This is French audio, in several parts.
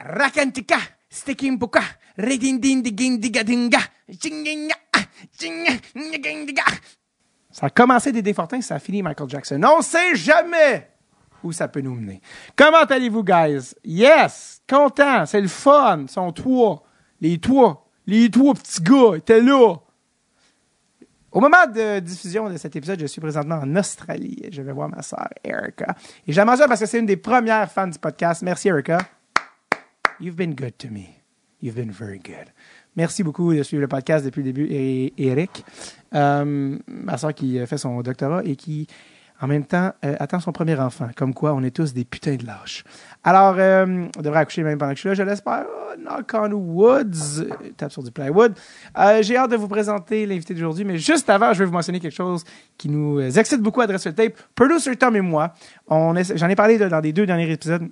Rakantika, Stekimpuka, Redindindigindigadinga. Ça a commencé des Fortin, ça a fini Michael Jackson. On sait jamais où ça peut nous mener. Comment allez-vous, guys? Yes! Content, c'est le fun. Sont trois. Les trois. Les trois petits gars étaient là. Au moment de diffusion de cet épisode, je suis présentement en Australie. Je vais voir ma sœur Erica. Et j'aime ça parce que c'est une des premières fans du podcast. Merci, Erica. You've been good to me. You've been very good. Merci beaucoup de suivre le podcast depuis le début, Eric. Euh, ma soeur qui fait son doctorat et qui, en même temps, euh, attend son premier enfant. Comme quoi, on est tous des putains de lâches. Alors, euh, on devrait accoucher même pendant que je suis là, je l'espère. Oh, knock on woods. Tape sur du plywood. J'ai hâte de vous présenter l'invité d'aujourd'hui, mais juste avant, je vais vous mentionner quelque chose qui nous excite beaucoup à Dress Tape. Producer Tom et moi, j'en ai parlé dans les deux derniers épisodes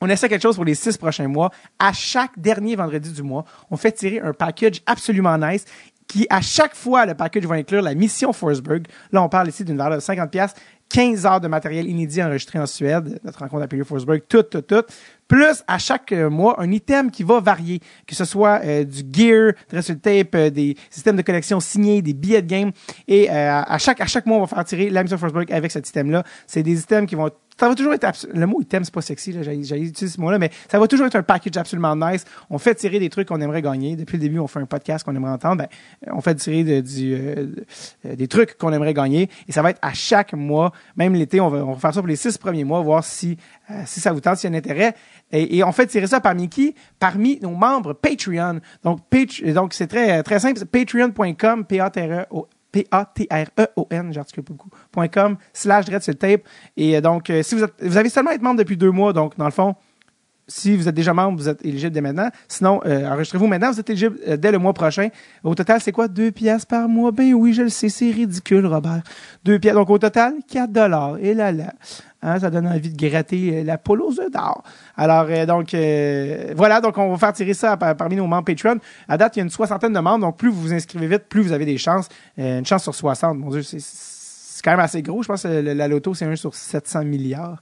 on essaie quelque chose pour les six prochains mois. À chaque dernier vendredi du mois, on fait tirer un package absolument nice qui, à chaque fois, le package va inclure la mission Forsberg. Là, on parle ici d'une valeur de 50 pièces 15 heures de matériel inédit enregistré en Suède, notre rencontre à Forsberg, tout, tout, tout. Plus, à chaque euh, mois, un item qui va varier, que ce soit euh, du gear, dress tape, euh, des systèmes de collection signés, des billets de game. Et à, chaque, à chaque mois, on va faire tirer la mission Forsberg avec cet item-là. C'est des items qui vont ça va toujours être le mot item c'est pas sexy là j'ai utilisé ce mot là mais ça va toujours être un package absolument nice on fait tirer des trucs qu'on aimerait gagner depuis le début on fait un podcast qu'on aimerait entendre ben on fait tirer du, euh, des trucs qu'on aimerait gagner et ça va être à chaque mois même l'été on va, on va faire ça pour les six premiers mois voir si euh, si ça vous tente s'il y a un intérêt et, on fait tirer ça parmi qui? Parmi nos membres Patreon donc donc c'est très très simple patreon.com P-A-T-R-E-O-N, j'articule beaucoup, .com, slash tape. Et euh, donc, euh, si vous, êtes, vous avez seulement été membre depuis deux mois, donc dans le fond, si vous êtes déjà membre, vous êtes éligible dès maintenant. Sinon, euh, enregistrez-vous maintenant, vous êtes éligible dès le mois prochain. Au total, c'est quoi? Deux pièces par mois? Ben oui, je le sais, c'est ridicule, Robert. Deux pièces. Donc, au total, 4 dollars. Et là, là. Hein, ça donne envie de gratter la poule aux œufs d'or. Alors, donc, voilà. Donc, on va faire tirer ça parmi nos membres Patreon. À date, il y a une soixantaine de membres. Donc, plus vous vous inscrivez vite, plus vous avez des chances. une chance sur 60. Mon Dieu, c'est quand même assez gros. Je pense que la loto, c'est un sur 700 milliards.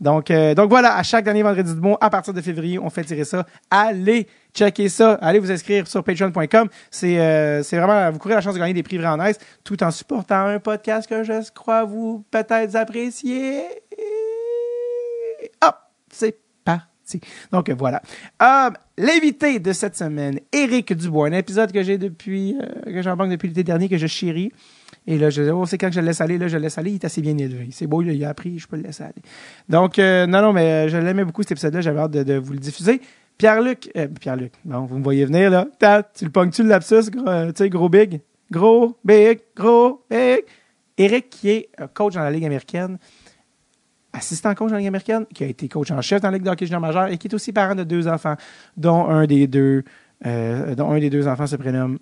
Donc, euh, donc voilà, à chaque dernier vendredi du mois, à partir de février, on fait tirer ça. Allez checker ça. Allez vous inscrire sur patreon.com. C'est euh, vraiment, vous courez la chance de gagner des prix vraiment nice, tout en supportant un podcast que je crois vous peut-être apprécier. Hop, c'est parti. Donc voilà. Euh, L'invité de cette semaine, Éric Dubois, un épisode que j'ai depuis, euh, que j'en depuis l'été dernier, que je chéris. Et là, je dis, oh, c'est quand je le laisse aller, là, je le laisse aller, il est assez bien élevé. C'est beau, il a appris, je peux le laisser aller. Donc, euh, non, non, mais euh, je l'aimais beaucoup cet épisode-là, j'avais hâte de, vous le diffuser. Pierre-Luc, euh, Pierre-Luc, bon, vous me voyez venir, là. tu le pognes-tu le lapsus, gros, tu sais, gros big? Gros, big, gros, big. Eric, qui est coach dans la Ligue américaine, assistant coach dans la Ligue américaine, qui a été coach en chef dans la Ligue de hockey junior majeur et qui est aussi parent de deux enfants, dont un des deux, dont un des deux enfants se prénomme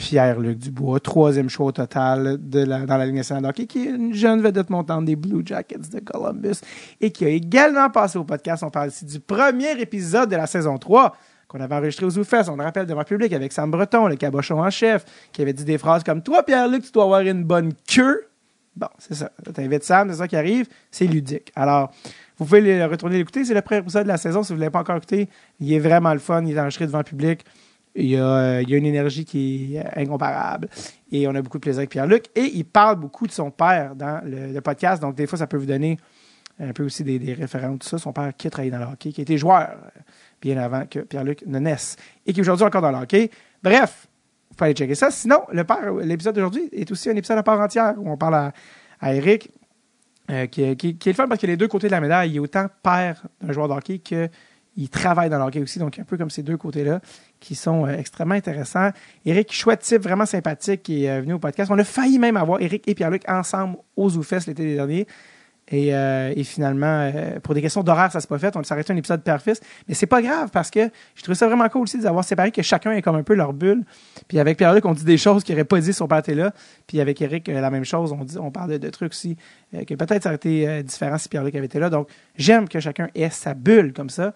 Pierre-Luc Dubois, troisième choix au total de la, dans la Ligue nationale de qui est une jeune vedette montante des Blue Jackets de Columbus et qui a également passé au podcast. On parle ici du premier épisode de la saison 3 qu'on avait enregistré aux Zoufest, on le rappelle devant le public, avec Sam Breton, le cabochon en chef, qui avait dit des phrases comme « Toi, Pierre-Luc, tu dois avoir une bonne queue. » Bon, c'est ça. T'invites Sam, c'est ça qui arrive. C'est ludique. Alors, vous pouvez retourner l'écouter. C'est le premier épisode de la saison. Si vous ne l'avez pas encore écouté, il est vraiment le fun. Il est enregistré devant le public. Il y, a, il y, a, une énergie qui est incomparable. Et on a beaucoup de plaisir avec Pierre-Luc. Et il parle beaucoup de son père dans le, podcast. Donc, des fois, ça peut vous donner un peu aussi des, des références, tout ça. Son père qui a travaillé dans le hockey, qui été joueur euh, bien avant que Pierre-Luc ne naisse. Et qui est aujourd'hui encore dans le hockey. Bref, vous pouvez aller checker ça. Sinon, l'épisode d'aujourd'hui est aussi un épisode à part entière où on parle à, Eric, euh, qui, qui, est le fun parce a les deux côtés de la médaille. Il est autant père d'un joueur de hockey que il travaille dans le aussi, donc un peu comme ces deux côtés-là qui sont euh, extrêmement intéressants. Eric, chouette type, vraiment sympathique, qui est euh, venu au podcast. On a failli même avoir Eric et Pierre-Luc ensemble aux Zoufest l'été dernier. Et, euh, et finalement, euh, pour des questions d'horaire, ça s'est pas fait. On s'est arrêté un épisode père-fils. Mais c'est pas grave parce que je trouve ça vraiment cool aussi d'avoir séparé que chacun est comme un peu leur bulle. Puis avec Pierre-Luc, on dit des choses qu'il n'aurait pas dit était là. Puis avec Eric, euh, la même chose. On, dit, on parle de, trucs aussi que peut-être ça aurait été différent si Pierre-Luc avait été là. Donc, j'aime que chacun ait sa bulle comme ça.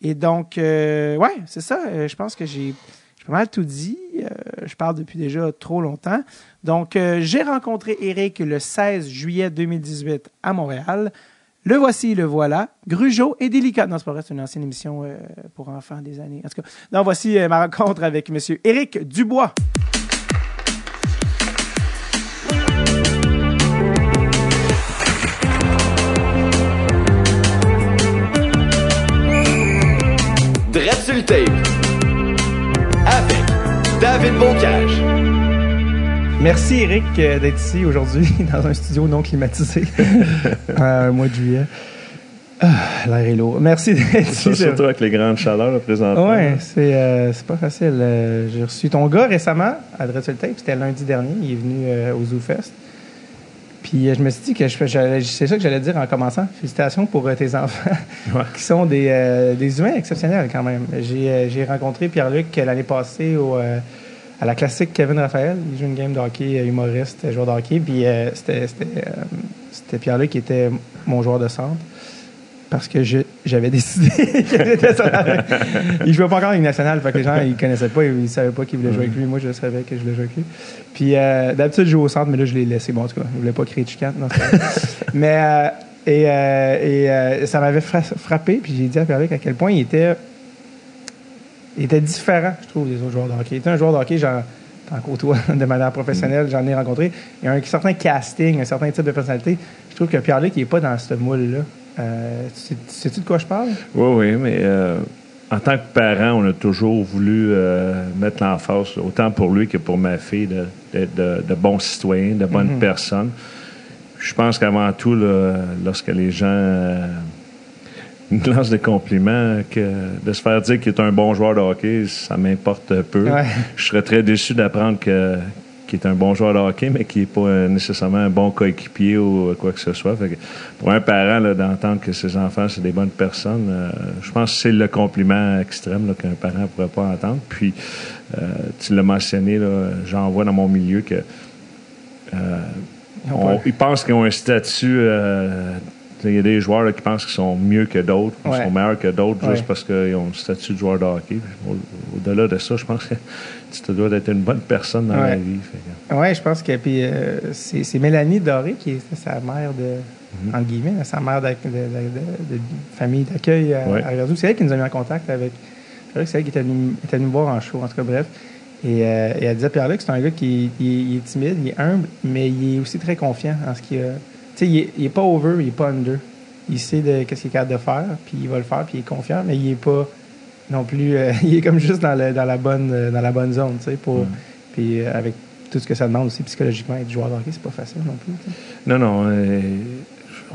Et donc, ouais, c'est ça. je pense que j'ai pas mal tout dit? je parle depuis déjà trop longtemps. Donc, euh, j'ai rencontré Eric le 16 juillet 2018 à Montréal. Le voici, le voilà. Grugeot et délicat. Non, c'est pas vrai, c'est une ancienne émission euh, pour enfants des années. En tout cas, non, voici euh, ma rencontre avec M. Éric Dubois. Dread sur le tape. Avec David Bocage. Merci Eric euh, d'être ici aujourd'hui dans un studio non climatisé euh, un mois de juillet. Ah, L'air est lourd. Merci d'être ici. surtout avec les grandes chaleurs là, présentement. Ouais, c'est euh, c'est pas facile. Euh, J'ai reçu ton gars récemment à Dread sur le Tape. C'était lundi dernier. Il est venu euh, au Zoo Fest. Puis euh, je me suis dit que c'est ça que j'allais dire en commençant. Félicitations pour euh, tes enfants Ouais. qui sont des, euh, des humains exceptionnels quand même. J'ai rencontré Pierre-Luc l'année passée au, euh, à la classique Kevin Raphaël. Il joue une game de hockey, humoriste, joueur de hockey. Puis euh, c'était Pierre-Luc qui était mon joueur de centre. Parce que j'avais décidé qu'il était sur la- Il jouait pas encore en Ligue nationale, fait que les gens ils connaissaient pas, ils savaient pas qu'il voulait jouer avec lui. Moi, je savais que je voulais jouer avec lui. Puis euh, d'habitude, je joue au centre, mais là, je l'ai laissé. Bon, en tout cas, je voulais pas créer de chicane. non, mais euh, et, euh, et ça m'avait fra- frappé, puis j'ai dit à Pierre-Luc à quel point il était, il était différent, je trouve, des autres joueurs de hockey. Il était un joueur de hockey, j'en t'en côtoie de manière professionnelle, j'en ai rencontré. Il y a un certain casting, un certain type de personnalité. Je trouve que Pierre-Luc, il est pas dans ce moule-là. Euh, tu sais- sais-tu de quoi je parle? Oui, oui, mais euh, en tant que parent, on a toujours voulu euh, mettre l'emphase, autant pour lui que pour ma fille, de- d'être de, de bons citoyens, de bonnes Mhm. personnes. Je pense qu'avant tout, là, lorsque les gens euh, nous lancent des compliments, que de se faire dire qu'il est un bon joueur de hockey, ça m'importe peu. Ouais. Je serais très déçu d'apprendre que qu'il est un bon joueur de hockey, mais qui n'est pas euh, nécessairement un bon coéquipier ou euh, quoi que ce soit. Fait que pour un parent, d'entendre que ses enfants, c'est des bonnes personnes, euh, je pense que c'est le compliment extrême qu'un parent ne pourrait pas entendre. Puis, euh, tu l'as mentionné, j'en vois dans mon milieu que euh, Ils on- pensent qu'ils ont un statut. il y a des joueurs là, qui pensent qu'ils sont mieux que d'autres, qu'ils Ouais. sont meilleurs que d'autres Ouais. juste parce qu'ils ont le statut de joueur de hockey. Au- Au-delà de ça, je pense que tu te dois d'être une bonne personne dans Ouais. la vie. Que- Oui, je pense que puis euh, c'est Mélanie Doré qui est sa mère de Mhm. entre guillemets, sa mère de, de- de- de famille d'accueil à, Ouais. à. C'est elle qui nous a mis en contact avec. C'est elle qui était venue, était venue me voir en show, en tout cas, bref. Et, euh, et elle disait Pierre-Luc, c'est un gars qui il est, il est timide, il est humble, mais il est aussi très confiant en ce qu'il a. Tu sais, il, est- il est pas over, il est pas under. Il sait de qu'est-ce qu'il est capable de faire, puis il va le faire, puis il est confiant, mais il est pas non plus. euh, il est comme juste dans, le- dans la bonne euh, dans la bonne zone, tu sais, pour. Ouais. Puis euh, avec tout ce que ça demande aussi psychologiquement, être joueur de hockey, c'est pas facile non plus. Non, non.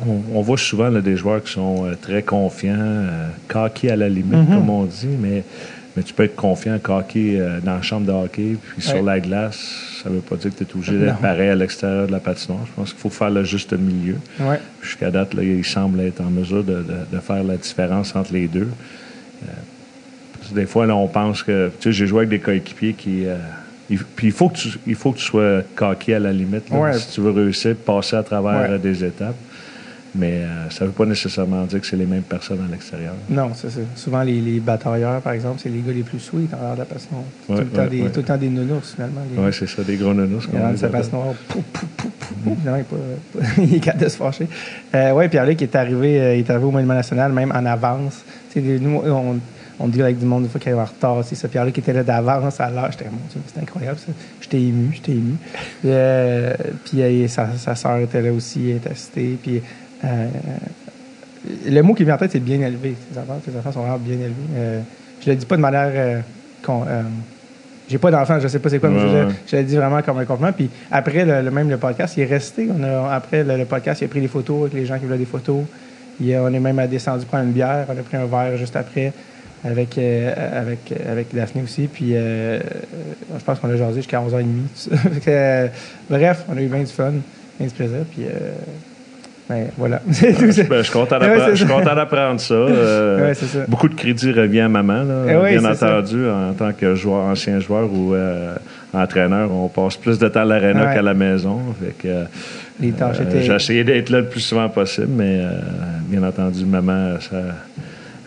on, on voit souvent là, des joueurs qui sont très confiants, cocky à la limite, Mhm. comme on dit, mais, mais tu peux être confiant, euh, dans la chambre de hockey, puis Ouais. sur la glace. Ça veut pas dire que tu es obligé d'être pareil à l'extérieur de la patinoire. Je pense qu'il faut faire le juste milieu. Ouais. Jusqu'à date, là, il semble être en mesure de, de- de faire la différence entre les deux. Euh, des fois, là, on pense que. Tu sais, j'ai joué avec des coéquipiers qui. euh, il, puis il faut, que tu, il faut que tu sois coquille à la limite là, Ouais. si tu veux réussir, passer à travers Ouais. euh, des étapes. Mais euh, ça ne veut pas nécessairement dire que c'est les mêmes personnes à l'extérieur. Non, c'est ça. Souvent, les, les batailleurs, par exemple, c'est les gars les plus sweet en l'air de la patinoire. Ouais, tout, le temps des, tout le temps des nounours, finalement. Oui, c'est ça, des gros il comme on sa appelle. patinoire, pouf, pouf, pouf, pouf. Finalement, il est capable de se fâcher. Euh, oui, Pierre-Luc est arrivé, euh, il est arrivé au Monument National, même en avance. Nous, on, on dit avec du monde des fois qu'il est en retard. C'est ça. Pierre-Luc était là d'avance à l'heure. J'étais, mon Dieu, c'était incroyable. ça. J'étais ému, j'étais ému. Puis, euh, puis euh, sa, sa soeur était là aussi, elle était assistée. Puis euh, le mot qui vient en tête, c'est bien élevé. Tes enfants, tes enfants sont vraiment bien élevés. Euh, je le dis pas de manière. j'ai pas d'enfant, je sais pas c'est quoi, mais Ouais, je, le- ouais. je le dis vraiment comme un compliment. Puis après, le, le- même le podcast, il est resté. On a, après le, le podcast, il a pris des photos avec les gens qui voulaient des photos. Il a- on est même descendu prendre une bière. On a pris un verre juste après avec, euh, avec, avec Daphné aussi. Puis euh, euh, je pense qu'on a jasé jusqu'à 11h30. tout ça. Fait que, euh, bref, on a eu bien du fun, bien du plaisir. Puis ben, voilà. Tout. Ben, je suis content Ouais, ça. d'apprendre ça. Euh, Ouais, ça. Beaucoup de crédit revient à maman, là, Eh bien ça. entendu, en tant que joueur, ancien joueur ou euh, entraîneur. On passe plus de temps à l'aréna qu'à la maison. Fait que, Les tâches euh, étaient- J'ai essayé d'être là le plus souvent possible, mais bien entendu, maman a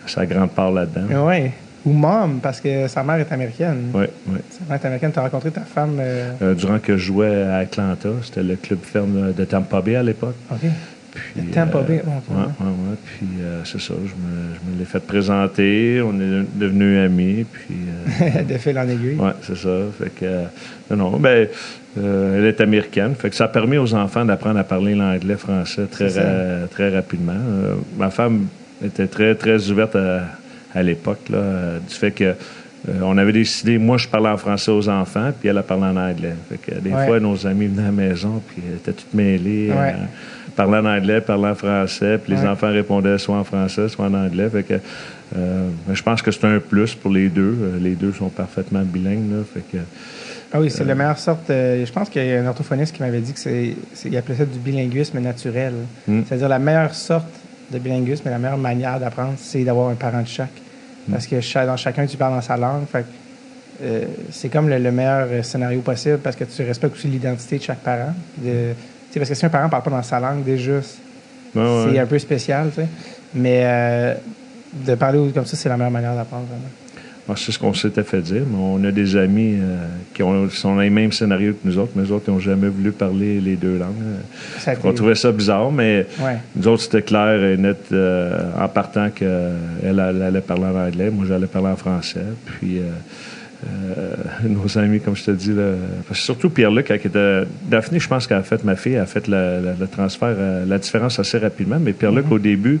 sa, a sa grande part là-dedans. Oui. Ou mom, parce que sa mère est américaine. Oui, oui. Sa mère est américaine. Tu as rencontré ta femme. euh, Euh, durant que je jouais à Atlanta, c'était le club ferme de Tampa Bay à l'époque. OK. Puis, Le Tampa Bay, euh, ok, ouais, ouais, ouais. Puis c'est ça, je me, je me l'ai fait présenter. On est devenus amis. Puis. de fil en aiguille. oui, c'est ça. Fait que, non, non, ben, euh, elle est américaine. Fait que ça a permis aux enfants d'apprendre à parler l'anglais, français très, ra- très rapidement. Euh, ma femme était très, très ouverte à, à l'époque, là, euh, du fait que euh, on avait décidé, moi, je parlais en français aux enfants, puis elle a parlé en anglais. Fait que des Ouais. fois, nos amis venaient à la maison, puis elles étaient toutes mêlées, Ouais. euh, parlaient en anglais, parlaient en français, puis les Ouais. enfants répondaient soit en français, soit en anglais. Fait que euh, je pense que c'est un plus pour les deux. Les deux sont parfaitement bilingues, là. Fait que Ah oui, c'est la meilleure sorte. je pense qu'il y a un orthophoniste qui m'avait dit que c'est, appelait ça du bilinguisme naturel. Mm. C'est-à-dire la meilleure sorte de bilinguisme et la meilleure manière d'apprendre, c'est d'avoir un parent de chaque. Mm. Parce que dans chacun, tu parles dans sa langue. Fait euh, c'est comme le, le meilleur scénario possible parce que tu respectes aussi l'identité de chaque parent. De, sais, parce que si un parent ne parle pas dans sa langue, déjà, c'est Ouais, ouais. c'est un peu spécial. Mais euh, de parler comme ça, c'est la meilleure manière d'apprendre. vraiment. Moi, c'est ce qu'on s'était fait dire, mais on a des amis euh, qui, ont, qui sont dans les mêmes scénarios que nous autres, mais eux autres, ils n'ont jamais voulu parler les deux langues. Ça On trouvait ça bizarre, mais Ouais. nous autres, c'était clair et net euh, en partant qu'elle elle allait parler en anglais, moi, j'allais parler en français. Puis, euh, euh, nos amis, comme je te dis, là, parce que surtout Pierre-Luc, il était. Daphné, je pense qu'elle a fait, ma fille, a fait le, le- le transfert, euh, la différence assez rapidement, mais Pierre-Luc, au début,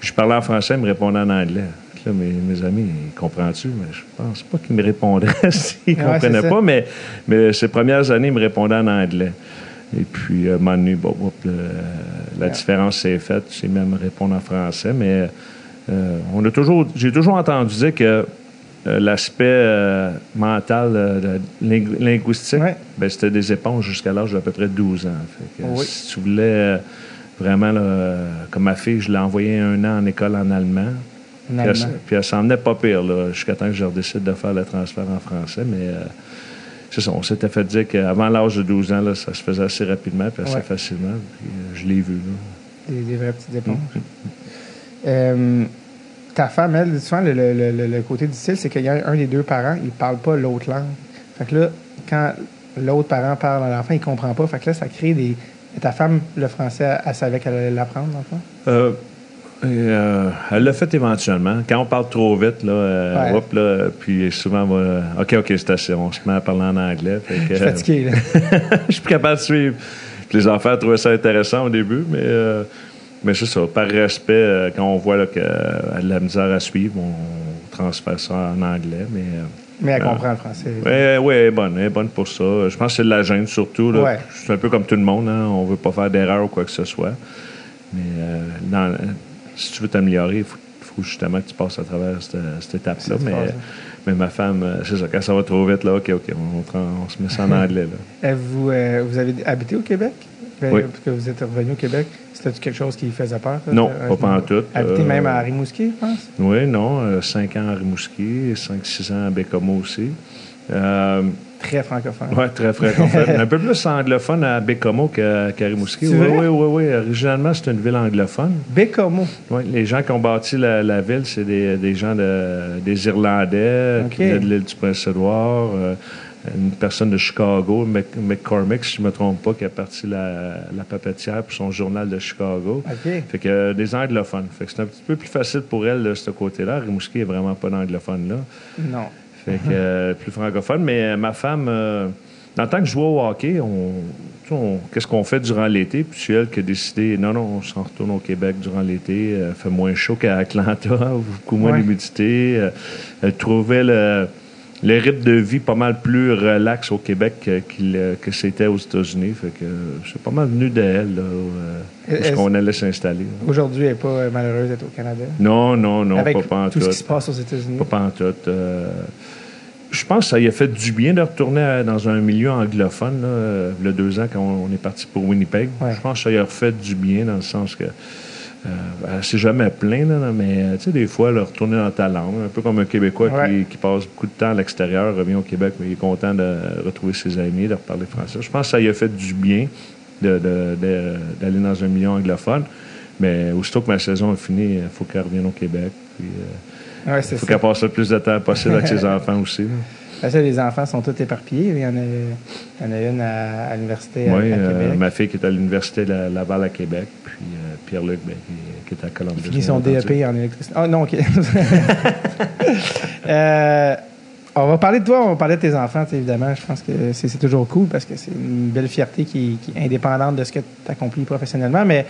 je parlais en français, il me répondait en anglais. Là, mes, mes amis, ils comprennent-tu? Mais je pense pas qu'ils me répondraient s'ils Ouais, comprenaient pas, mais, mais ces premières années, ils me répondaient en anglais. Et puis, à un moment donné, bon, hop, le- la différence s'est faite. J'ai même répondre en français, mais euh, on a toujours, j'ai toujours entendu dire que euh, l'aspect euh, mental, euh, ling- linguistique, Ouais. ben, c'était des éponges jusqu'à l'âge d'à peu près 12 ans. Fait que, Oui. Si tu voulais euh, vraiment, là, euh, comme ma fille, je l'ai envoyée un an en école en allemand. Puis elle, allemand. puis elle s'en venait pas pire, là, jusqu'à temps que je décide de faire le transfert en français. Mais euh, c'est ça, on s'était fait dire qu'avant l'âge de 12 ans, là, ça se faisait assez rapidement puis assez Ouais. facilement. Puis euh, je l'ai vu. Là. Des, des vraies petites éponges. Euh, ta femme, elle, souvent, le, le- le- le côté difficile, c'est qu'il y a un des deux parents, il parle pas l'autre langue. Fait que là, quand l'autre parent parle à l'enfant, il comprend pas. Fait que là, ça crée des. Ta femme, le français, elle, elle savait qu'elle allait l'apprendre, dans le fond? Euh, et, euh, elle l'a fait éventuellement. Quand on parle trop vite, là, euh, Ouais. hop, là, puis souvent, on va, OK, OK, c'est assez. On se met à parler en anglais. Fait que, Je suis fatigué, là. je suis plus capable de suivre. Puis les enfants trouvaient ça intéressant au début, mais, euh, mais c'est ça. Par respect, euh, quand on voit qu'elle a de la misère à suivre, on transfère ça en anglais. Mais euh, Mais elle Ah. comprend le français. ouais, elle est bonne. Elle est bonne pour ça. Je pense que c'est de la gêne surtout. Ouais. C'est un peu comme tout le monde. Hein. On veut pas faire d'erreur ou quoi que ce soit. Mais euh, dans- si tu veux t'améliorer, il faut, faut justement que tu passes à travers cette, cette étape-là. Cette Mais, ma femme, euh, c'est ça. Quand ça va trop vite, là, OK, OK, on, se met ça en anglais. Là. Euh, Vous, euh, vous avez habité au Québec? Ben, Oui. Parce que vous êtes revenu au Québec. C'était quelque chose qui faisait peur? ça? Non, Euh, pas pantoute. Habité Euh, même à Rimouski, je pense? Oui, non. euh, cinq ans à Rimouski, 5-6 ans à Bécomo aussi. Très francophone. oui, très francophone. un peu plus anglophone à Bécomo qu'à Rimouski. Oui, oui, oui, oui. Originalement, c'est une ville anglophone. Bécomo. Oui, les gens qui ont bâti la, la ville, c'est des, des gens de, des Irlandais qui venaient de l'île du Prince-Édouard. euh, une personne de Chicago, Mc- McCormick, si je ne me trompe pas, qui a parti la, la papetière pour son journal de Chicago. OK. Fait que euh, des anglophones. Fait que c'est un petit peu plus facile pour elle de ce côté-là. Rimouski est vraiment pas d'anglophone là. Non. Fait que euh, plus francophone. Mais euh, ma femme, euh, dans le temps que je jouais au hockey, on, on- qu'est-ce qu'on fait durant l'été? Puis c'est elle qui a décidé, non, non, on s'en retourne au Québec durant l'été. Euh, fait moins chaud qu'à Atlanta, beaucoup moins Ouais. d'humidité. Elle trouvait le, le rythme de vie pas mal plus relax au Québec que, que c'était aux États-Unis. Fait que c'est pas mal venu d'elle, là, Est-ce- qu'on allait s'installer. Aujourd'hui, elle n'est pas malheureuse d'être au Canada? Non, non, non, Avec pas pantoute. tout ce qui se passe aux États-Unis? Pas pantoute. Euh, je pense que ça lui a fait du bien de retourner à- dans un milieu anglophone, là, euh, a deux ans, quand on est parti pour Winnipeg. Ouais. Je pense que ça lui a fait du bien dans le sens que euh, elle s'est jamais plaint, là, mais euh, tu sais, des fois, retourner dans ta langue, un peu comme un Québécois Ouais. qui, qui passe beaucoup de temps à l'extérieur, revient au Québec, mais il est content de retrouver ses amis, de reparler français. Je pense que ça lui a fait du bien de- de- de- d'aller dans un milieu anglophone. Mais aussitôt que ma saison est finie, il faut qu'elle revienne au Québec. Puis, euh, Ouais, il faut qu'elle passe le plus de temps possible avec ses enfants aussi. là. Parce que les enfants sont tous éparpillés. Il y en a, il y en a une à, à l'université à, Oui, à euh, Québec. ma fille qui est à l'Université de Laval à Québec. Puis, euh, Pierre-Luc, ben, qui, est à Columbus. Fini son bien entendu. DEP en électricité. Ah non, OK. Euh, on va parler de toi, on va parler de tes enfants, évidemment. Je pense que c'est c'est toujours cool parce que c'est une belle fierté qui, qui est indépendante de ce que tu accomplis professionnellement. Mais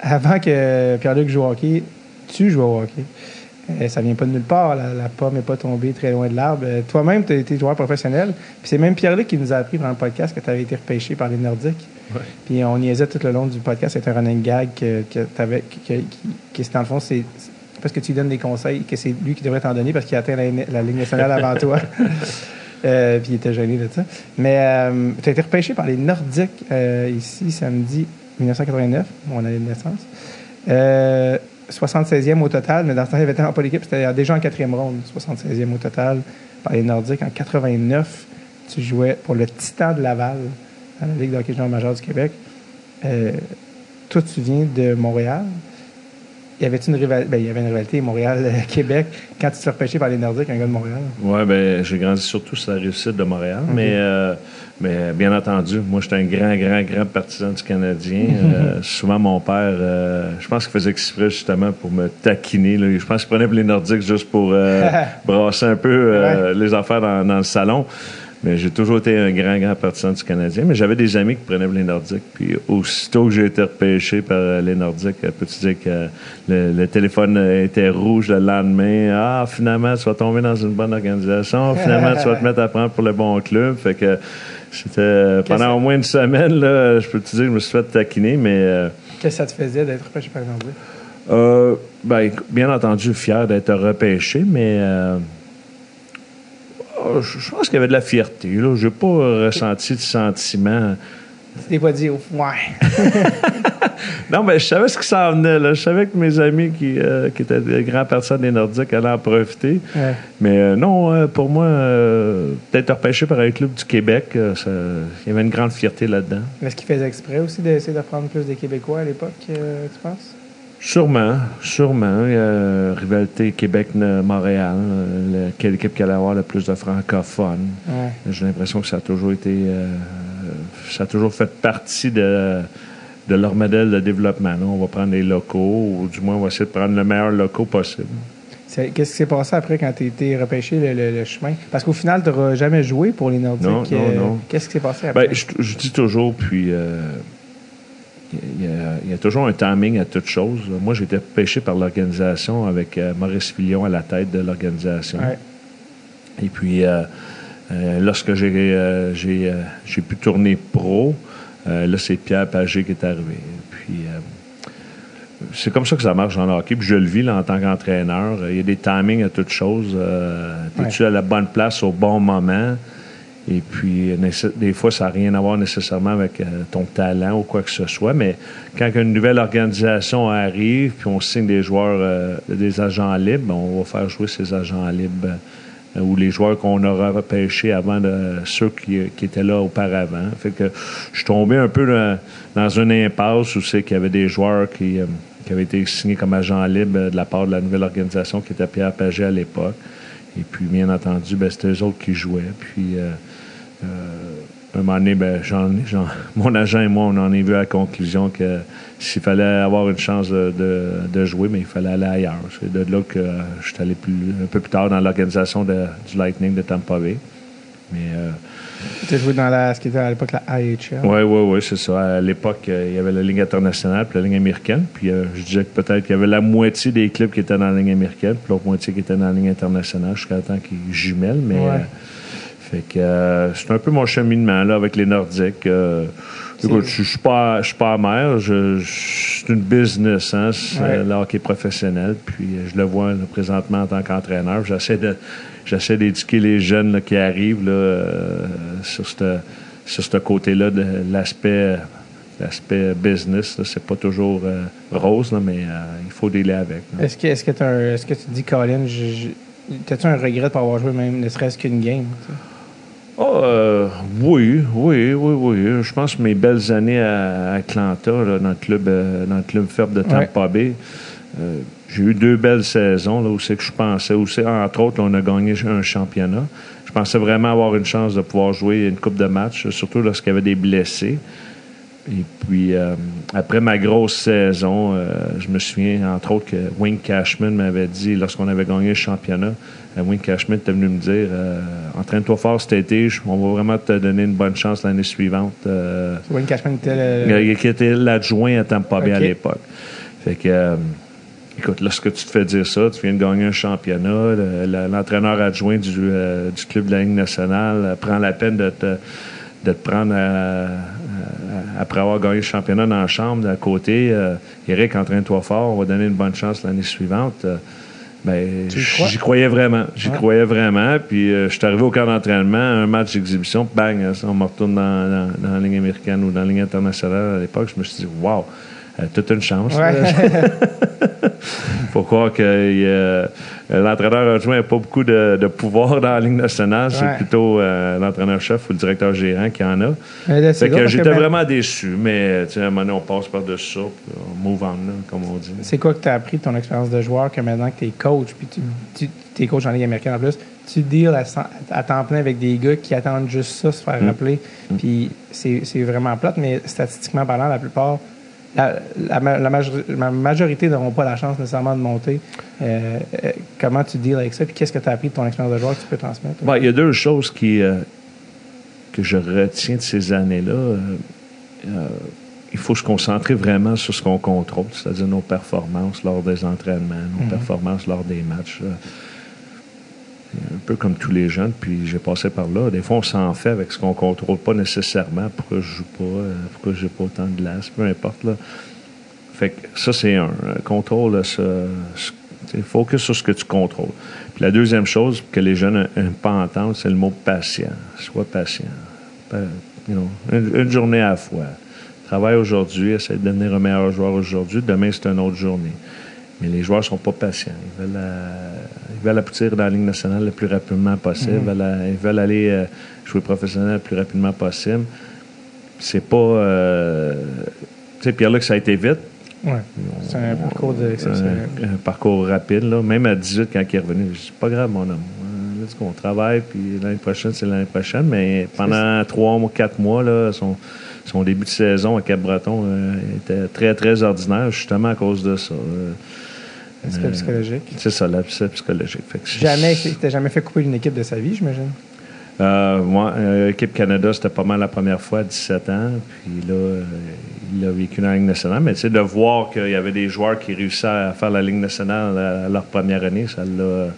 avant que Pierre-Luc joue au hockey, tu joues au hockey. Euh, ça vient pas de nulle part. La, la pomme n'est pas tombée très loin de l'arbre. Euh, Toi-même, tu as été joueur professionnel. Puis c'est même Pierre-Luc qui nous a appris dans le podcast que tu avais été repêché par les Nordiques. Ouais. Puis on niaisait tout le long du podcast. C'était un running gag que, que dans le fond, c'est c'est parce que tu lui donnes des conseils que c'est lui qui devrait t'en donner parce qu'il a atteint la, la Ligue nationale avant toi. Euh, puis il était gêné de ça. Mais euh, tu as été repêché par les Nordiques euh, ici samedi 1989, mon année de naissance. Euh, 76e au total, mais dans ce temps, il avait tellement pas d'équipe, c'était déjà en quatrième ronde, 76e au total par les Nordiques. En 89, tu jouais pour le Titan de Laval dans la Ligue de hockey junior majeur du Québec. Euh, toi, tu viens de Montréal. Il y avait une rivalité, ben, il y avait une rivalité Montréal-Québec quand tu te fais repêcher par les Nordiques, un gars de Montréal? Oui, ben, j'ai grandi surtout sur la réussite de Montréal. Mais, euh, mais bien entendu, moi, j'étais un grand, grand, grand partisan du Canadien. Euh, souvent, mon père, euh, je pense qu'il faisait exprès justement pour me taquiner. là. Je pense qu'il prenait pour les Nordiques juste pour euh, brasser un peu euh, les affaires dans, dans le salon. Mais j'ai toujours été un grand, grand partisan du Canadien. Mais j'avais des amis qui prenaient les Nordiques. Puis aussitôt que j'ai été repêché par les Nordiques, euh, peux-tu dire que le, le téléphone était rouge le lendemain? Ah, finalement, tu vas tomber dans une bonne organisation. Finalement, tu vas te mettre à prendre pour le bon club. Fait que c'était euh, pendant au moins une semaine, là, je peux te dire que je me suis fait taquiner, mais euh, Qu'est-ce que ça te faisait d'être repêché par les Nordiques? euh, ben, bien entendu, fier d'être repêché, mais euh, je je pense qu'il y avait de la fierté. Je n'ai pas ressenti de sentiment. Tu t'es pas dit, ouais. Non, mais je savais ce qui s'en venait. Là. Je savais que mes amis qui, euh, qui étaient des grands personnes des Nordiques allaient en profiter. Ouais. Mais euh, non, euh, pour moi, euh, peut-être repêché par un club du Québec, euh, ça- il y avait une grande fierté là-dedans. Est-ce qu'il faisait exprès aussi d'essayer de prendre plus des Québécois à l'époque, euh, tu penses? Sûrement, sûrement. A rivalité Québec-Montréal. euh, le- Quelle équipe qui allait avoir le plus de francophones? Ouais. J'ai l'impression que ça a toujours été. euh, ça a toujours fait partie de, de leur modèle de développement. là. On va prendre les locaux, ou du moins, on va essayer de prendre le meilleur locaux possible. Qu'est-ce qui s'est passé après quand tu as été repêché le, le- le chemin? Parce qu'au final, tu n'auras jamais joué pour les Nordiques. Non, non, euh, non. Qu'est-ce qui s'est passé après? Ben, je, je dis toujours, puis euh, il y, a- il y a toujours un timing à toute chose. Moi, j'ai été pêché par l'organisation avec euh, Maurice Fillon à la tête de l'organisation. Ouais. Et puis, euh, euh, lorsque j'ai j'ai, j'ai pu tourner pro, là, c'est Pierre Pagé qui est arrivé. Puis, c'est comme ça que ça marche dans le hockey. Puis je le vis là, en tant qu'entraîneur. Il y a des timings à toutes choses. Euh, Es-tu à la bonne place au bon moment? Et puis, des fois, ça n'a rien à voir nécessairement avec euh, ton talent ou quoi que ce soit. Mais quand une nouvelle organisation arrive, puis on signe des joueurs, euh, des agents libres, ben, on va faire jouer ces agents libres euh, ou les joueurs qu'on aura repêchés avant ceux qui, qui étaient là auparavant. Fait que je suis tombé un peu dans, une impasse où c'est qu'il y avait des joueurs qui, qui avaient été signés comme agents libres de la part de la nouvelle organisation qui était Pierre Pagé à l'époque. Et puis, bien entendu, ben, c'était eux autres qui jouaient. Puis, un moment donné, ben, mon agent et moi, on en est vu à la conclusion que s'il fallait avoir une chance de, de- de jouer, mais il fallait aller ailleurs. C'est de là que euh, je suis allé plus, un peu plus tard dans l'organisation du Lightning de Tampa Bay. Mais euh, Tu as joué dans la, ce qui était à l'époque la AHL. oui, oui, oui, c'est ça. À l'époque, euh, il y avait la ligne internationale puis la ligne américaine. Puis euh, je disais que peut-être qu'il y avait la moitié des clubs qui étaient dans la ligne américaine, puis l'autre moitié qui était dans la ligne internationale jusqu'à temps qu'ils jumellent. Mais Ouais. euh, fait que euh, c'est un peu mon cheminement là avec les Nordiques. Euh, écoute, je suis pas, je suis pas amer. Je, c'est une business, hein, c'est Ouais. le hockey professionnel. Puis euh, je le vois là, présentement en tant qu'entraîneur. J'essaie de, j'essaie d'éduquer les jeunes là, qui arrivent là, euh, sur ce sur ce côté-là de l'aspect l'aspect business. C'est pas toujours euh, rose, là, mais euh, il faut dealer avec. Est-ce que, est-ce, que est-ce que tu dis, Colin, je- je- t'as-tu un regret de pas avoir joué même ne serait-ce qu'une game? tu Ah, euh, oui, oui, oui, oui. Je pense que mes belles années à Atlanta, là, dans, le club, euh, dans le club faible de Tampa Bay, euh, j'ai eu deux belles saisons là, où c'est que je pensais, où entre autres, là, on a gagné un championnat. Je pensais vraiment avoir une chance de pouvoir jouer une coupe de matchs, surtout lorsqu'il y avait des blessés. Et puis, euh, après ma grosse saison, euh, je me souviens, entre autres, que Wayne Cashman m'avait dit, lorsqu'on avait gagné le championnat, euh, Wayne Cashman était venu me dire Entraîne-toi fort cet été, on va vraiment te donner une bonne chance l'année suivante. Wayne Cashman était le... Qui était l'adjoint à Tampa Bay à l'époque. Fait que. Écoute, lorsque tu te fais dire ça, tu viens de gagner un championnat, l'entraîneur adjoint du, du, club de la Ligue nationale prend la peine de te, de te prendre après avoir gagné le championnat dans la chambre d'à côté. Euh, Eric, entraîne-toi fort, on va donner une bonne chance l'année suivante. Euh, ben, j'y croyais vraiment. J'y croyais vraiment. Puis euh, je suis arrivé au camp d'entraînement, un match d'exhibition, bang, on me retourne dans, la ligne américaine ou dans la ligne internationale à l'époque. Je me suis dit, wow, toute une chance. Il faut croire que euh, l'entraîneur adjoint n'a pas beaucoup de, pouvoir dans la Ligue nationale. C'est plutôt euh, l'entraîneur-chef ou le directeur gérant qui en a. j'étais vraiment déçu. Mais à un moment donné, on passe par-dessus ça, on move on, comme on dit. C'est quoi que tu as appris de ton expérience de joueur que maintenant que tu es coach, puis tu, es coach en Ligue américaine en plus, tu deals à, à, temps plein avec des gars qui attendent juste ça, se faire mm. rappeler. Mm. Puis c'est vraiment plate, mais statistiquement parlant, la plupart la, majorité, n'auront pas la chance nécessairement de monter. Euh, euh, comment tu deals avec ça? Puis qu'est-ce que tu as appris de ton expérience de joueur que tu peux transmettre? il y a deux choses qui, euh, que je retiens de ces années-là. il faut se concentrer vraiment sur ce qu'on contrôle, c'est-à-dire nos performances lors des entraînements, nos mm-hmm. performances lors des matchs un peu comme tous les jeunes, puis j'ai passé par là. Des fois, on s'en fait avec ce qu'on contrôle pas nécessairement. Pourquoi je joue pas? Euh, pourquoi je n'ai pas autant de glace? Peu importe. Là. Fait que ça, c'est un. Contrôle, ça, focus sur ce que tu contrôles. Puis la deuxième chose que les jeunes n'aiment pas entendre, c'est le mot patient. Sois patient. une, journée à la fois. Travaille aujourd'hui, essaie de devenir un meilleur joueur aujourd'hui. Demain, c'est une autre journée. Mais les joueurs ne sont pas patients. Ils veulent, euh, ils veulent aboutir dans la Ligue nationale le plus rapidement possible. Mhm. Ils, veulent, aller euh, jouer professionnel le plus rapidement possible. C'est pas. Euh, tu sais, Pierre-Luc, ça a été vite. Oui. C'est un parcours de, un, parcours rapide. Là. Même à 18, quand il est revenu, je pas grave, mon homme. Go, on travaille, puis l'année prochaine, c'est l'année prochaine. Mais pendant trois ou quatre mois, là, son, son début de saison à Cap-Breton était très, très ordinaire, justement à cause de ça. L'aspect psychologique. C'est ça, l'aspect psychologique. jamais, tu jamais fait couper une équipe de sa vie, j'imagine? Euh, moi, l'équipe euh, Canada, c'était pas mal la première fois à 17 ans. Puis là, euh, il a vécu dans la Ligue nationale. Mais tu sais, de voir qu'il y avait des joueurs qui réussissaient à faire la Ligue nationale à leur première année, ça l'a.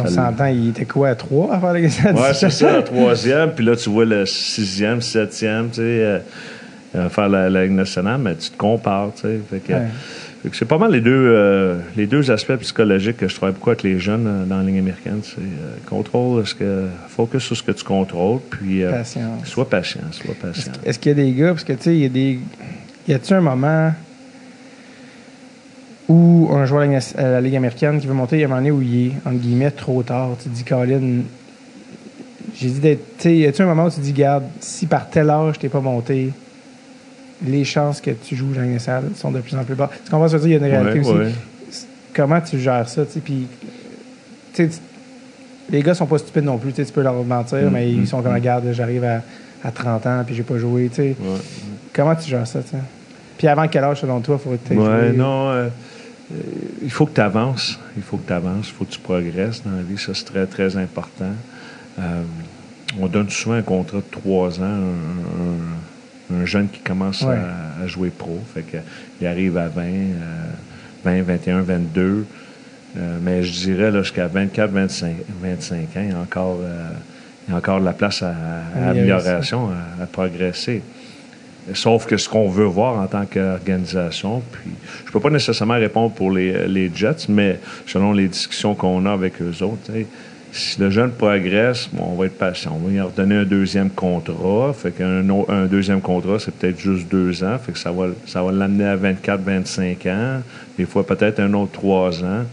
On s'entend, il était quoi, à trois à faire la nationale? Oui, c'est ça, la troisième. Puis là, tu vois le sixième, septième, tu sais, faire la, Ligue nationale, mais tu te compares, tu sais. Fait que, c'est pas mal les deux, euh, les deux aspects psychologiques que je travaille beaucoup avec les jeunes euh, dans la ligne américaine. C'est euh, contrôle, ce que, focus sur ce que tu contrôles, puis sois patient, sois patient. Est-ce, qu'il y a des gars, parce que tu sais, il y a des. Y a-tu un moment où un joueur à la Ligue américaine qui veut monter, il y a un moment donné où il est, entre guillemets, trop tard. Tu te dis, Colin, j'ai dit d'être. Tu sais, y a-tu un moment où tu te dis, garde, si par tel âge t'es pas monté, les chances que tu joues dans salle sont de plus en plus bas. Tu comprends ce que je veux dire? Il y a une réalité aussi. Comment tu gères ça? Puis, les gars sont pas stupides non plus. Tu peux leur mentir, mm, mais ils mm, sont comme, mm. regarde, j'arrive à, à, 30 ans puis j'ai pas joué. Comment tu gères ça? Puis avant quel âge, selon toi, faut que tu ouais, non. Euh, il faut que tu avances. Il faut que tu avances. Il faut que tu progresses dans la vie. Ça, c'est très, très important. Euh, on donne souvent un contrat de trois ans, un un jeune qui commence à, jouer pro. Fait que, il arrive à 20, 20 21, 22. mais je dirais jusqu'à 24, 25, 25 ans, il y a encore, euh, il y a encore de la place à, amélioration, à, progresser. Sauf que ce qu'on veut voir en tant qu'organisation, puis je peux pas nécessairement répondre pour les, Jets, mais selon les discussions qu'on a avec eux autres, si le jeune progresse, bon, on va être patient. On va lui redonner un deuxième contrat. Fait qu'un un deuxième contrat, c'est peut-être juste deux ans. Fait que ça va, ça va l'amener à 24, 25 ans. Des fois, peut-être un autre trois ans.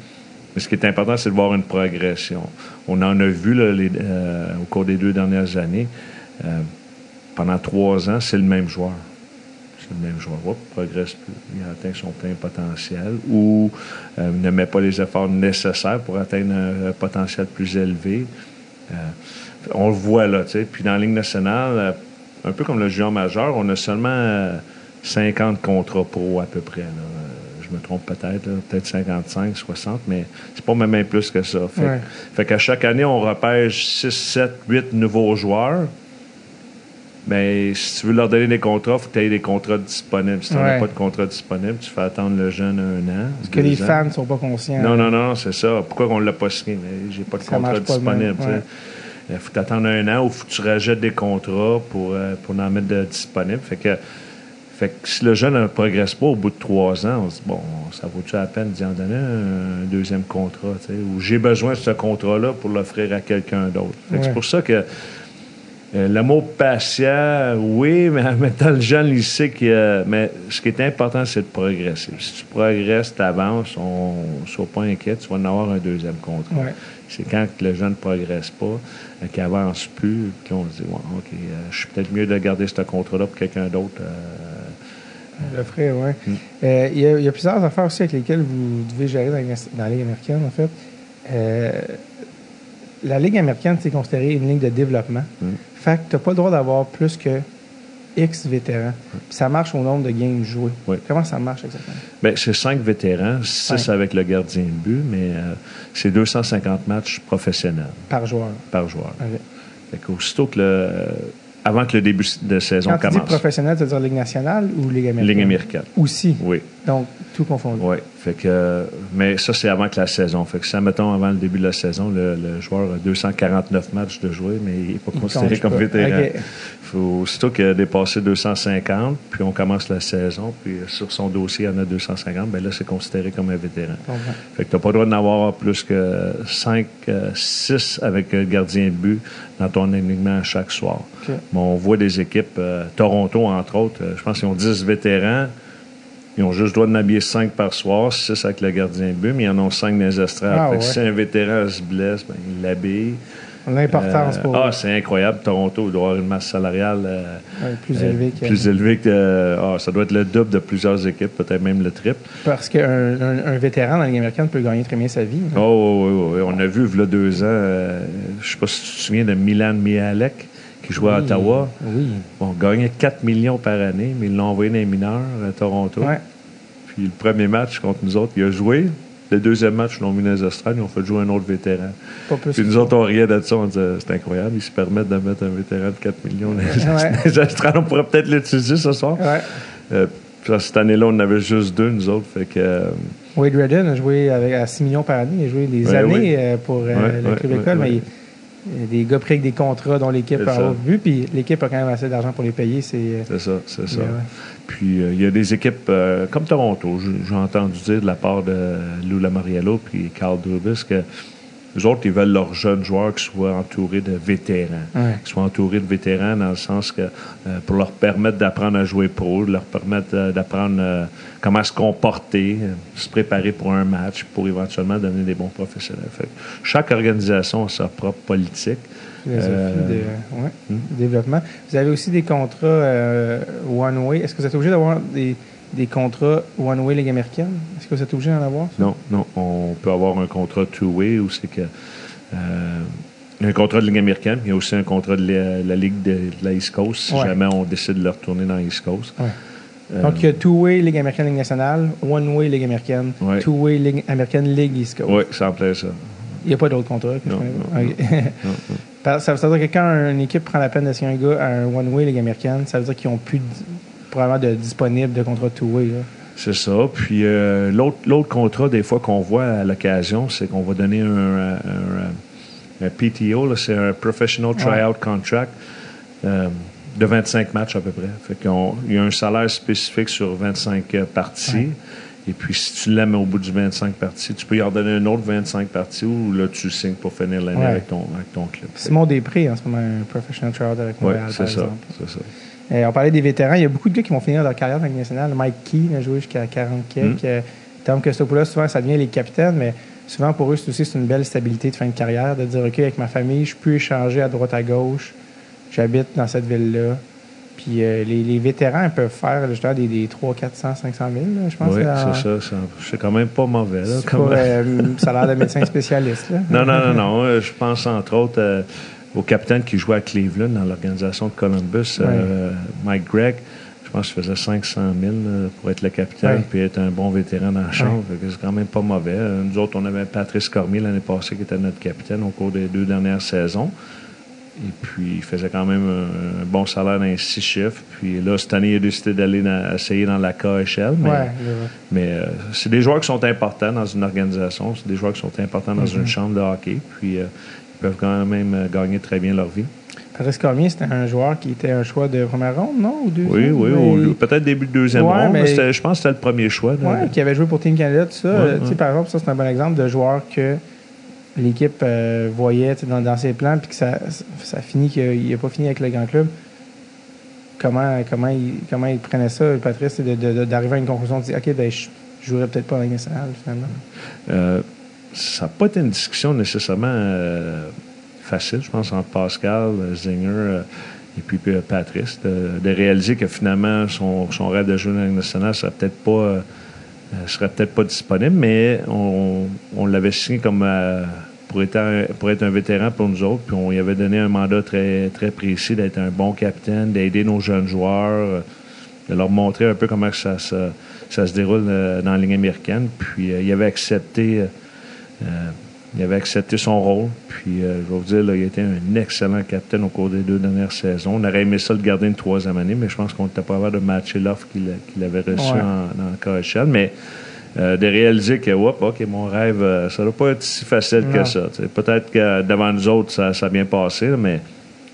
Mais ce qui est important, c'est de voir une progression. On en a vu euh, au cours des deux dernières années. Euh, pendant trois ans, c'est le même joueur le même joueur, ne progresse plus, il atteint son plein potentiel ou euh, ne met pas les efforts nécessaires pour atteindre un, potentiel plus élevé. Euh, on le voit là, tu sais. Puis dans la Ligue nationale, un peu comme le junior majeur, on a seulement euh, 50 contrats pro à peu près. là. Euh, Je me trompe peut-être, peut-être 55, 60, mais c'est pas même plus que ça. Fait, Ouais. fait qu'à chaque année, on repêche 6, 7, 8 nouveaux joueurs. Mais si tu veux leur donner des contrats, il faut que tu aies des contrats disponibles. Si tu n'as Ouais. pas de contrat disponible, tu fais attendre le jeune un an. Parce que les ans. fans ne sont pas conscients. Non, non, non, c'est ça. Pourquoi on ne l'a pas signé? Mais j'ai pas de Ça contrat disponible. ouais. Il faut t'attendre un an ou faut que tu rajettes des contrats pour, euh, pour en mettre de disponibles. Fait que, fait que si le jeune ne progresse pas au bout de trois ans, on se dit, bon, ça vaut-tu la peine d'y en donner un deuxième contrat? Ou j'ai besoin de ce contrat-là pour l'offrir à quelqu'un d'autre. Ouais. C'est pour ça que euh, l'amour patient, oui, mais en même temps, le jeune, il sait que. Mais ce qui est important, c'est de progresser. Si tu progresses, tu avances, on ne sois pas inquiet, tu vas en avoir un deuxième contrat. Ouais. C'est quand le jeune ne progresse pas, euh, qu'il avance plus, puis là, on se dit, ouais, OK, euh, je suis peut-être mieux de garder ce contrat-là pour quelqu'un d'autre. euh, Le ferait, oui. Mm. il, y a, il y a plusieurs affaires aussi avec lesquelles vous devez gérer dans, dans la Ligue américaine, en fait. Euh, la Ligue américaine, c'est considéré une ligue de développement. Mm. Fait que tu n'as pas le droit d'avoir plus que X vétérans. Puis ça marche au nombre de games joués. Oui. Comment ça marche exactement? Ben, c'est cinq vétérans, six Ouais. avec le gardien de but, mais euh, c'est 250 matchs professionnels Par joueur. par joueur. Ok. Fait qu'aussitôt que le, euh, avant que le début de saison Quand tu dis commence. professionnel, tu veux dire Ligue nationale ou Ligue américaine? Ligue américaine. Aussi. Oui, Donc, tout confondu. oui. Fait que, euh, mais ça, c'est avant que la saison. Fait que ça, mettons, avant le début de la saison, le, le joueur a 249 matchs de jouer, mais il n'est pas considéré comme vétéran. Ok. Faut, aussitôt qu'il a dépassé 250, puis on commence la saison, puis euh, sur son dossier, il y en a 250, ben là, c'est considéré comme un vétéran. Fait que t'as pas le droit d'en avoir plus que 5, 6 avec le gardien de but dans ton alignement chaque soir. OK. Mais on voit des équipes, euh, Toronto entre autres, euh, je pense qu'ils ont 10 vétérans. Ils ont juste le droit d'en habiller 5 par soir, 6 avec le gardien de but, mais ils en ont 5 dans les estrades. Ah, ouais. si un vétéran se blesse, ben, il l'habille. L'importance Euh, pour Ah, c'est incroyable. Toronto doit avoir une masse salariale euh, Ouais, plus euh, élevée que. plus élevée que. ah, ça doit être le double de plusieurs équipes, peut-être même le triple. Parce qu'un un, un vétéran dans la Ligue américaine peut gagner très bien sa vie. hein. Oh, oui, oui, oui. On a vu, il y a deux ans, je ne sais pas si tu te souviens de Milan Mihalek, qui jouait à Ottawa. Oui. On gagnait 4 millions par année, mais ils l'ont envoyé dans les mineurs à Toronto. Ouais. Puis le premier match contre nous autres, il a joué. Le deuxième match, ils l'ont mis dans les estrades, ils ont fait jouer un autre vétéran. Pas plus. Puis nous autres, on riait de ça, on disait, c'est incroyable, ils se permettent de mettre un vétéran de 4 millions dans les, Ouais. dans les estrades. On pourrait peut-être l'utiliser ce soir. Ouais. Euh, puis cette année-là, on en avait juste deux, nous autres. Fait que, euh, Wade Redden a joué avec, à 6 millions par année. Il a joué des Ouais, années oui. euh, pour euh, le club école, mais il- des gars pris avec des contrats dont l'équipe a vu, puis l'équipe a quand même assez d'argent pour les payer. C'est euh, c'est ça, c'est ça. Ouais, ouais. Puis euh, il y a des équipes euh, comme Toronto, j'ai entendu dire de la part de Lou Lamariello puis Carl Dubis que les autres, ils veulent leurs jeunes joueurs qui soient entourés de vétérans. Ouais. Qui soient entourés de vétérans dans le sens que euh, pour leur permettre d'apprendre à jouer pro, de leur permettre euh, d'apprendre euh, comment se comporter, euh, se préparer pour un match, pour éventuellement devenir des bons professionnels. Fait chaque organisation a sa propre politique. philosophie de ouais, hmm? développement. Vous avez aussi des contrats one-way. Est-ce que vous êtes obligé d'avoir des, des contrats one-way Ligue américaine? Est-ce que vous êtes obligé d'en avoir? ça? Non, non. On peut avoir un contrat two-way où c'est que. euh, il y a un contrat de Ligue américaine, mais il y a aussi un contrat de la, la Ligue de, de la East Coast, si Ouais. jamais on décide de le retourner dans l'East Coast. Ouais. Euh, Donc, il y a two-way Ligue américaine, Ligue nationale, one-way Ligue américaine, Ouais. two-way Ligue américaine, Ligue East Coast. oui, ça en plaît, ça. Il n'y a pas d'autres contrats. que Non, ça veut dire que quand une équipe prend la peine d'essayer un gars à un one-way Ligue américaine, ça veut dire qu'ils n'ont plus de- probablement de disponible de contrat two-way. C'est ça. Puis euh, l'autre l'autre contrat, des fois, qu'on voit à l'occasion, c'est qu'on va donner un, un- un- un PTO, là, c'est un Professional Tryout Contract euh, de 25 matchs à peu près. Fait qu'on- il y a un salaire spécifique sur 25 euh, parties. Et puis, si tu l'aimes au bout du 25 parties, tu peux y en donner un autre 25 parties ou là, tu signes pour finir l'année Ouais. avec, ton, avec ton club. Simon Després, en ce moment, un professional tryout avec Montréal, c'est par ça. exemple. C'est ça. Euh, on parlait des vétérans. Il y a beaucoup de gars qui vont finir leur carrière dans nationale. Mike Key a joué jusqu'à 40 quelques. Mm. Euh, Tom Costopoulos, souvent, ça devient les capitaines, mais souvent, pour eux, c'est aussi une belle stabilité de fin de carrière, de dire, OK, avec ma famille, je peux échanger à droite, à gauche. J'habite dans cette ville-là. Puis euh, les, les vétérans, ils peuvent faire justement des, des 300, 400, 500 000, là, je pense. Oui, en- c'est ça. C'est quand même pas mauvais. Là, comme- pas euh, salaire de médecin spécialiste. Là. Non, non, non, non. Je pense entre autres, euh, au capitaine qui jouait à Cleveland dans l'organisation de Columbus, euh, Mike Gregg. Je pense qu'il faisait 500 000 là, pour être le capitaine Ouais. puis être un bon vétéran dans la chambre. C'est quand même pas mauvais. Euh, Nous autres, on avait Patrice Cormier l'année passée qui était notre capitaine au cours des deux dernières saisons. Et puis, il faisait quand même un, un bon salaire dans les six chiffres. Puis là, cette année, il a décidé d'aller essayer dans la KHL. Mais, Ouais, mais euh, c'est des joueurs qui sont importants dans une organisation. C'est des joueurs qui sont importants dans une chambre de hockey. Puis, euh, peuvent quand même euh, gagner très bien leur vie. Patrice Cormier, c'était un joueur qui était un choix de première ronde, non? Ou deuxième? Oui, oui. Mais- au- Peut-être début de deuxième Ouais, ronde. mais je pense que c'était le premier choix. Ouais, qui avait joué pour Team Canada, tout ça. Ouais, tu sais, ouais. Par exemple, ça, c'est un bon exemple de joueur que l'équipe euh, voyait dans, dans ses plans, puis que ça, ça finit qu'il n'a pas fini avec le grand club. Comment, comment, il, comment il prenait ça, Patrice, de- de- de- d'arriver à une conclusion, de dire OK, ben, je jouerais peut-être pas en Ligue nationale, finalement. Euh, ça n'a pas été une discussion nécessairement euh, facile, je pense, entre Pascal, euh, Zinger euh, et puis Patrice, de, réaliser que finalement, son, son rêve de jouer dans la nationale serait peut-être pas, pas disponible, mais on, on l'avait signé comme pour, être un, pour être un vétéran pour nous autres, puis on lui avait donné un mandat très, très précis d'être un bon capitaine, d'aider nos jeunes joueurs, de leur montrer un peu comment ça, ça se déroule dans la ligne américaine. Puis il avait accepté il avait accepté son rôle. Puis euh, je vais vous dire, là, il a été un excellent capitaine au cours des deux dernières saisons. On aurait aimé ça le garder une troisième année, mais je pense qu'on n'était pas capable de matcher l'offre qu'il avait reçue Ouais. en, le KHL. Mais euh, de réaliser que, OK, mon rêve, euh, ça ne doit pas être si facile Non. que ça. Peut-être que devant nous autres, ça, ça a bien passé, là, mais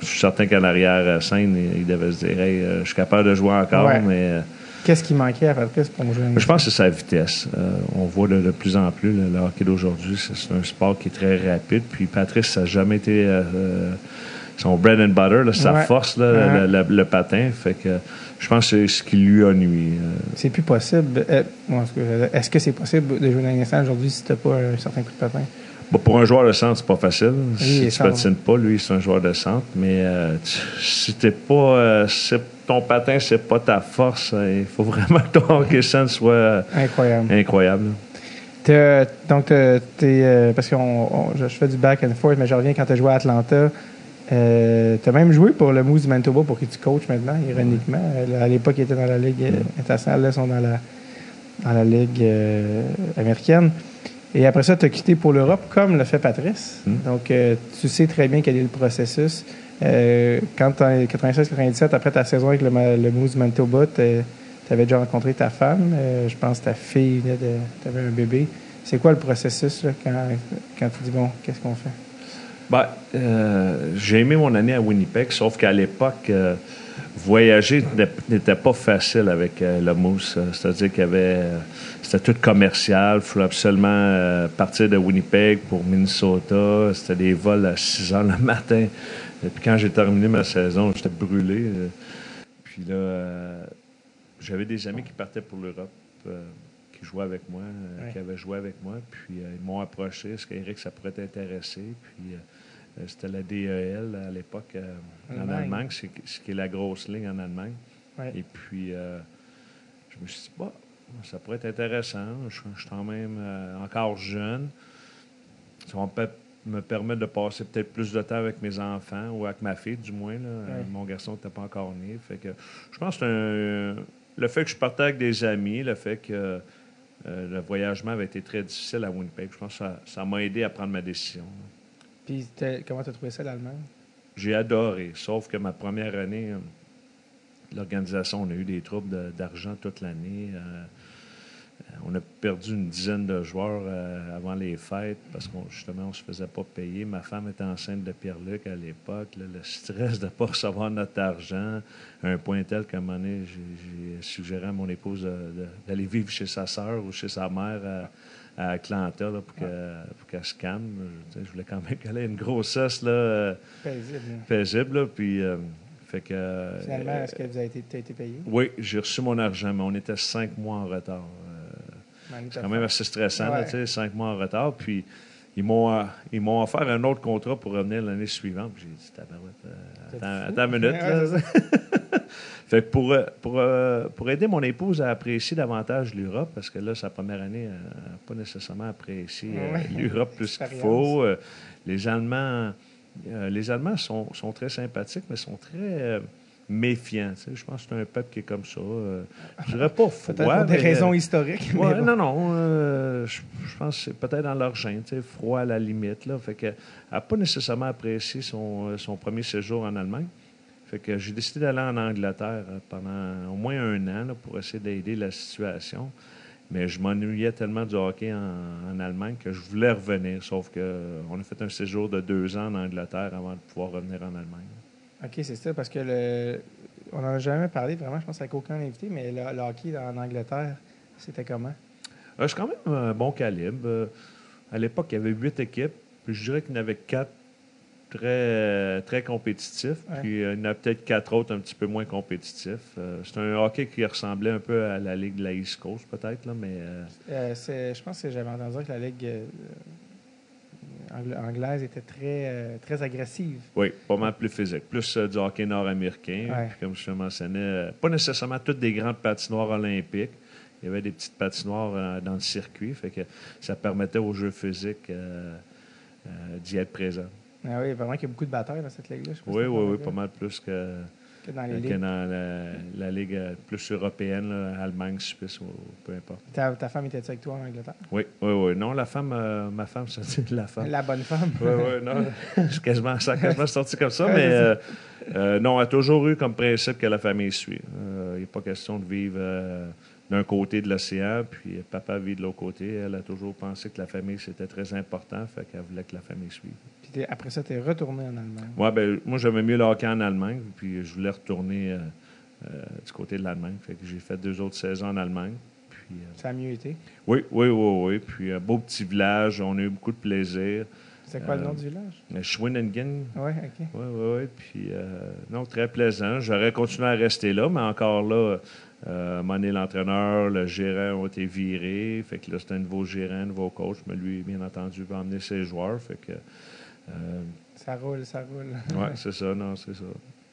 je suis certain qu'à l'arrière-scène, il, il devait se dire, hey, euh, je suis capable de jouer encore, Ouais. mais. Qu'est-ce qui manquait à Patrice pour jouer je pense que c'est sa vitesse. Euh, on voit de, de plus en plus le, le hockey d'aujourd'hui. C'est un sport qui est très rapide. Puis Patrice, ça n'a jamais été euh, euh, son bread and butter, là, sa Ouais. force, là, le, le- le patin. Fait que je pense que c'est ce qui lui a nuit. C'est plus possible. Est-ce que- c'est possible de jouer dans nationale aujourd'hui si tu n'as pas un certain coup de patin? bon, pour un joueur de centre, c'est pas facile. si et tu ça, patines pas, lui, c'est un joueur de centre. Mais euh, tu- si t'es pas, euh, si ton patin, c'est pas ta force, il faut vraiment que ton hockey sense soit Incroyable. incroyable. donc, t'as- t'es, euh, parce que je, fais du back and forth, mais je reviens quand tu as joué à Atlanta. Euh, tu as même joué pour le Moose du Manitoba pour qui tu coaches maintenant, ironiquement. À l'époque, il était dans la Ligue internationale, là, ils sont dans la, dans la Ligue euh, américaine. Et après ça, tu as quitté pour l'Europe, comme le fait Patrice. Mm. Donc, euh, tu sais très bien quel est le processus. Euh, quand en 96-97, après ta saison avec le, le Moose du Manitoba, tu avais déjà rencontré ta femme. Euh, je pense que ta fille venait de. Tu avais un bébé. C'est quoi le processus quand, tu dis, bon, qu'est-ce qu'on fait? Ben, euh, j'ai aimé mon année à Winnipeg, sauf qu'à l'époque, voyager n'était- pas facile avec le Moose. Euh, C'est-à-dire qu'il y avait. c'était tout commercial. Il fallait absolument partir de Winnipeg pour Minnesota. C'était des vols à 6 heures le matin. Et puis quand j'ai terminé ma saison, j'étais brûlé. euh. Puis là, euh, j'avais des amis qui partaient pour l'Europe. euh, qui jouaient avec moi, euh, Ouais. qui avaient joué avec moi, puis ils m'ont approché. Est-ce qu'Éric, ça pourrait t'intéresser? Puis c'était la DEL à l'époque en Allemagne. Allemagne, c'est ce qui est la grosse ligne en Allemagne. Ouais. Et puis, je me suis dit, bah, ça pourrait être intéressant. Je, je suis quand même encore jeune. Peut-être me permettre de passer peut-être plus de temps avec mes enfants ou avec ma fille, du moins. là. Mon garçon n'était pas encore né. Fait que, je pense que un- le fait que je partais avec des amis, le fait que euh, le voyagement avait été très difficile à Winnipeg, je pense que ça- m'a aidé à prendre ma décision. Puis, comment tu as trouvé ça, l'Allemagne? J'ai adoré, sauf que ma première année, euh, l'organisation, on a eu des troubles d'argent toute l'année. Euh, on a perdu une dizaine de joueurs euh, avant les fêtes parce qu'on justement, on ne se faisait pas payer. Ma femme était enceinte de Pierre-Luc à l'époque. le stress de ne pas recevoir notre argent, à un point tel qu'à un moment donné, j'ai suggéré à mon épouse d'aller vivre chez sa sœur ou chez sa mère à, à Atlanta là, pour que- pour qu'elle se calme. Je, voulais quand même qu'elle ait une grossesse. Là, euh, Paisible. hein. paisible. Là, puis, euh, fait que, Finalement, est-ce que vous avez été, été payé? oui, j'ai reçu mon argent, mais on était cinq mois en retard. C'est quand même assez stressant, Ouais. cinq mois en retard. Puis ils m'ont, euh, ils m'ont offert un autre contrat pour revenir l'année suivante. Puis j'ai dit, tabarouette, euh, attends, une minute. Là. Fait que pour, euh, pour, euh, pour aider mon épouse à apprécier davantage l'Europe, parce que là, sa première année, elle n'a pas nécessairement apprécié Ouais. l'Europe plus qu'il faut. Les Allemands les Allemands sont, sont très sympathiques, mais sont très méfiants. tu sais. Je pense que c'est un peuple qui est comme ça. euh, je dirais pas froid. Peut-être des mais, raisons euh, historiques. mais Ouais, bon. Non, non. euh, je, je pense que c'est peut-être dans leur gène, tu sais, froid à la limite. Là, fait n'a pas nécessairement apprécié son, son premier séjour en Allemagne. Fait que j'ai décidé d'aller en Angleterre pendant au moins un an là, pour essayer d'aider la situation. Mais je m'ennuyais tellement du hockey en, en Allemagne que je voulais revenir. Sauf que euh, on a fait un séjour de deux ans en Angleterre avant de pouvoir revenir en Allemagne. OK, c'est ça, parce que le... on n'en a jamais parlé vraiment, je pense, avec aucun invité, mais le, le hockey en Angleterre, c'était comment? Euh, c'est quand même un bon calibre. Euh, à l'époque, il y avait huit équipes. Puis je dirais qu'il y en avait quatre très, très compétitifs. Ouais. Puis euh, il y en a peut-être quatre autres un petit peu moins compétitifs. Euh, c'est un hockey qui ressemblait un peu à la Ligue de la East Coast, peut-être, là, mais je pense que j'avais entendu dire que la Ligue anglaise était très, euh, très agressive. oui, pas mal plus physique. Plus euh, du hockey nord-américain. Ouais. Comme je te mentionnais, euh, pas nécessairement toutes des grandes patinoires olympiques. Il y avait des petites patinoires dans le circuit. Fait que ça permettait aux jeux physiques d'y être présents. Ah oui, vraiment qu'il y a beaucoup de batteurs dans cette ligue-là. Oui, oui, oui, pas mal plus que, Que dans les que ligues. dans la, la ligue euh, plus européenne, là, Allemagne, Suisse, ou peu importe. Ta, ta femme était avec toi en Angleterre? Oui, oui, oui. Non, la femme, euh, ma femme, ça dit la femme. La bonne femme? Oui, oui, non. C'est quasiment, ça a quasiment sorti comme ça, mais euh, euh, non, elle a toujours eu comme principe que la famille suit. Euh, Il n'est pas question de vivre euh, d'un côté de l'océan, puis papa vit de l'autre côté. Elle a toujours pensé que la famille, c'était très important, fait qu'elle voulait que la famille suive. Puis après ça, tu es retourné en Allemagne. Moi, ben, moi j'aimais mieux le hockey en Allemagne, puis je voulais retourner euh, euh, du côté de l'Allemagne. Fait que j'ai fait deux autres saisons en Allemagne. Puis, euh, Ça a mieux été? oui, oui, oui, oui. Puis un beau petit village, on a eu beaucoup de plaisir. C'est quoi le nom du village? Schwenningen, Oui, OK. oui, oui, oui. Puis, non, très plaisant. J'aurais continué à rester là, mais encore là, euh, donné, l'entraîneur, le gérant ont été virés. Fait que là, c'était un nouveau gérant, un nouveau coach. Mais lui, bien entendu, va emmener ses joueurs. Fait que, Ça roule, ça roule. ouais, c'est ça, non, c'est ça.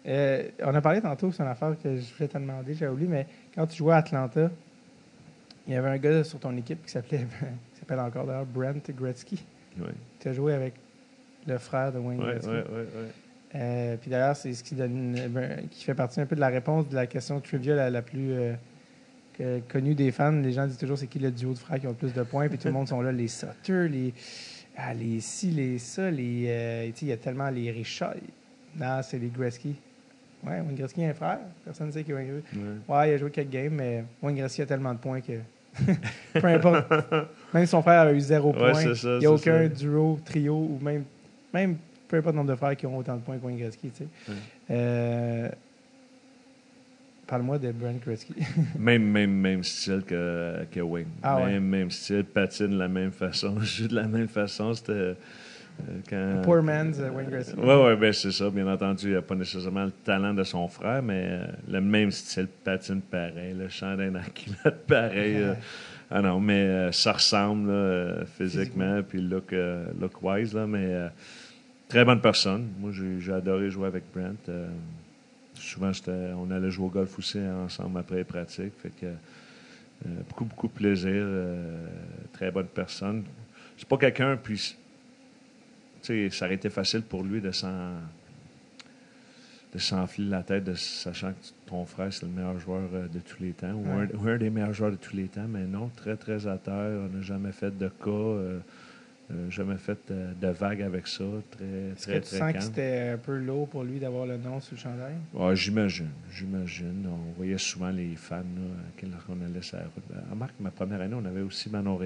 Euh, on a parlé tantôt, c'est une affaire que je voulais te demander, j'ai oublié, mais quand tu jouais à Atlanta, il y avait un gars sur ton équipe qui s'appelait, qui s'appelle encore d'ailleurs Brent Gretzky. Ouais. Tu as joué avec le frère de Wayne Gretzky. ouais, ouais, ouais. Euh, puis d'ailleurs, c'est ce qui donne, ben, qui fait partie un peu de la réponse de la question trivia la, la plus euh, que- connue des fans. Les gens disent toujours c'est qui le duo de frères qui ont le plus de points, puis tout le monde sont là, les Sutter, les, ah, les ci, les ça, les, euh, il y a tellement les Richard. Non, c'est les Gretzky. Ouais, Wayne Gretzky a un frère. Personne ne sait qui est Wayne Gretzky. Ouais. Ouais, il a joué quelques games, mais Wayne Gretzky a tellement de points que. Peu importe. Même si son frère a eu zéro Ouais, point, ça, il n'y a aucun ça. duo, trio, ou même, même peu importe le nombre de frères qui ont autant de points que Wayne Gretzky. Tu sais. Ouais. Euh, Parle-moi de Brent Gretzky. Même, même, même style que, que Wayne. Ah même, ouais. même style, patine de la même façon, joue de la même façon. C'était. euh, quand... Poor man's euh, Wayne Gretzky. Oui, oui, ben c'est ça. Bien entendu, il n'a pas nécessairement le talent de son frère, mais euh, le même style patine pareil, le chandail dans pareil. euh. ah non, mais euh, ça ressemble là, physiquement, puis look, euh, look wise, là, mais très bonne personne. Moi, j'ai j'ai adoré jouer avec Brent. Souvent, on allait jouer au golf aussi ensemble après les pratiques. Fait que, euh, beaucoup, beaucoup de plaisir. euh, très bonne personne. C'est pas quelqu'un, puis ça aurait été facile pour lui de s'en de s'enfler la tête de sachant que ton frère c'est le meilleur joueur euh, de tous les temps ou, un, ou un des meilleurs joueurs de tous les temps mais non très très à terre on n'a jamais fait de cas euh, euh, jamais fait euh, de vagues avec ça très Est-ce que très tu très sens que c'était un peu lourd pour lui d'avoir le nom sur le chandail? J'imagine j'imagine on voyait souvent les fans là, lorsqu'on allait sur la route Ben, remarque ma première année on avait aussi Manon que,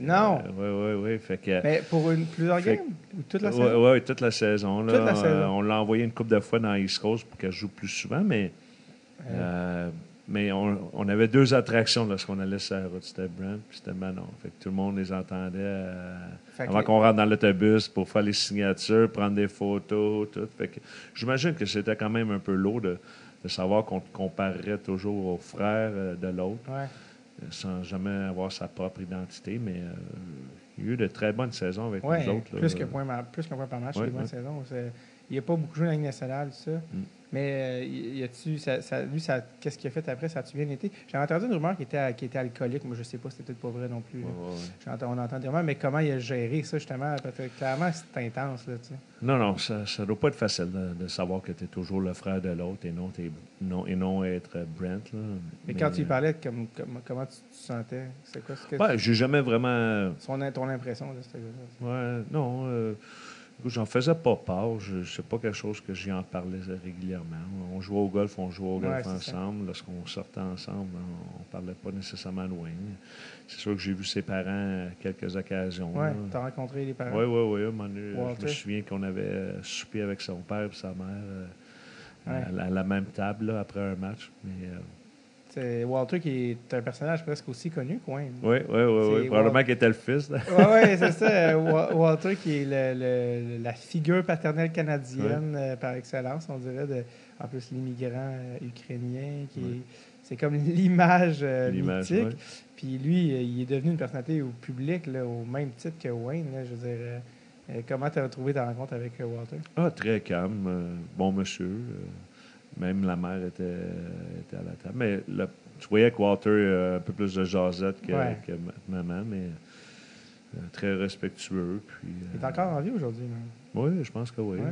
Non! euh, ouais ouais ouais fait que Mais pour une, plusieurs games? Ou toute la saison? ouais, toute la saison. Là, Toute la saison. Euh, on l'a envoyé une couple de fois dans East Coast pour qu'elle joue plus souvent, mais, euh, mais on, on avait deux attractions lorsqu'on allait sur la route. C'était Brent puis c'était Manon. Fait que tout le monde les entendait euh, avant qu'on rentre dans l'autobus pour faire les signatures, prendre des photos, tout. Fait que j'imagine que c'était quand même un peu lourd de, de savoir qu'on te comparerait toujours au frère euh, de l'autre ouais. euh, sans jamais avoir sa propre identité, mais il y a eu de très bonnes saisons avec Ouais, nous autres. plus que point, plus qu'un point par match, Ouais, c'est des bonnes saisons. Il n'a pas beaucoup joué dans la Ligue nationale, tout ça. Mm. Mais euh, y a-tu, ça, ça- lui, ça, qu'est-ce qu'il a fait après? Ça a-tu bien été? J'ai entendu une rumeur qu'il était, alcoolique. Moi, je sais pas, c'était peut-être pas vrai non plus. Ouais, ouais, ouais. On entend des rumeurs, mais comment il a géré ça, justement? Parce que clairement, c'est intense, là, tu sais. Non, non, ça ne doit pas être facile de, de savoir que tu es toujours le frère de l'autre et non, et non être Brent. Là. Mais, quand tu y parlais, comme, comme- comment tu te sentais? C'est quoi ce que Ouais, j'ai jamais vraiment. son, ton impression de ce gars-là? Ouais, non. euh, J'en faisais pas part. Je sais pas quelque chose que j'y en parlais régulièrement. On jouait au golf, on jouait au golf Ouais, c'est ensemble. Lorsqu'on sortait ensemble, on, on parlait pas nécessairement de Wayne. C'est sûr que j'ai vu ses parents à quelques occasions. Ouais, là. t'as rencontré les parents? Oui, oui, oui. Je me souviens qu'on avait euh, soupé avec son père et sa mère euh, Ouais. à, la, à la même table là, après un match. Mais, euh, C'est Walter qui est un personnage presque aussi connu que Wayne. oui, oui, oui, oui. Probablement qu'il était le fils. Oui, ouais, c'est ça. Wa- Walter, qui est le- le- la figure paternelle canadienne euh, par excellence, on dirait. De, en plus, l'immigrant euh, ukrainien, qui Ouais. est- c'est comme l'image euh, mythique. Puis lui, euh, il est devenu une personnalité au public, là, au même titre que Wayne. là, je veux dire, euh, comment tu as trouvé ta rencontre avec Walter? Ah, très calme, euh, bon monsieur. Euh, même la mère était, était à la table. Mais le- tu voyais que Walter a un peu plus de jasette que, Ouais. que ma- maman, mais euh, très respectueux. Puis, Il est euh, encore en vie aujourd'hui. même. Oui, je pense que oui. Ouais.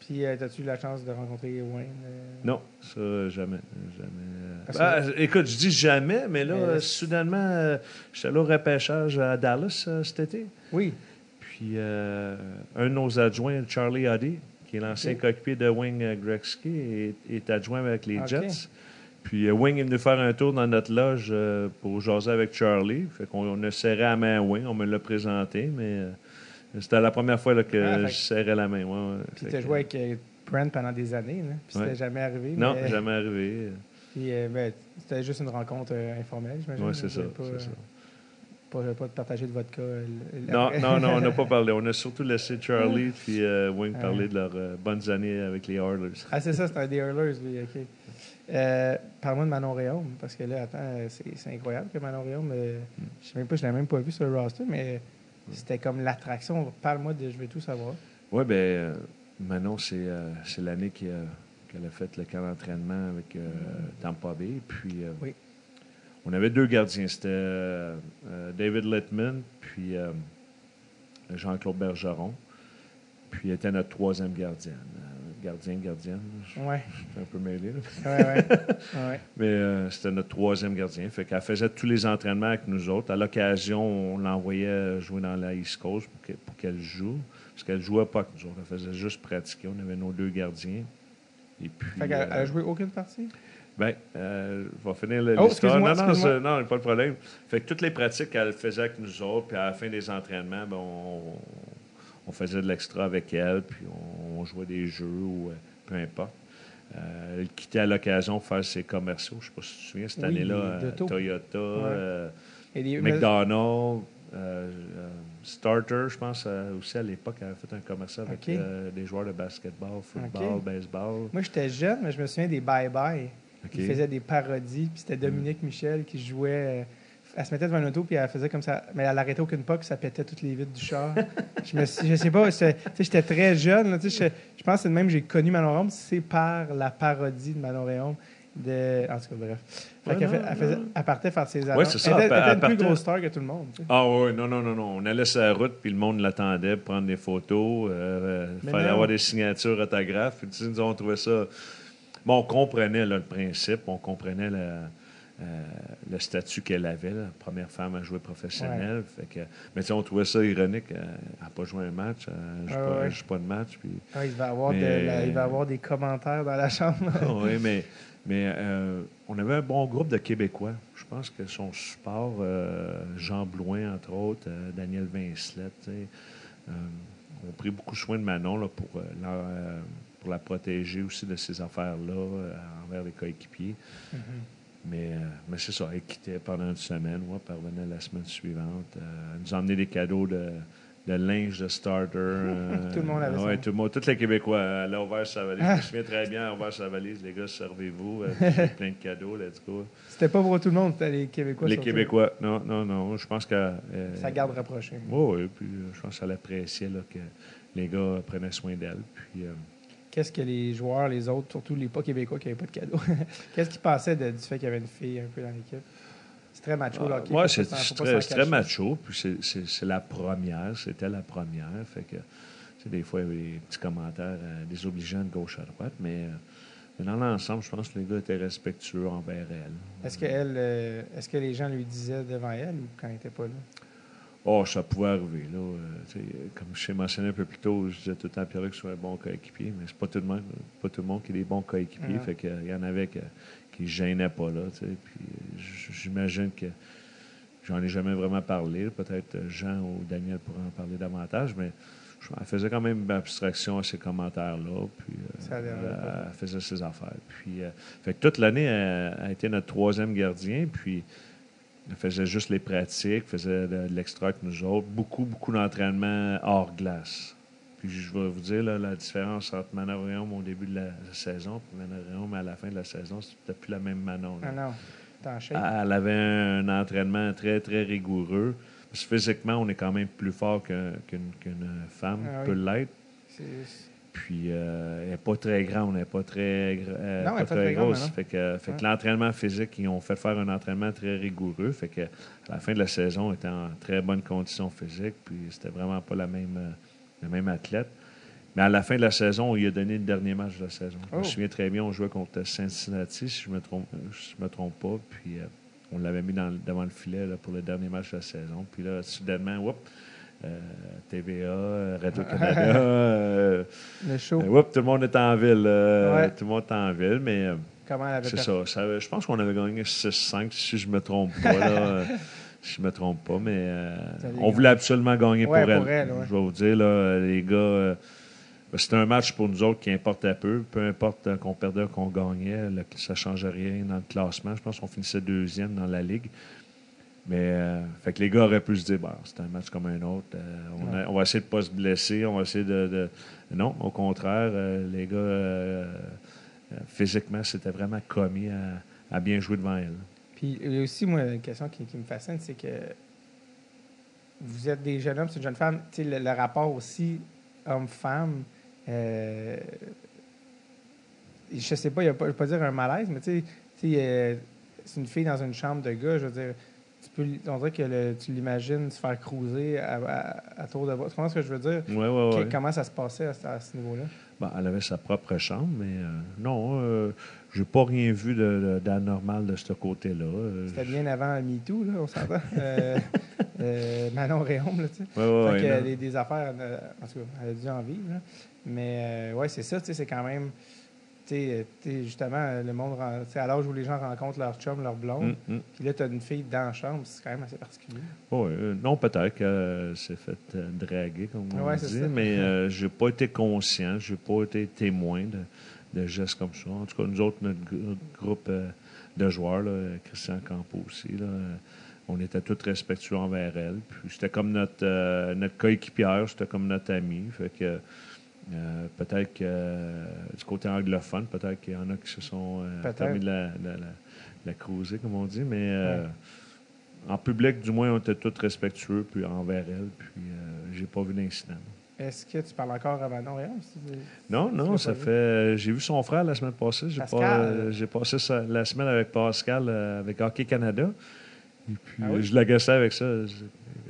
Puis, euh, as-tu eu la chance de rencontrer Wayne? euh? Non, ça, jamais. jamais. euh. Ah, écoute, je dis jamais, mais là, Mais- euh, soudainement, euh, j'étais allé au repêchage à Dallas euh, cet été. Oui. Puis euh, un de nos adjoints, Charlie Huddy, qui est l'ancien Ok. coéquipier de Wing euh, Gretzky, est, est adjoint avec les. Jets. Puis euh, Wing est venu faire un tour dans notre loge euh, pour jaser avec Charlie. Fait qu'on on a serré la main à Wing, on me l'a présenté, mais euh, c'était la première fois là, que Ah, je serrais la main. ouais, ouais. Puis tu as joué avec euh, Brent pendant des années, là. Puis Ouais. c'était jamais arrivé. Non, mais- jamais arrivé. Puis, ben, c'était juste une rencontre informelle, j'imagine. Oui, c'est ça. Pas. Pas, partager de euh, l- Non, non, non, on n'a pas parlé. On a surtout laissé Charlie puis euh, Wing parler de leurs euh, bonnes années avec les Oilers. ah, c'est ça, c'est un des Hurlers, lui. OK. Euh, Parle-moi de Manon Réaume, parce que là, attends, euh, c'est incroyable que Manon Réaume, euh, je sais même pas, je l'ai même pas vu sur le roster, mais c'était comme l'attraction. Parle-moi de Je veux tout savoir. Oui, bien, Manon, c'est l'année qui a- qu'elle a fait le camp d'entraînement avec euh, Tampa Bay. Puis, Oui. On avait deux gardiens. C'était euh, euh, David Littman, puis euh, Jean-Claude Bergeron. Puis, il était notre troisième gardien. Euh, gardien, gardienne. Je Ouais, suis un peu mêlé. là. ouais. Mais euh, c'était notre troisième gardien. Fait qu'elle faisait tous les entraînements avec nous autres. À l'occasion, on l'envoyait jouer dans la East Coast pour que- pour qu'elle joue. Parce qu'elle jouait pas avec nous autres. Elle faisait juste pratiquer. On avait nos deux gardiens. Et puis. Fait qu'elle elle euh, a joué aucune partie? Ben, euh, je vais finir le- Oh, l'histoire. excuse-moi, Non, non, non, pas de problème. Fait que toutes les pratiques qu'elle faisait avec nous autres, puis à la fin des entraînements, ben, on, on faisait de l'extra avec elle, puis on, on jouait des jeux ou euh, peu importe. Euh, elle quittait à l'occasion pour faire ses commerciaux. Je ne sais pas si tu te souviens, cette Oui, année-là, euh. Toyota, euh, Et les- McDonald's, euh, Starter, je pense aussi à l'époque, elle avait fait un commercial avec des joueurs de basketball, football, baseball. Moi, j'étais jeune, mais je me souviens des Bye Bye. Il faisait des parodies, puis c'était Dominique Michel qui jouait. euh, elle se mettait devant une auto, puis elle faisait comme ça. Mais elle arrêtait aucune pas, puis ça pétait toutes les vitres du char. je, me suis- je sais pas, c'est- tu sais, j'étais très jeune. là, je, je pense que c'est de même que j'ai connu Manon Réaume, c'est par la parodie de Manon Réaume. De... En tout cas, bref. Fait Ouais, non, fait- elle, faisait, elle partait faire ses annonces. c'est ça, Elle était, elle elle était une plus grosse star que tout le monde. tu sais. Ah oui, non, non, non, non. On allait sur la route, puis le monde l'attendait pour prendre des photos. euh, Il Mais fallait non. avoir des signatures autographes. Puis, tu sais, nous, on trouvait ça... Bon, on comprenait là, le principe, on comprenait le, euh, le statut qu'elle avait, la première femme à jouer professionnelle. Fait que, mais tu on trouvait ça ironique. euh, Elle n'a pas joué un match, elle ne joue, Ah ouais. joue pas de match. Puis, Ah, il, va avoir de Mais- la- il va avoir des commentaires dans la chambre. oui, mais, mais euh, on avait un bon groupe de Québécois. Je pense que son support, euh, Jean Blouin, entre autres, euh, Daniel Vincelette, euh, ont pris beaucoup soin de Manon là, pour, euh, euh, pour la protéger aussi de ces affaires-là euh, envers les coéquipiers. Mhm. Mais, euh, mais c'est ça, elle quittait pendant une semaine, puis elle revenait la semaine suivante. Euh, elle nous emmenait des cadeaux de, de linge de starter. euh, Tout le monde avait ouais, ça. tout le monde, tous les Québécois. Elle a ouvert sa valise. Je me souviens très bien, elle a ouvert sa valise. Les gars, servez-vous. Plein de cadeaux, let's go. C'était pas pour tout le monde, c'était les Québécois. les surtout. Québécois, non, non, non. Je pense que. Ça garde rapproché. Oui, oui. Puis je pense qu'elle appréciait là, que les gars prenaient soin d'elle. Puis. Qu'est-ce que les joueurs, les autres, surtout les pas québécois qui n'avaient pas de cadeau, qu'est-ce qu'ils pensaient de- du fait qu'il y avait une fille un peu dans l'équipe? C'est très macho. Ouais, faut c'est très, très macho. Puis c'est- la première. C'était la première. Fait que, des fois, il y avait des petits commentaires euh, désobligeants de gauche à droite. Mais, euh, mais dans l'ensemble, je pense que les gars étaient respectueux envers elle. Est-ce que, elle, euh, est-ce que les gens lui disaient devant elle ou quand elle n'était pas là? Oh, ça pouvait arriver. Là, Euh, sais, comme je t'ai mentionné un peu plus tôt, je disais tout le temps à Pierre que je sois un bon coéquipier, mais c'est pas tout le monde, pas tout le monde qui est des bons coéquipiers. Mhm. Fait que, il y en avait que- qui ne gênaient pas là. Puis euh, j'imagine que j'en ai jamais vraiment parlé. Peut-être euh, Jean ou Daniel pourraient en parler davantage, mais je elle faisait quand même abstraction à ces commentaires-là. Puis euh, elle, faisait ses affaires. Puis, euh, fait que toute l'année, elle, elle a été notre troisième gardien. Puis elle faisait juste les pratiques, faisait de, de l'extra avec nous autres. Beaucoup, beaucoup d'entraînement hors glace. Puis je vais vous dire là, la différence entre Manon Réaume au début de la saison et Manon Réaume à la fin de la saison, c'était plus la même Manon. là. Ah non. Elle avait un entraînement très, très rigoureux. Parce que physiquement, on est quand même plus fort qu'un- qu'une qu'une femme Ah oui. peut l'être. Puis euh, elle n'est pas très grande, elle n'est pas très, euh, Non, pas très grande, grosse. Fait que, fait que Ouais. l'entraînement physique, ils ont fait faire un entraînement très rigoureux. Fait que à la fin de la saison, elle était en très bonne condition physique. Puis c'était vraiment pas la même, euh, la même athlète. Mais à la fin de la saison, on lui a donné le dernier match de la saison. Je Oh. me souviens très bien, on jouait contre Cincinnati, si je me trompe, je me trompe pas. Puis euh, on l'avait mis dans devant le filet là, pour le dernier match de la saison. Puis là, soudainement, euh, TVA, euh, Radio-Canada, euh, Le show, euh, tout le monde est en ville. euh, Ouais. Tout le monde est en ville, mais euh, comment elle avait c'est ça, ça. Je pense qu'on avait gagné 6-5, si je me trompe pas. là, euh, si je me trompe pas, mais euh, on voulait absolument gagner Ouais, pour elle. pour elle, ouais. Je vais vous dire, là, les gars, euh, ben, c'était un match pour nous autres qui importait peu. Peu importe euh, qu'on perdait ou qu'on gagnait, là, ça ne changeait rien dans le classement. Je pense qu'on finissait deuxième dans la ligue. Mais euh, fait que les gars auraient pu se dire, bon, c'est un match comme un autre. euh, on, a- on va essayer de ne pas se blesser. On va essayer de. de- Non, au contraire, euh, les gars, euh, physiquement, c'était vraiment commis à, à bien jouer devant elle. Puis il y a aussi, moi, une question qui, qui me fascine, c'est que vous êtes des jeunes hommes, c'est une jeune femme. Tu sais, le, le rapport aussi homme-femme, je sais pas, il y a pas, je vais pas dire un malaise, mais tu sais, tu sais, c'est une fille dans une chambre de gars, je veux dire, tu peux, on dirait que le- tu l'imagines se faire cruiser à, à, à tour de bras. Tu comprends ce que je veux dire? Oui, oui, oui. Comment ça se passait à, ce- à ce niveau-là? Bon, elle avait sa propre chambre, mais euh, non, euh, j'ai pas rien vu de- de- d'anormal de, ce côté-là. Euh, C'était bien avant MeToo, là, on s'entend. Euh, Manon Réaume, là, tu sais. Ouais, que non. des, des affaires, en tout cas, elle a dû en vivre. là. Mais ouais, c'est ça, tu sais, c'est quand même, sais, euh, justement, euh, le monde, sais, à l'âge où les gens rencontrent leur chum, leur blonde, Hum, hum. puis là, tu as une fille dans la chambre, c'est quand même assez particulier. Ouais, euh, non, peut-être qu'elle s'est fait euh, draguer, comme on Ouais, c'est dit, mais euh, j'ai pas été conscient, j'ai pas été témoin de, de gestes comme ça. En tout cas, nous autres, notre, gr- notre groupe euh, de joueurs, là, Christian Campo aussi, là, euh, on était tous respectueux envers elle. Puis c'était comme notre, euh, notre coéquipière, c'était comme notre ami. Fait que euh, peut-être que euh, du côté anglophone, peut-être qu'il y en a qui se sont euh, permis de la, la, la cruiser, comme on dit, mais euh, en public, du moins, on était tous respectueux puis envers elle, puis j'ai pas vu d'incident. Est-ce que tu parles encore à Manon tu- Non, non, ça fait. J'ai vu son frère la semaine passée. J'ai pas- J'ai passé ça- la semaine avec Pascal avec Hockey Canada. Et puis Ah oui? je l'agaçais avec ça.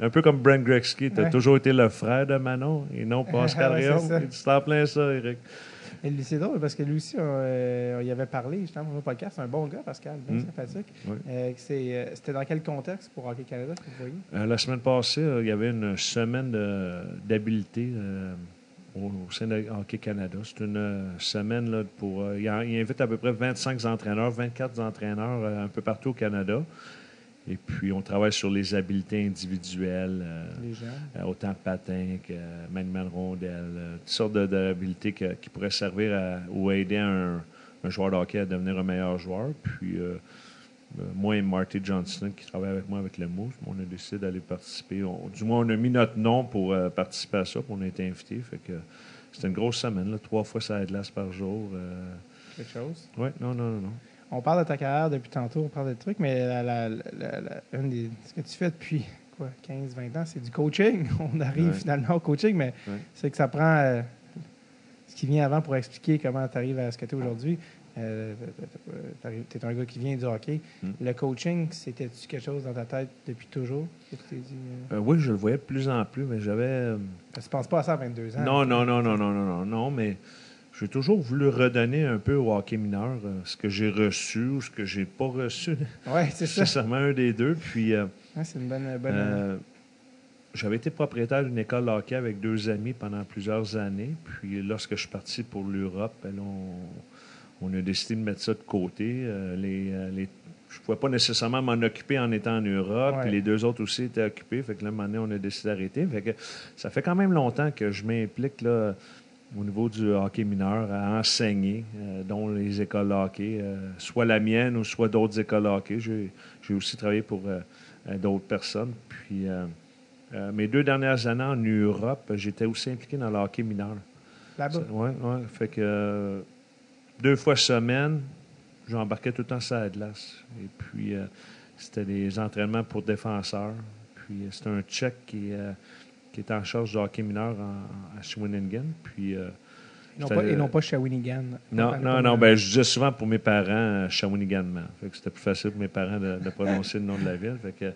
Un peu comme Brent Gretzky, tu as Ouais. toujours été le frère de Manon et non Pascal Ouais, c'est Réaume. ça. Il dit, C'est en plein ça, Eric. C'est drôle parce que lui aussi, on, euh, on y avait parlé justement dans le podcast. C'est un bon gars, Pascal, bien Mm. sympathique. Oui. Euh, euh, c'était dans quel contexte pour Hockey Canada que vous voyez? Euh, la semaine passée, euh, il y avait une semaine d'habileté euh, au, au sein de Hockey Canada. C'est une euh, semaine là, pour. euh, il, invite à peu près 25 entraîneurs, 24 entraîneurs euh, un peu partout au Canada. Et puis, on travaille sur les habiletés individuelles, euh, euh, autant patin que maniement de rondelle, euh, toutes sortes de- que- qui pourraient servir à- ou aider un, un joueur de hockey à devenir un meilleur joueur. Puis, euh, moi et Marty Johnson, qui travaille avec moi avec le Moose, on a décidé d'aller participer. On- du moins, on a mis notre nom pour euh, participer à ça, puis on a été invités. Fait que c'était une grosse semaine, là, trois fois ça glace par jour. Quelque chose? ouais, non, non, non, non. On parle de ta carrière depuis tantôt, on parle de trucs, mais la, la- la- la- une des, ce que tu fais depuis quoi, 15-20 ans, c'est du coaching. On arrive Ouais. finalement au coaching, mais Ouais. c'est que ça prend. euh, ce qui vient avant pour expliquer comment tu arrives à ce que tu es aujourd'hui. Euh, tu es un gars qui vient du hockey. Mm. Le coaching, c'était-tu quelque chose dans ta tête depuis toujours? que tu t'es dit, euh? Euh, oui, je le voyais de plus en plus, mais j'avais. tu penses pas à ça à 22 ans. Non, non, non, non, non, non, non, non, mais j'ai toujours voulu redonner un peu au hockey mineur euh, ce que j'ai reçu ou ce que j'ai pas reçu. Oui, c'est ça. Nécessairement un des deux. Puis euh, Ouais, c'est une bonne. bonne euh, j'avais été propriétaire d'une école de hockey avec deux amis pendant plusieurs années. Puis lorsque je suis parti pour l'Europe, ben on, on a décidé de mettre ça de côté. Les, les- je ne pouvais pas nécessairement m'en occuper en étant en Europe. Ouais. Puis les deux autres aussi étaient occupés. Fait que là, un moment donné, on a décidé d'arrêter. Fait que ça fait quand même longtemps que je m'implique là, au niveau du hockey mineur à enseigner, euh, dont les écoles hockey, euh, soit la mienne ou soit d'autres écoles hockey. J'ai aussi travaillé pour euh, euh, d'autres personnes. Puis mes deux dernières années en Europe, j'étais aussi impliqué dans le hockey mineur. Là-bas? Oui, oui. Fait que deux fois semaine, j'embarquais tout le temps sur la glace. Et puis, c'était des entraînements pour défenseurs. Puis, c'était un Tchèque qui, qui était en charge du hockey mineur en- à Shawinigan. Puis, euh, Et non, j'étais- pas, pas Shawinigan. non, non, non. Ben, je disais souvent pour mes parents euh, Shawinigan Man. C'était plus facile pour mes parents de, de prononcer le nom de la ville. Fait que,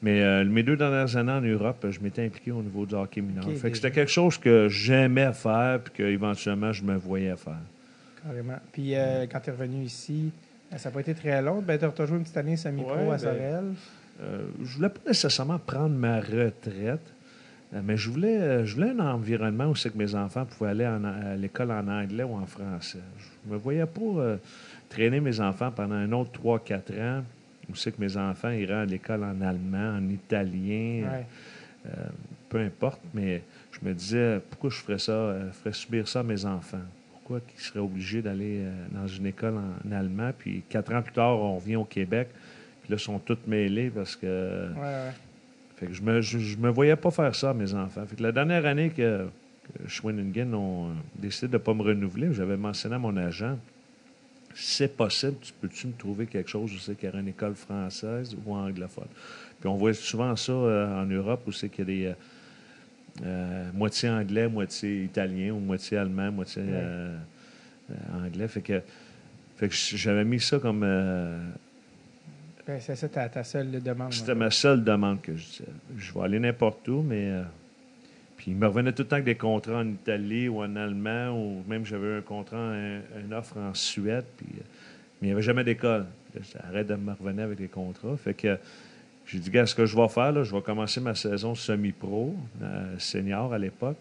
mais euh, mes deux dernières années en Europe, je m'étais impliqué au niveau du hockey mineur. Fait que c'était quelque chose que j'aimais faire puis qu'éventuellement je me voyais faire. Carrément. Puis euh, quand tu es revenu ici, ça n'a pas été très long. Ben, tu as une petite année semi-pro Ouais, à ben, Sorel. Euh, je voulais pas nécessairement prendre ma retraite, mais je voulais, euh, je voulais un environnement où c'est que mes enfants pouvaient aller en- à l'école en anglais ou en français. Je me voyais pas euh, traîner mes enfants pendant un autre 3-4 ans où c'est que mes enfants iraient à l'école en allemand, en italien, Ouais. euh, peu importe, mais je me disais, pourquoi je ferais ça, euh, ferais subir ça à mes enfants? Pourquoi qu'ils seraient obligés d'aller euh, dans une école en, en allemand, puis quatre ans plus tard, on revient au Québec, puis là, ils sont tous mêlés parce que... Ouais, ouais. Fait que je me, je, je me voyais pas faire ça à mes enfants. Fait que la dernière année que, que Shawinigan ont euh, décidé de ne pas me renouveler, j'avais mentionné à mon agent, c'est possible, tu peux-tu me trouver quelque chose où c'est qu'il y aurait une école française ou anglophone? Puis on voit souvent ça euh, en Europe où c'est qu'il y a des... euh, moitié anglais, moitié italien ou moitié allemand, moitié euh, anglais. Fait que, fait que j'avais mis ça comme... Ben, c'est ça ta, ta seule demande. c'était ma seule demande que je disais. Je vais aller n'importe où, mais. euh, puis il me revenait tout le temps avec des contrats en Italie ou en Allemand, ou même j'avais un contrat, un, une offre en Suède, puis, euh, mais il n'y avait jamais d'école. Là, J'arrête de me revenir avec des contrats. Fait que j'ai dit, gars, ce que je vais faire, là, je vais commencer ma saison semi-pro, euh, senior à l'époque.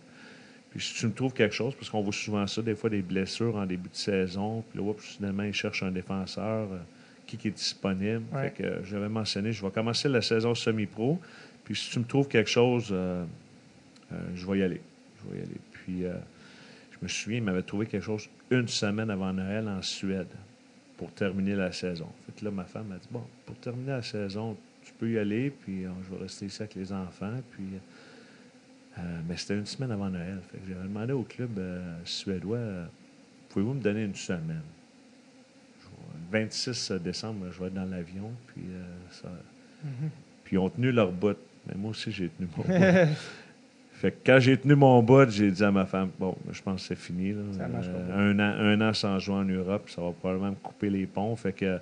Puis si tu me trouves quelque chose, parce qu'on voit souvent ça, des fois des blessures en début de saison, puis là, oups, soudainement, ils cherchent un défenseur, qui, qui est disponible. Ouais. Fait que euh, j'avais mentionné, je vais commencer la saison semi-pro, puis si tu me trouves quelque chose, euh, euh, je vais y aller. Je vais y aller. Puis euh, je me souviens, il m'avait trouvé quelque chose une semaine avant Noël en Suède pour terminer la saison. Fait que là, ma femme m'a dit, bon, pour terminer la saison, tu peux y aller, puis je vais rester ici avec les enfants, puis... mais c'était une semaine avant Noël. Fait que j'avais demandé au club suédois pouvez-vous me donner une semaine? 26 décembre, je vais être dans l'avion. Puis, euh, ça- Mhm. puis ils ont tenu leur bout. Mais moi aussi, j'ai tenu mon bout. Fait que quand j'ai tenu mon bout, j'ai dit à ma femme Bon, je pense que c'est fini. là. Ça marche pas. Euh, un, an, un an sans jouer en Europe, ça va probablement me couper les ponts. Fait que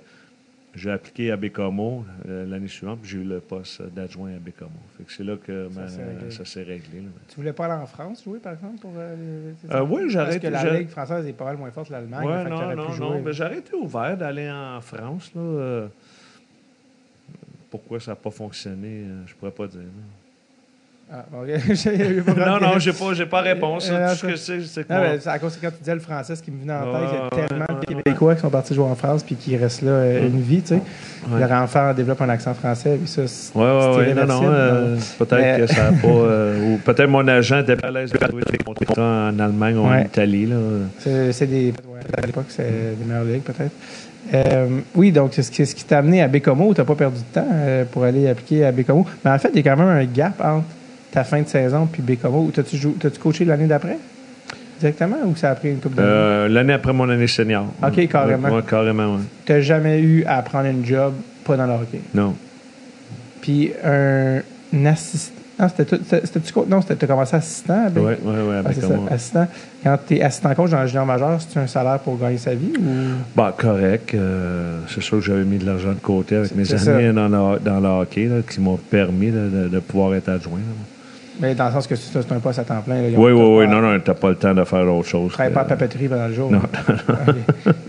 j'ai appliqué à Bécomo euh, l'année suivante, puis j'ai eu le poste d'adjoint à. Fait que c'est là que Ça ma- s'est réglé. ça s'est réglé. là. Tu voulais pas aller en France jouer, par exemple, pour euh, les- Euh, oui, Parce j'arrête- que la Ligue française est pas mal moins forte que l'Allemagne. Ouais, fait que non, t'aurais pu non, jouer. non. Ben, j'aurais été ouvert d'aller en France. Là, euh, pourquoi ça n'a pas fonctionné, euh, je pourrais pas dire. là. Ah, bon, non, non, j'ai pas, j'ai pas réponse. Euh, Tout ce que je c'est ben, c'est à cause quand tu disais le français, ce qui me venait en tête, il y a Ouais, tellement ouais, de ouais. Québécois qui sont partis jouer en France puis qui restent là euh, une vie, tu sais. Ouais. Leur enfant développe un accent français, puis ça, c'est Oui, oui, c'est oui. Non, non. euh, peut-être que ça n'a pas. ou peut-être mon agent était pas à l'aise de trouver des contrats en Allemagne ou en Ouais. Italie. Là. C'est des. ouais, à l'époque, c'est des meilleures ligues, peut-être. Oui, donc, c'est ce qui, ce qui t'a amené à Bécomo, tu n'as pas perdu de temps pour aller appliquer à Bécomo? Mais en fait, il y a quand même un gap entre ta fin de saison puis Bécomo. T'as-tu jou- t'as-tu coaché l'année d'après? Directement ou ça a pris une coupe d'années? Euh, L'année après mon année senior. Ok, carrément. Oui, carrément, oui. Tu n'as jamais eu à prendre une job pas dans le hockey? Non. Puis un assistant. Non, c'était tout- c'était- c'était-tu co- non, c'était- t'as commencé assistant avec. Oui, oui, oui, Ah, avec c'est ça, moi. assistant. Quand tu es assistant coach dans le junior majeur, c'est un salaire pour gagner sa vie ou? Bah, correct. euh, c'est sûr que j'avais mis de l'argent de côté avec C'est- mes c'est années dans le, dans le hockey là, qui m'ont permis là, de, de pouvoir être adjoint. là. Mais dans le sens que c'est c'est un poste à temps plein. là, Oui, oui, oui. Non, non, t'as pas le temps de faire autre chose. Tu travailles pas à papeterie pendant le jour. Non.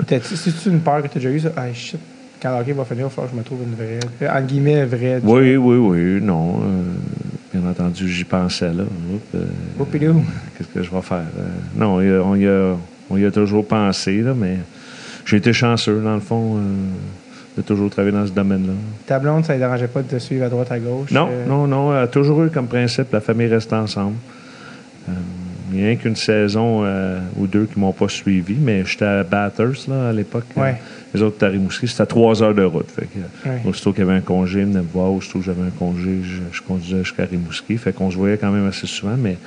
C'est-tu une peur que tu as déjà eue, ça? Ah, shit. Quand le hockey va finir, il va falloir que je me trouve une vraie. euh, En guillemets, vraie. Oui, oui, oui. Non. euh, bien entendu, j'y pensais là. Oups, euh. Qu'est-ce que je vais faire? Euh, non, il y a- on y, a, on y a toujours pensé, là, mais j'ai été chanceux, dans le fond, de toujours travailler dans ce domaine-là. Ta blonde, ça ne dérangeait pas de te suivre à droite, à gauche? Non, euh, non, non. Elle a toujours eu comme principe la famille reste ensemble. Euh, Il n'y a rien qu'une saison euh, ou deux qui m'ont pas suivi, mais j'étais à Bathurst là, à l'époque. Ouais. Les autres, à Rimouski, c'était à trois heures de route. Fait que, Ouais. Aussitôt qu'il y avait un congé, ils venaient me voir. Aussitôt que j'avais un congé, je, je conduisais jusqu'à Rimouski. Fait qu'on se voyait quand même assez souvent, mais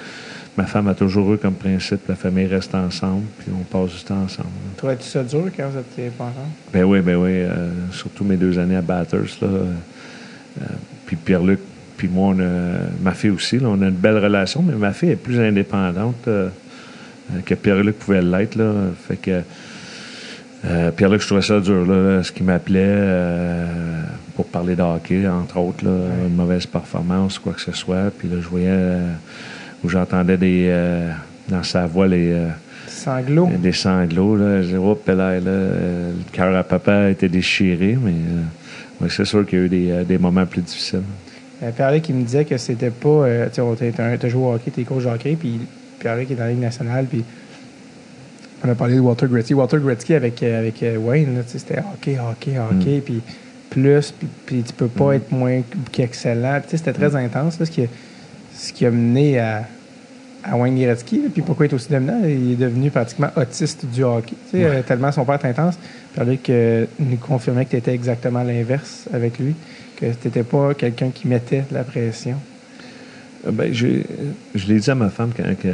ma femme a toujours eu comme principe la famille reste ensemble, puis on passe du temps ensemble. Trouvais-tu ça dur quand vous étiez pas ensemble? Ben oui, ben oui. euh, surtout mes deux années à Batters. Là, euh, puis Pierre-Luc, puis moi, on a- ma fille aussi, là, on a une belle relation, mais ma fille est plus indépendante euh, que Pierre-Luc pouvait l'être. Là, fait que Pierre-Luc, je trouvais ça dur. Là, ce qui m'appelait pour parler de hockey, entre autres, là, une mauvaise performance, quoi que ce soit. Puis là, je voyais où j'entendais des euh, dans sa voix les. euh, Sanglots. des sanglots, là. Je dis, oh, là, le cœur à papa a été déchiré, mais euh, ouais, c'est sûr qu'il y a eu des, des moments plus difficiles. Pierre-Luc, qui me disait que c'était pas. tu joué au hockey, t'es coach de hockey, puis Pierre-Luc est dans la Ligue nationale, puis on a parlé de Walter Gretzky. Walter Gretzky avec, avec Wayne, tu c'était hockey, hockey, hockey, puis plus, puis, tu peux pas être moins qu'excellent. Tu sais, C'était très intense, là, ce, qui a, ce qui a mené à, à Wayne Gretzky. Puis pourquoi il est aussi dominant? Il est devenu pratiquement autiste du hockey. tu sais, euh, tellement son père est intense. Pierre-Luc euh, nous confirmait que tu étais exactement l'inverse avec lui, que tu n'étais pas quelqu'un qui mettait de la pression. Euh, Ben, j'ai- je l'ai dit à ma femme quand que,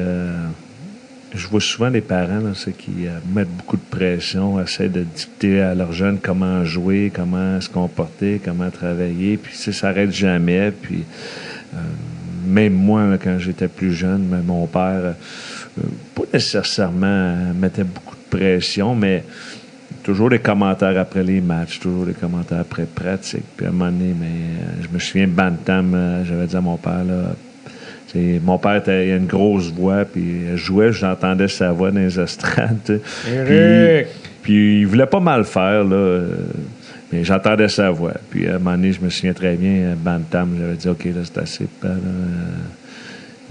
je vois souvent des parents là, c'est qui euh, mettent beaucoup de pression, essaient de dicter à leurs jeunes comment jouer, comment se comporter, comment travailler, puis ça s'arrête jamais. Puis euh, même moi, quand j'étais plus jeune, mon père, euh, pas nécessairement mettait beaucoup de pression, mais toujours des commentaires après les matchs, toujours des commentaires après pratique. Puis à un moment donné, mais, euh, je me souviens, Bantam, euh, j'avais dit à mon père, là, mon père était, il a une grosse voix, puis il jouait, j'entendais sa voix dans les estrades. Puis, puis il voulait pas mal faire, là, mais j'entendais sa voix. Puis à un moment donné, je me souviens très bien, euh, Bantam, j'avais dit, OK, là, c'est assez. là, euh,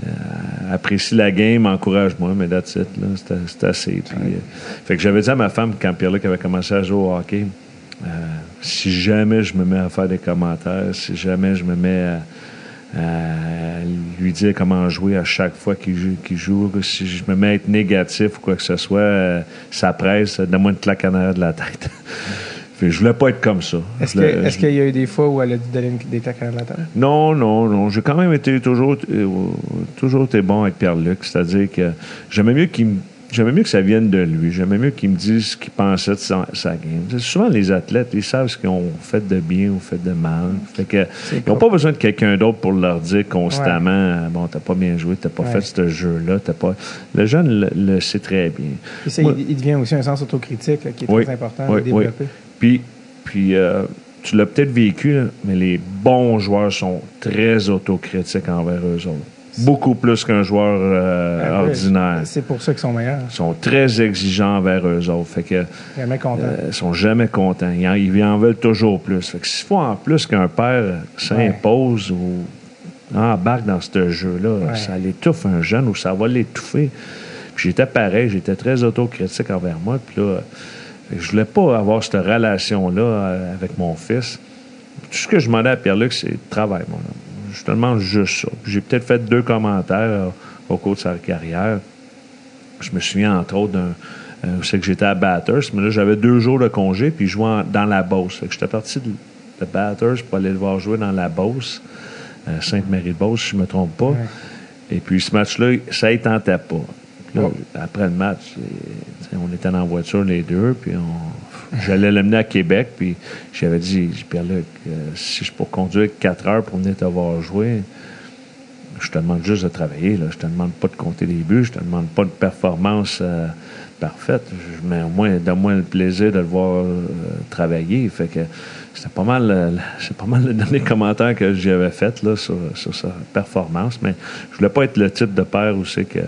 euh, apprécie la game, encourage-moi, mais that's it, là, c'était assez. Puis, euh, fait que j'avais dit à ma femme, quand Pierre-Luc avait commencé à jouer au hockey, euh, si jamais je me mets à faire des commentaires, si jamais je me mets à, à lui dire comment jouer à chaque fois qu'il joue, qu'il joue, si je me mets à être négatif ou quoi que ce soit, euh, ça presse, donne-moi une claque en arrière de la tête. Que je voulais pas être comme ça. Est-ce qu'il y a eu des fois où elle a dû donner une- des claques à la tête? non, non, non. J'ai quand même été toujours, euh, toujours été bon avec Pierre-Luc. C'est-à-dire que j'aimais mieux qu'il me- J'aimais mieux que ça vienne de lui. J'aimais mieux qu'il me dise ce qu'il pensait de sa, sa game. Souvent, les athlètes, ils savent ce qu'ils ont fait de bien ou fait de mal. Fait que, ils n'ont pas besoin de quelqu'un d'autre pour leur dire constamment Bon, t'as pas bien joué, t'as pas Ouais. fait ce jeu-là. t'as pas... Le jeune le, le sait très bien. Puis ça, Moi- il, il devient aussi un sens autocritique là, qui est Oui, très important oui, de développer. Puis, puis euh, tu l'as peut-être vécu, là, mais les bons joueurs sont très autocritiques envers eux autres. Beaucoup plus qu'un joueur euh, ordinaire. C'est pour ça qu'ils sont meilleurs. Ils sont très exigeants envers eux autres. Fait que, Vraiment content. euh, ils sont jamais contents. Ils en, ils en veulent toujours plus. Fait que s'il faut en plus qu'un père s'impose ou embarque dans ce jeu-là, Ouais. ça l'étouffe un jeune ou ça va l'étouffer. Puis j'étais pareil, j'étais très autocritique envers moi. Puis là, je voulais pas avoir cette relation-là euh, avec mon fils. Tout ce que je demandais à Pierre-Luc, c'est travail, homme. Je te demande juste ça. J'ai peut-être fait deux commentaires euh, au cours de sa carrière. Je me souviens, entre autres, d'un. euh, c'est que j'étais à Bathurst, mais là, j'avais deux jours de congé, puis je jouais en- dans la Beauce. Fait que j'étais parti de, de Bathurst pour aller le voir jouer dans la Beauce, euh, Sainte-Marie-de-Beauce, si je ne me trompe pas. Et puis, ce match-là, ça ne tentait pas. Après le match, on était la voiture, les deux, puis on- j'allais l'amener à Québec, puis j'avais dit, Pierre-Luc, euh, si je peux conduire quatre heures pour venir te voir jouer, je te demande juste de travailler. Là. Je te demande pas de compter des buts. Je te demande pas de performance euh, parfaite. Je- Mais au moins, donne-moi le plaisir de le voir euh, travailler. Fait que c'était pas mal, euh, c'est pas mal le dernier commentaire que j'avais fait là, sur, sur sa performance. Mais je voulais pas être le type de père où c'est que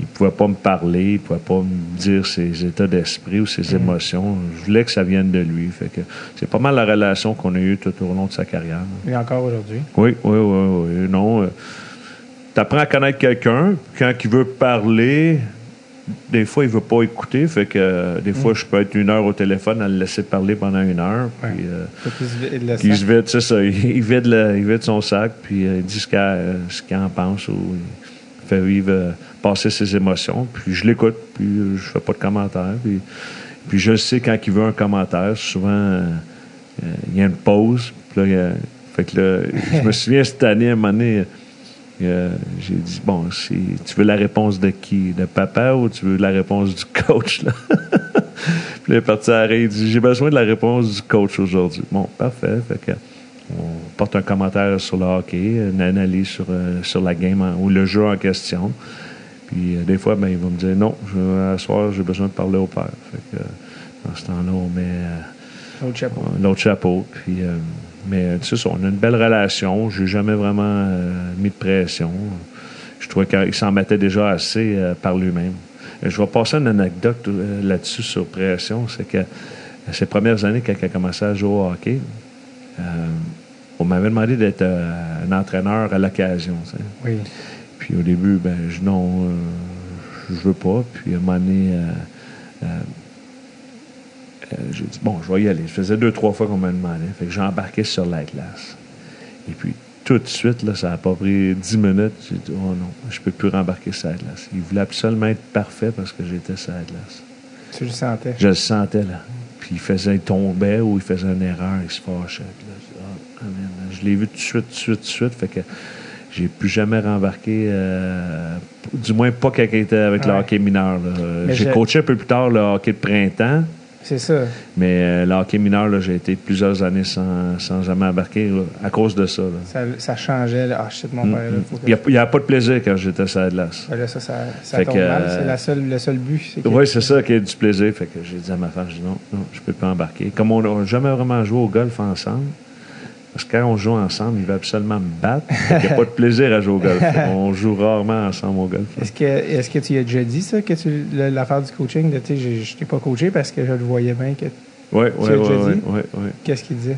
il pouvait pas me parler, il pouvait pas me dire ses états d'esprit ou ses émotions. Je voulais que ça vienne de lui. Fait que c'est pas mal la relation qu'on a eue tout au long de sa carrière. Et encore aujourd'hui? Oui, oui, oui, oui. Non. tu apprends à connaître quelqu'un, quand il veut parler, des fois, il veut pas écouter. Fait que euh, des fois, je peux être une heure au téléphone à le laisser parler pendant une heure. Ouais. Puis, euh, se il se sac. vide, ça. Il, il vide le- il vide son sac, puis euh, il dit ce qu'il euh, ce qu'il en pense ou il fait vivre, euh, passer ses émotions. Puis je l'écoute, puis je fais pas de commentaires. Puis, puis je sais quand il veut un commentaire. Souvent, euh, il y a une pause. Puis là, je me souviens cette année, à un moment donné, j'ai dit, bon, tu veux la réponse de qui? De papa ou tu veux la réponse du coach? Là? puis il est parti à il dit, j'ai besoin de la réponse du coach aujourd'hui. Bon, parfait. Fait on porte un commentaire sur le hockey, une analyse sur, euh, sur la game en- ou le jeu en question. Puis euh, des fois, ben, il va me dire, non, je, à soir, j'ai besoin de parler au père. Fait que, euh, dans ce temps-là, on met... euh, L'autre chapeau. l'autre chapeau. Puis, mais tu sais, on a une belle relation. Je n'ai jamais vraiment mis de pression. Je trouvais qu'il s'en mettait déjà assez par lui-même. Je vais passer une anecdote là-dessus sur pression. C'est que ces premières années, quand il a commencé à jouer au hockey, on m'avait demandé d'être un entraîneur à l'occasion. Oui. Puis au début, ben, je non, euh, je veux pas. Puis à un moment donné, euh, euh, j'ai dit, bon, je vais y aller. Je faisais deux, trois fois qu'on m'a demandé. Fait que j'ai embarqué sur la glace. Et puis, tout de suite, là, ça n'a pas pris dix minutes. J'ai dit, oh non, je peux plus rembarquer sur la glace. Il voulait absolument être parfait parce que j'étais sur la glace. Tu le sentais? Je le sentais, là. Puis il faisait, il tombait ou il faisait une erreur, il se fâchait. Puis là, je Ah. Je l'ai vu tout de suite, tout de suite, tout de suite. Fait que j'ai plus jamais rembarqué, euh, du moins pas quand il était avec le hockey mineur. Euh, J'ai je- coaché un peu plus tard le hockey de printemps, C'est ça. mais euh, le hockey mineur, j'ai été plusieurs années sans, sans jamais embarquer là, à cause de ça. Ça, ça changeait. Ah, shit, mon Mm, père. là, mm. Il n'y a, pas de plaisir quand j'étais sur la glace. Là, ça, ça, ça tombe mal. euh, C'est la seule, le seul but. Oui, c'est ça qui est du plaisir. Fait que j'ai dit à ma femme, je dis non, non, je peux pas embarquer. Comme on n'a jamais vraiment joué au golf ensemble, parce que quand on joue ensemble, il va absolument me battre. Qu'il n'y a pas de plaisir à jouer au golf. On joue rarement ensemble au golf. Est-ce que, est-ce que tu as déjà dit ça, que tu, l'affaire du coaching, de, tu sais, je je t'ai pas coaché parce que je le voyais bien. Que, Oui, oui, oui, oui, oui, oui. qu'est-ce qu'il disait?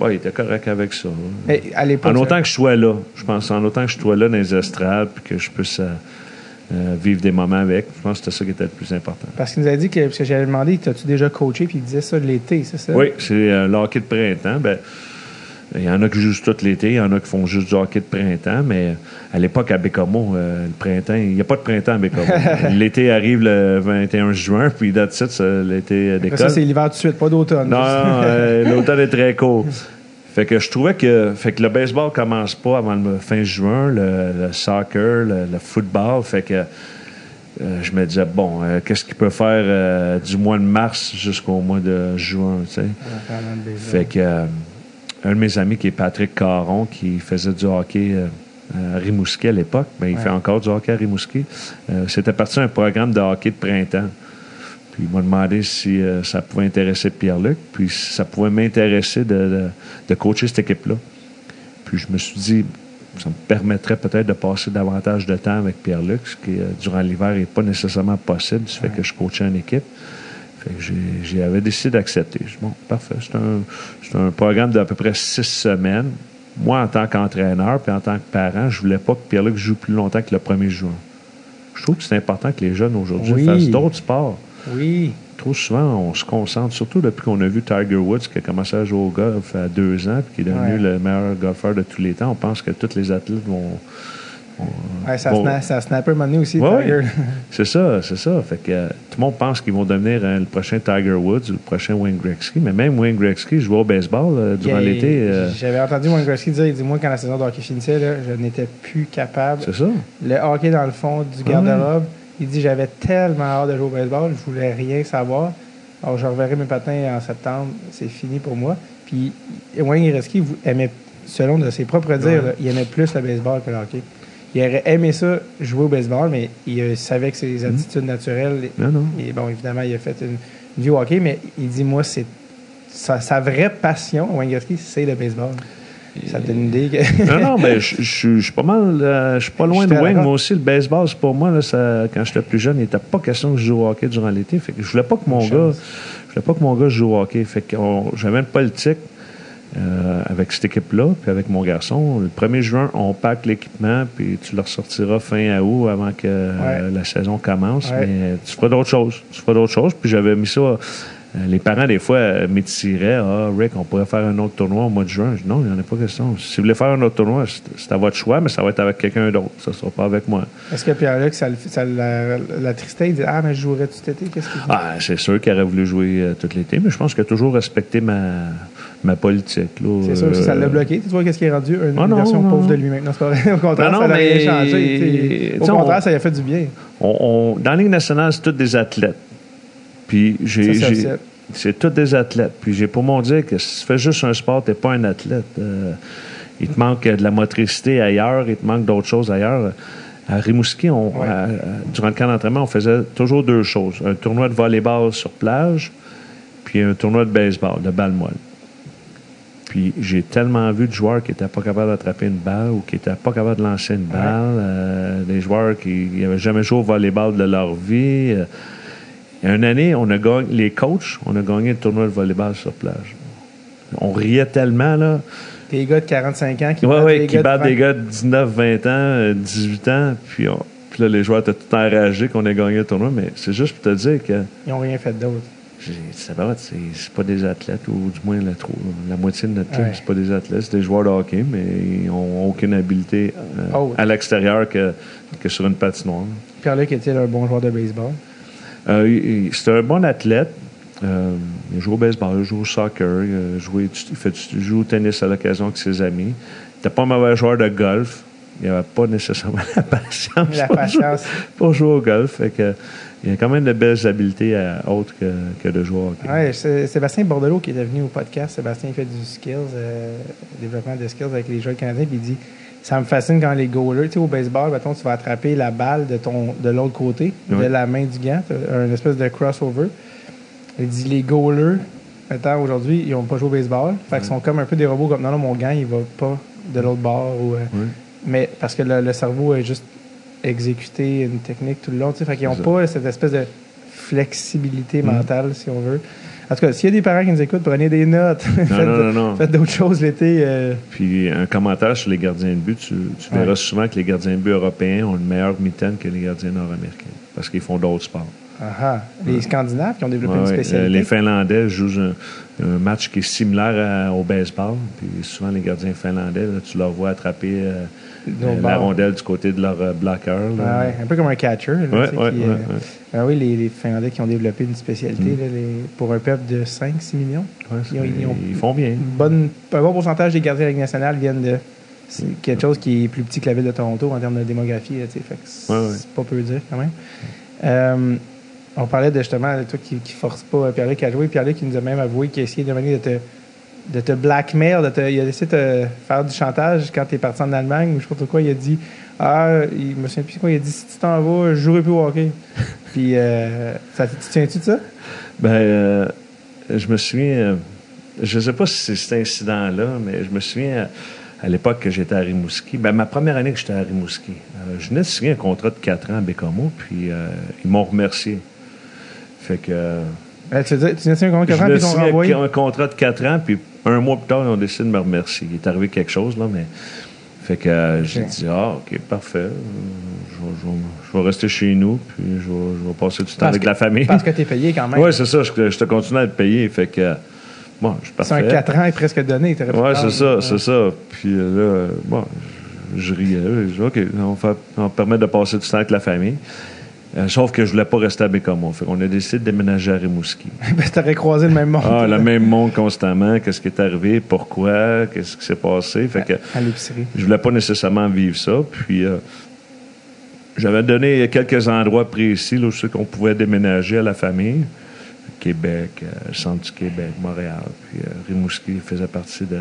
Ouais, il était correct avec ça. Mais à En autant que je sois là, je pense, en autant que je sois là dans les estrades, puis que je puisse euh, euh, vivre des moments avec, je pense que c'était ça qui était le plus important. Parce qu'il nous a dit que, parce que j'avais demandé, t'as-tu déjà coaché, puis il disait ça l'été, c'est ça? Oui, c'est euh, le hockey de printemps. Ben, il y en a qui jouent tout l'été, il y en a qui font juste du hockey de printemps, mais à l'époque, à Bécomo, euh, le printemps, il n'y a pas de printemps à Bécomo. L'été arrive le 21 juin, puis it, c'est l'été d'école. ça, c'est l'hiver tout de suite, pas d'automne. Non, non, euh, l'automne est très court. Fait que je trouvais que, fait que le baseball commence pas avant le fin juin, le, le soccer, le, le football. Fait que euh, je me disais, bon, euh, qu'est-ce qu'il peut faire euh, du mois de mars jusqu'au mois de juin, tu sais? Fait que un de mes amis qui est Patrick Caron, qui faisait du hockey euh, à Rimouski à l'époque, ben, il Ouais. fait encore du hockey à Rimouski. Euh, C'était parti un programme de hockey de printemps. Puis il m'a demandé si euh, ça pouvait intéresser Pierre-Luc, puis si ça pouvait m'intéresser de, de- de coacher cette équipe-là. Puis je me suis dit, ça me permettrait peut-être de passer davantage de temps avec Pierre-Luc, ce qui, euh, durant l'hiver, n'est pas nécessairement possible, du fait que je coachais une équipe. Fait que j'ai- j'avais décidé d'accepter. Je dis, bon, parfait. C'est un, un programme d'à peu près six semaines. Moi, en tant qu'entraîneur puis en tant que parent, je voulais pas que Pierre-Luc joue plus longtemps que le 1er juin. Je trouve que c'est important que les jeunes aujourd'hui Oui. fassent d'autres sports. Oui. Trop souvent, on se concentre, surtout depuis qu'on a vu Tiger Woods qui a commencé à jouer au golf à deux ans puis qui est devenu Ouais. le meilleur golfeur de tous les temps. On pense que tous les athlètes vont. Ouais, ça, vont- sna- ça snapper un aussi, Ouais, Tiger. C'est ça, c'est ça. Fait que euh, tout le monde pense qu'ils vont devenir euh, le prochain Tiger Woods ou le prochain Wayne Gretzky. Mais même Wayne Gretzky jouait au baseball euh, durant l'été. euh, J'avais entendu Wayne Gretzky dire, il dit, moi, quand la saison de hockey finissait, là, je n'étais plus capable. c'est ça. Le hockey dans le fond du garde-robe, il dit, j'avais tellement hâte de jouer au baseball, je voulais rien savoir. Alors, je reverrai mes patins en septembre, c'est fini pour moi. Puis, Wayne Gretzky aimait selon de ses propres dires, là, il aimait plus le baseball que le hockey. Il aurait aimé ça, jouer au baseball, mais il euh, savait que ses attitudes naturelles. Non, non. Et bon, évidemment, il a fait une, une vie au hockey, mais il dit Moi, c'est sa, sa vraie passion, Wayne Gretzky, c'est le baseball. Ça te donne une idée. que- Non, non, mais je- suis pas mal. euh, Je suis pas loin de d'accord. Moi aussi, le baseball, c'est pour moi, là, ça, quand j'étais plus jeune, il n'était pas question que je joue au hockey durant l'été. Fait que je voulais pas que mon gars. Je voulais pas que mon gars joue au hockey. Fait que j'avais une politique euh, avec cette équipe-là, puis avec mon garçon. Le 1er juin, on pack l'équipement, puis tu le ressortiras fin août avant que la saison commence. Ouais. Mais tu feras d'autres choses. Tu feras d'autres choses. Puis j'avais mis ça. euh, les parents, des fois, euh, m'étiraient. Ah, Rick, on pourrait faire un autre tournoi au mois de juin. Je dis, non, il n'y en a pas question. Si vous voulez faire un autre tournoi, c'est à votre choix, mais ça va être avec quelqu'un d'autre. Ça ne sera pas avec moi. Est-ce que Pierre-Luc, ça, la, la tristait Il dit Ah, mais je jouerais tout cet été Qu'est-ce qu'il dit? Ah, c'est sûr qu'il aurait voulu jouer euh, tout l'été, mais je pense qu'il a toujours respecté ma, ma politique. là. C'est sûr que ça l'a Euh, bloqué. Tu vois qu'est-ce qui est rendu? Une, Ah une non, version non, pauvre non. de c'est pas vrai. Au contraire, ça n'a rien changé. tu. Au tu contraire, on- ça lui a fait du bien. on- on- dans la Ligue nationale, c'est tous des athlètes. Puis j'ai. C'est tous des athlètes. Puis j'ai pour mon dire que si tu fais juste un sport, t'es pas un athlète. Euh, il te manque de la motricité ailleurs, il te manque d'autres choses ailleurs. À Rimouski, on, Ouais. à- à- durant le camp d'entraînement, on faisait toujours deux choses. Un tournoi de volleyball sur plage, puis un tournoi de baseball, de balle molle. Puis j'ai tellement vu de joueurs qui n'étaient pas capables d'attraper une balle ou qui n'étaient pas capables de lancer une balle. euh, des joueurs qui n'avaient jamais joué au volleyball de leur vie. euh. Et une année, on a gagné, les coachs, on a gagné le tournoi de volleyball sur plage. On riait tellement, là. Des gars de 45 ans qui Ouais, battent ouais, des qui gars de battent 20. des gars de 19, 20 ans, euh, 18 ans. Puis, on- puis là, les joueurs étaient tout enragés qu'on ait gagné le tournoi. Mais c'est juste pour te dire que Ils n'ont rien fait d'autre. C'est vrai, c'est c'est pas des athlètes, ou du moins la, moitié de notre team, Ouais. c'est pas des athlètes, c'est des joueurs de hockey, mais ils n'ont aucune habileté euh, Oh. à l'extérieur que, que sur une patinoire. Pierre-Luc était un bon joueur de baseball? Euh, C'était un bon athlète. Euh, il joue au baseball, il joue au soccer, il, a joué, il, fait, il joue au tennis à l'occasion avec ses amis. Il n'était pas un mauvais joueur de golf. Il n'avait pas nécessairement la patience, La pour, patience. Jouer, pour jouer au golf. Fait que, il a quand même de belles habiletés euh, autres que, que au hockey. Ouais, c'est Sébastien Bordelot qui était venu au podcast. Sébastien il fait du skills, euh, développement de skills avec les joueurs canadiens. Puis il dit Ça me fascine quand les goalers, tu sais, au baseball, mettons, tu vas attraper la balle de, ton, de l'autre côté, de la main du gant, un espèce de crossover. Il dit Les goalers, mettons, aujourd'hui, ils n'ont pas joué au baseball. Fait qu'ils sont comme un peu des robots, comme non, non, mon gant, il va pas de l'autre bord. Ou, euh. Mais parce que le, le cerveau a juste exécuté une technique tout le long. Fait qu'ils n'ont pas cette espèce de flexibilité Mm. mentale, si on veut. En tout cas, s'il y a des parents qui nous écoutent, prenez des notes. faites, non, non, non. faites d'autres choses l'été. euh, Puis un commentaire sur les gardiens de but, tu, tu verras Ouais. souvent que les gardiens de but européens ont une meilleure mitaine que les gardiens nord-américains parce qu'ils font d'autres sports. ah ah. les Scandinaves qui ont développé Ouais, une spécialité. Euh, les Finlandais jouent un, un match qui est similaire à- au baseball. Puis souvent, les gardiens finlandais, là, tu leur vois attraper euh, la bord. rondelle du côté de leur euh, bloqueur. là. Ah ouais, un peu comme un catcher. là, Ouais, ouais, qui, euh, ah oui, les, les Finlandais qui ont développé une spécialité Mm. là, les- pour un peuple de 5-6 millions. Ils ont- ils ont- ils font bien. Bonne, un bon pourcentage des gardiens de la Ligue nationale viennent de c'est quelque chose qui est plus petit que la ville de Toronto en termes de démographie. c'est pas peu dire quand même. Euh, on parlait de justement de toi qui, qui force pas euh, Pierre-Luc à jouer. Pierre-Luc qui nous a même avoué qu'il a essayé de venir de te, de te blackmail, de te, il a essayé de te faire du chantage quand tu es parti en Allemagne ou je sais pas quoi. Il a dit Ah, il me souviens plus quoi. Il a dit si tu t'en vas, je jouerai plus au hockey. Puis, euh, ça, tu te souviens-tu de ça? Ben, euh, je me souviens, euh, je ne sais pas si c'est cet incident-là, mais je me souviens à l'époque que j'étais à Rimouski. Ben, ma première année que j'étais à Rimouski, euh, je venais de signer un contrat de 4 ans à Bécamo, puis euh, ils m'ont remercié. Fait que. Euh, tu veux dire, tu de signer un contrat je de 4 ans venais puis de ils t'ont signer renvoyé? un contrat de 4 ans, puis un mois plus tard, ils ont décidé de me remercier. Il est arrivé quelque chose, là, mais. Fait que euh, j'ai dit, ah, OK, parfait. Euh, Je vais, rester chez nous, puis je vais, passer du temps Parce avec que- la famille. Parce que tu es payé quand même. Oui, c'est ça. Je, je te continue à te payer. Fait que, bon, je suis C'est un parfait. 4 ans est presque donné. prendre. c'est ça, c'est ça. Puis euh, là, euh, bon, je, je riais. Je dis, OK, on va, on va permettre de passer du temps avec la famille. Euh, sauf que je voulais pas rester à Bécamo. Fait qu'on a décidé de déménager à Rimouski. Ben, t'aurais croisé le même monde. Ah, le même monde constamment. Qu'est-ce qui est arrivé? Pourquoi? Qu'est-ce qui s'est passé? Fait que À l'épicerie. je voulais pas nécessairement vivre ça. Puis euh, j'avais donné quelques endroits précis là, où sais qu'on pouvait déménager à la famille. Québec, euh, centre du Québec, Montréal. Puis euh, Rimouski faisait partie de.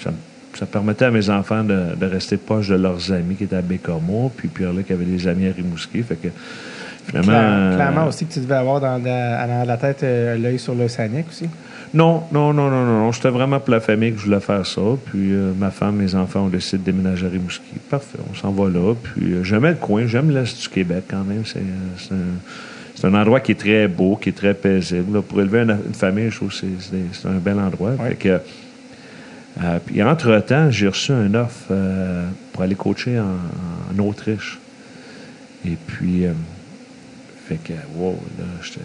Ça, ça permettait à mes enfants de, de rester proches de leurs amis qui étaient à Bécomo, puis Pierre-Luc avait des amis à Rimouski. Fait que finalement. Claire- euh, clairement aussi que tu devais avoir dans, la- dans la tête euh, l'œil sur l'océanique aussi. Non, non, non, non, non. C'était vraiment pour la famille que je voulais faire ça. Puis euh, ma femme, mes enfants ont décidé de déménager à Rimouski. Parfait, on s'en va là. Puis euh, j'aimais le coin, j'aime l'Est du Québec quand même. C'est, euh, c'est un, endroit qui est très beau, qui est très paisible. là. Pour élever une, une famille, je trouve que c'est, un bel endroit. Ouais. Fait que, euh, puis entre-temps, j'ai reçu un offre euh, pour aller coacher en, Autriche. Et puis, euh, fait que, wow, là, j'étais,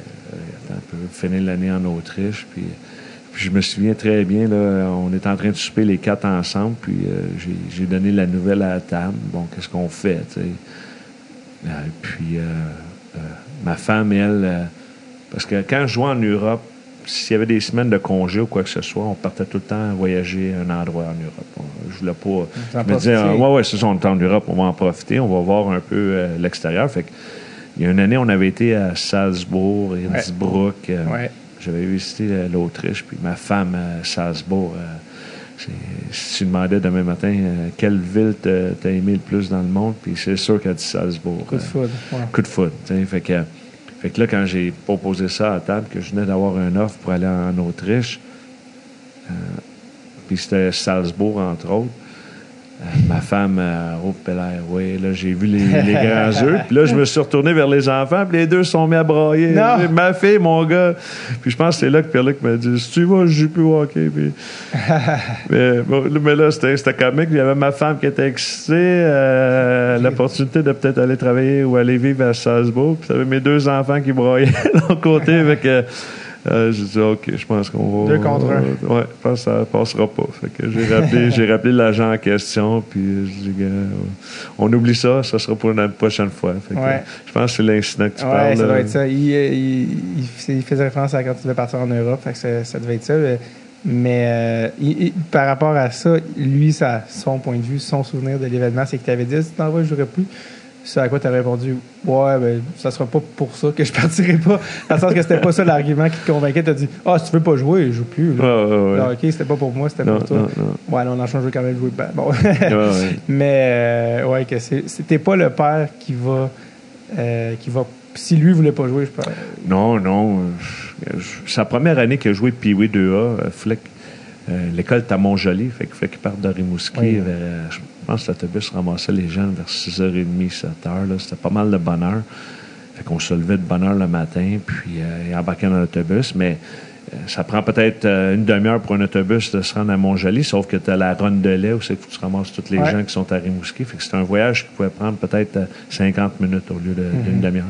attends un peu, finir l'année en Autriche. Puis, je me souviens très bien, là, on est en train de souper les quatre ensemble, puis j'ai, donné la nouvelle à la table. Bon, qu'est-ce qu'on fait, tu sais? Puis, ma femme, elle, parce que quand je jouais en Europe, s'il y avait des semaines de congé ou quoi que ce soit, on partait tout le temps voyager à un endroit en Europe. Je voulais pas. Je me disais, ah, ouais, ouais, c'est ça, on est en Europe, on va en profiter, on va voir un peu euh, l'extérieur. Fait que, il y a une année, on avait été à Salzbourg, Innsbruck. euh, Ouais. J'avais visité euh, l'Autriche, puis ma femme à Salzbourg. euh, si tu demandais demain matin euh, quelle ville t'as aimé le plus dans le monde, puis c'est sûr qu'elle dit Salzbourg. Coup de Euh, foudre. ouais. coup de. Fait que, fait que là, quand j'ai proposé ça à table, que je venais d'avoir un offre pour aller en Autriche, euh, puis c'était Salzbourg, entre autres, ma femme, euh, oh, oui, là, j'ai vu les, les grands yeux. Puis là, je me suis retourné vers les enfants, puis les deux sont mis à brailler. Non. Ma fille, mon gars. Puis je pense que c'est là que Pierre-Luc m'a dit Si tu vas, je joue plus au hockey. Puis... mais, mais là, c'était comique. Il y avait ma femme qui était excitée. euh, L'opportunité de peut-être aller travailler ou aller vivre à Salzbourg. Puis j'avais mes deux enfants qui braillaient de l'autre côté. Que, euh, j'ai dit, OK, je pense qu'on va. Deux contre un. Ouais, je pense que ça passera pas. Fait que j'ai rappelé, j'ai rappelé l'agent en question. Puis je dis, Gars, on oublie ça. Ça sera pour une prochaine fois. Fait que, Ouais. Je pense que c'est l'incident que tu Ouais, parles. ça doit être ça. Il, euh, il- il- il faisait référence à quand tu devais partir en Europe, fait que ça, ça devait être ça. Mais, mais, euh, il- il- par rapport à ça, lui, ça, son point de vue, son souvenir de l'événement, c'est que tu avais dit si tu t'en vas, je jouerai plus. Ce à quoi tu as répondu Ouais, ben, ça sera pas pour ça que je partirai pas. Dans le sens que c'était pas ça l'argument qui te convainquait. Tu as dit Ah, si tu veux pas jouer, je joue plus. là. Ouais, ouais, ouais. Ah, ok, c'était pas pour moi, c'était pour toi. non. Ouais, non, on a changé quand même de jouer. Ben, bon. Mais euh, ouais, que c'est- c'était pas le père qui va, euh, qui va. Si lui voulait pas jouer, je pense. Non, non. Sa première année qu'il a joué Pee-Wee 2A, euh, euh, l'école était à Montjoli, fait qu'il fallait qu'il parte de Rimouski Oui. vers, je pense que l'autobus ramassait les jeunes vers 6h30, 7h. là. C'était pas mal de bonne heure. Fait qu'on se levait de bonne heure le matin, puis euh, il embarquait dans l'autobus, mais euh, ça prend peut-être euh, une demi-heure pour un autobus de se rendre à Montjoli, sauf que tu as la ronde de lait où c'est que tu ramasses tous les Ouais. gens qui sont à Rimouski. Fait que c'est un voyage qui pouvait prendre peut-être euh, 50 minutes au lieu de- d'une demi-heure.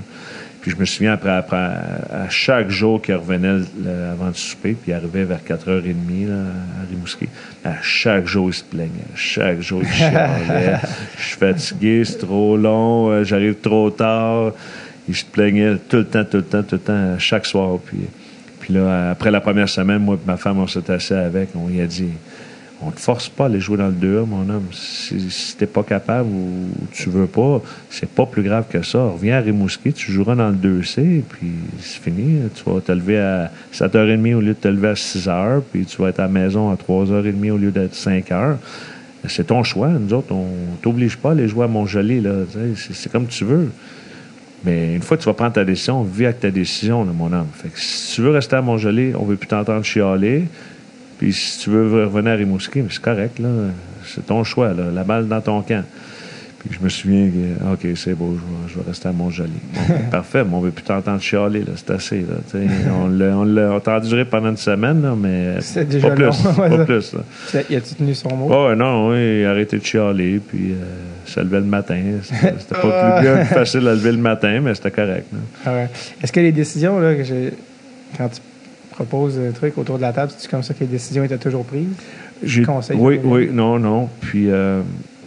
Puis je me souviens, après, après, à chaque jour qu'il revenait le- avant de souper, puis il arrivait vers 4h30 là, à Rimouski, à chaque jour, il se plaignait. Chaque jour, il chialait. Je suis fatigué, c'est trop long, euh, j'arrive trop tard. Il se plaignait tout le temps, tout le temps, tout le temps, chaque soir. Puis, puis là, après la première semaine, moi et ma femme, on s'est assis avec, on lui a dit on te force pas à aller jouer dans le 2A, mon homme. Si, si t'es pas capable ou tu veux pas, c'est pas plus grave que ça. Reviens à Rimouski, tu joueras dans le 2C, puis c'est fini. Tu vas te lever à 7h30 au lieu de te lever à 6h, puis tu vas être à la maison à 3h30 au lieu d'être 5h. C'est ton choix. Nous autres, on t'oblige pas à aller jouer à Montjoli. C'est comme tu veux. Mais une fois que tu vas prendre ta décision, vis avec ta décision, mon homme. Fait que si tu veux rester à Montjoli, on veut plus t'entendre chialer. Puis si tu veux revenir à Rimouski, c'est correct, là. C'est ton choix, là. La balle dans ton camp. Puis je me souviens que, OK, c'est beau, je vais, je vais rester à Montjoli. Bon, parfait, mais on veut plus t'entendre chialer, là. C'est assez, là. On l'a- enduré pendant une semaine, là, mais C'est déjà pas plus. long, ouais, pas ça. plus, là. Il a-tu tenu son mot? Ouais, non, oui, il a arrêté de chialer, puis euh, ça levait le matin. C'était pas plus, bien plus facile à lever le matin, mais c'était correct. Ah ouais. Est-ce que les décisions, là, que j'ai. Quand tu proposes un truc autour de la table, c'est comme ça que les décisions étaient toujours prises? J'ai- Oui, oui, non, non. Puis, euh,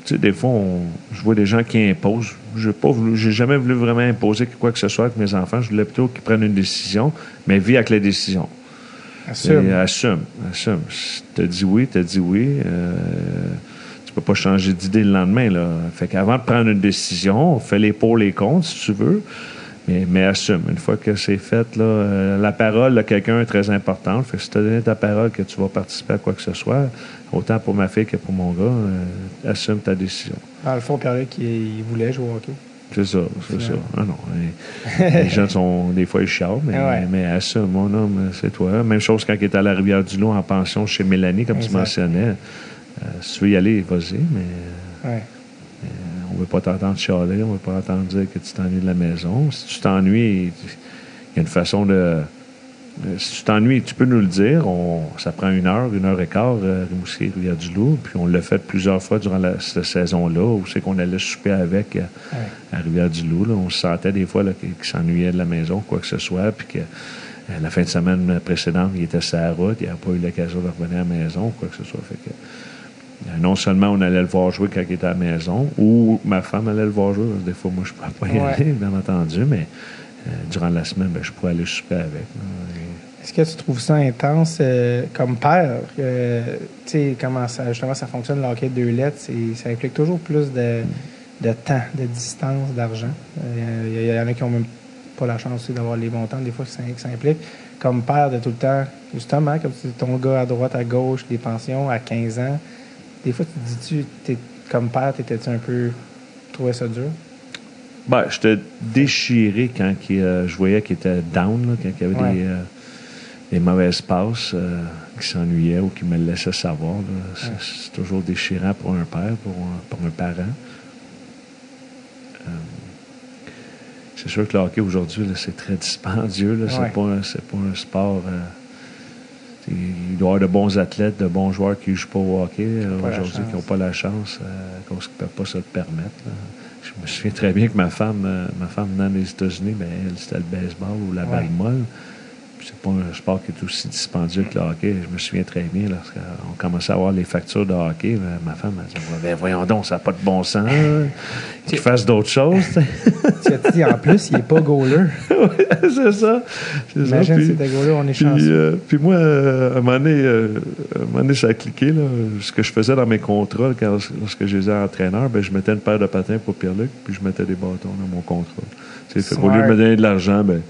tu sais, des fois, on- je vois des gens qui imposent. Je j'ai jamais voulu vraiment imposer quoi que ce soit avec mes enfants. Je voulais plutôt qu'ils prennent une décision, mais vis avec la décision. Assume. Et assume, assume. Si t'as dit oui, t'as dit oui. Euh, tu peux pas changer d'idée le lendemain, là. Fait qu'avant de prendre une décision, fais les pour, les contre, si tu veux. Mais, mais assume. Une fois que c'est fait, là, euh, la parole de quelqu'un est très importante. Fait que si tu as donné ta parole que tu vas participer à quoi que ce soit, autant pour ma fille que pour mon gars, euh, assume ta décision. Dans le fond, Pierre-Luc, il, il voulait jouer au hockey. C'est ça, c'est ça. Ah non. Les, les gens sont. Des fois, ils chialent, mais, Ouais. mais assume, mon homme, c'est toi. Même chose quand il était à la Rivière-du-Loup en pension chez Mélanie, comme tu mentionnais. Euh, si tu veux y aller, vas-y, mais. Ouais. On ne veut pas t'entendre chialer, on ne veut pas t'entendre dire que tu t'ennuies de la maison. Si tu t'ennuies, il y a une façon de. Si tu t'ennuies, tu peux nous le dire. On- ça prend une heure, une heure et quart, euh, Rimouski, Rivière-du-Loup. Puis on l'a fait plusieurs fois durant la- cette saison-là, où c'est qu'on allait souper avec euh, à Rivière-du-Loup. là. On se sentait des fois qu'il s'ennuyait de la maison, quoi que ce soit. Puis que euh, la fin de semaine précédente, il était sur la route, il n'a pas eu l'occasion de revenir à la maison, quoi que ce soit. Fait que, non seulement on allait le voir jouer quand il était à la maison, ou ma femme allait le voir jouer. parce que Des fois, moi, je ne pouvais pas y Ouais. aller, bien entendu, mais euh, durant la semaine, ben, je pouvais aller souper avec. Et- Est-ce que tu trouves ça intense euh, comme père? Euh, tu sais, comment ça, justement ça fonctionne, le hockey de deux lettres, c'est- ça implique toujours plus de, de temps, de distance, d'argent. Euh, Il y, y en a qui n'ont même pas la chance aussi d'avoir les montants, des fois, que ça, que ça implique. Comme père, de tout le temps, justement, comme ton gars à droite, à gauche, des pensions à 15 ans, des fois, tu te dis-tu, comme père, t'étais-tu un peu. trouvais ça dur? Ben, j'étais déchiré quand euh, je voyais qu'il était down, là, quand il y avait Ouais. des, euh, des mauvaises passes, euh, qu'il s'ennuyait ou qu'il me laissait savoir. C'est, Ouais. c'est toujours déchirant pour un père, pour un, pour un parent. Euh, c'est sûr que le hockey aujourd'hui, c'est très dispendieux. Là. Ouais. C'est, pas, pas un sport. Il doit y avoir de bons athlètes, de bons joueurs qui ne jouent pas au hockey euh, aujourd'hui, qui n'ont pas la chance, euh, qu'ils ne peuvent pas se le permettre. là. Je me souviens très bien que ma femme, euh, ma femme venant des États-Unis, ben, elle, c'était le baseball ou la balle molle. C'est pas un sport qui est aussi dispendieux que le hockey. Je me souviens très bien, lorsqu'on commençait à avoir les factures de hockey, ma femme a dit ben, Voyons donc, ça n'a pas de bon sens. Qu'il fasse d'autres choses. tu as dit, en plus, il n'est pas goaler. c'est ça. C'est ça. Imagine si c'était goaler, on est puis, chanceux. euh, puis moi, euh, à un moment donné, euh, à un moment donné, ça a cliqué. Là, ce que je faisais dans mes contrats, quand- lorsque j'étais entraîneur, ben, je mettais une paire de patins pour Pierre-Luc, puis je mettais des bâtons dans mon contrat. Qu'au lieu de me donner de l'argent ben,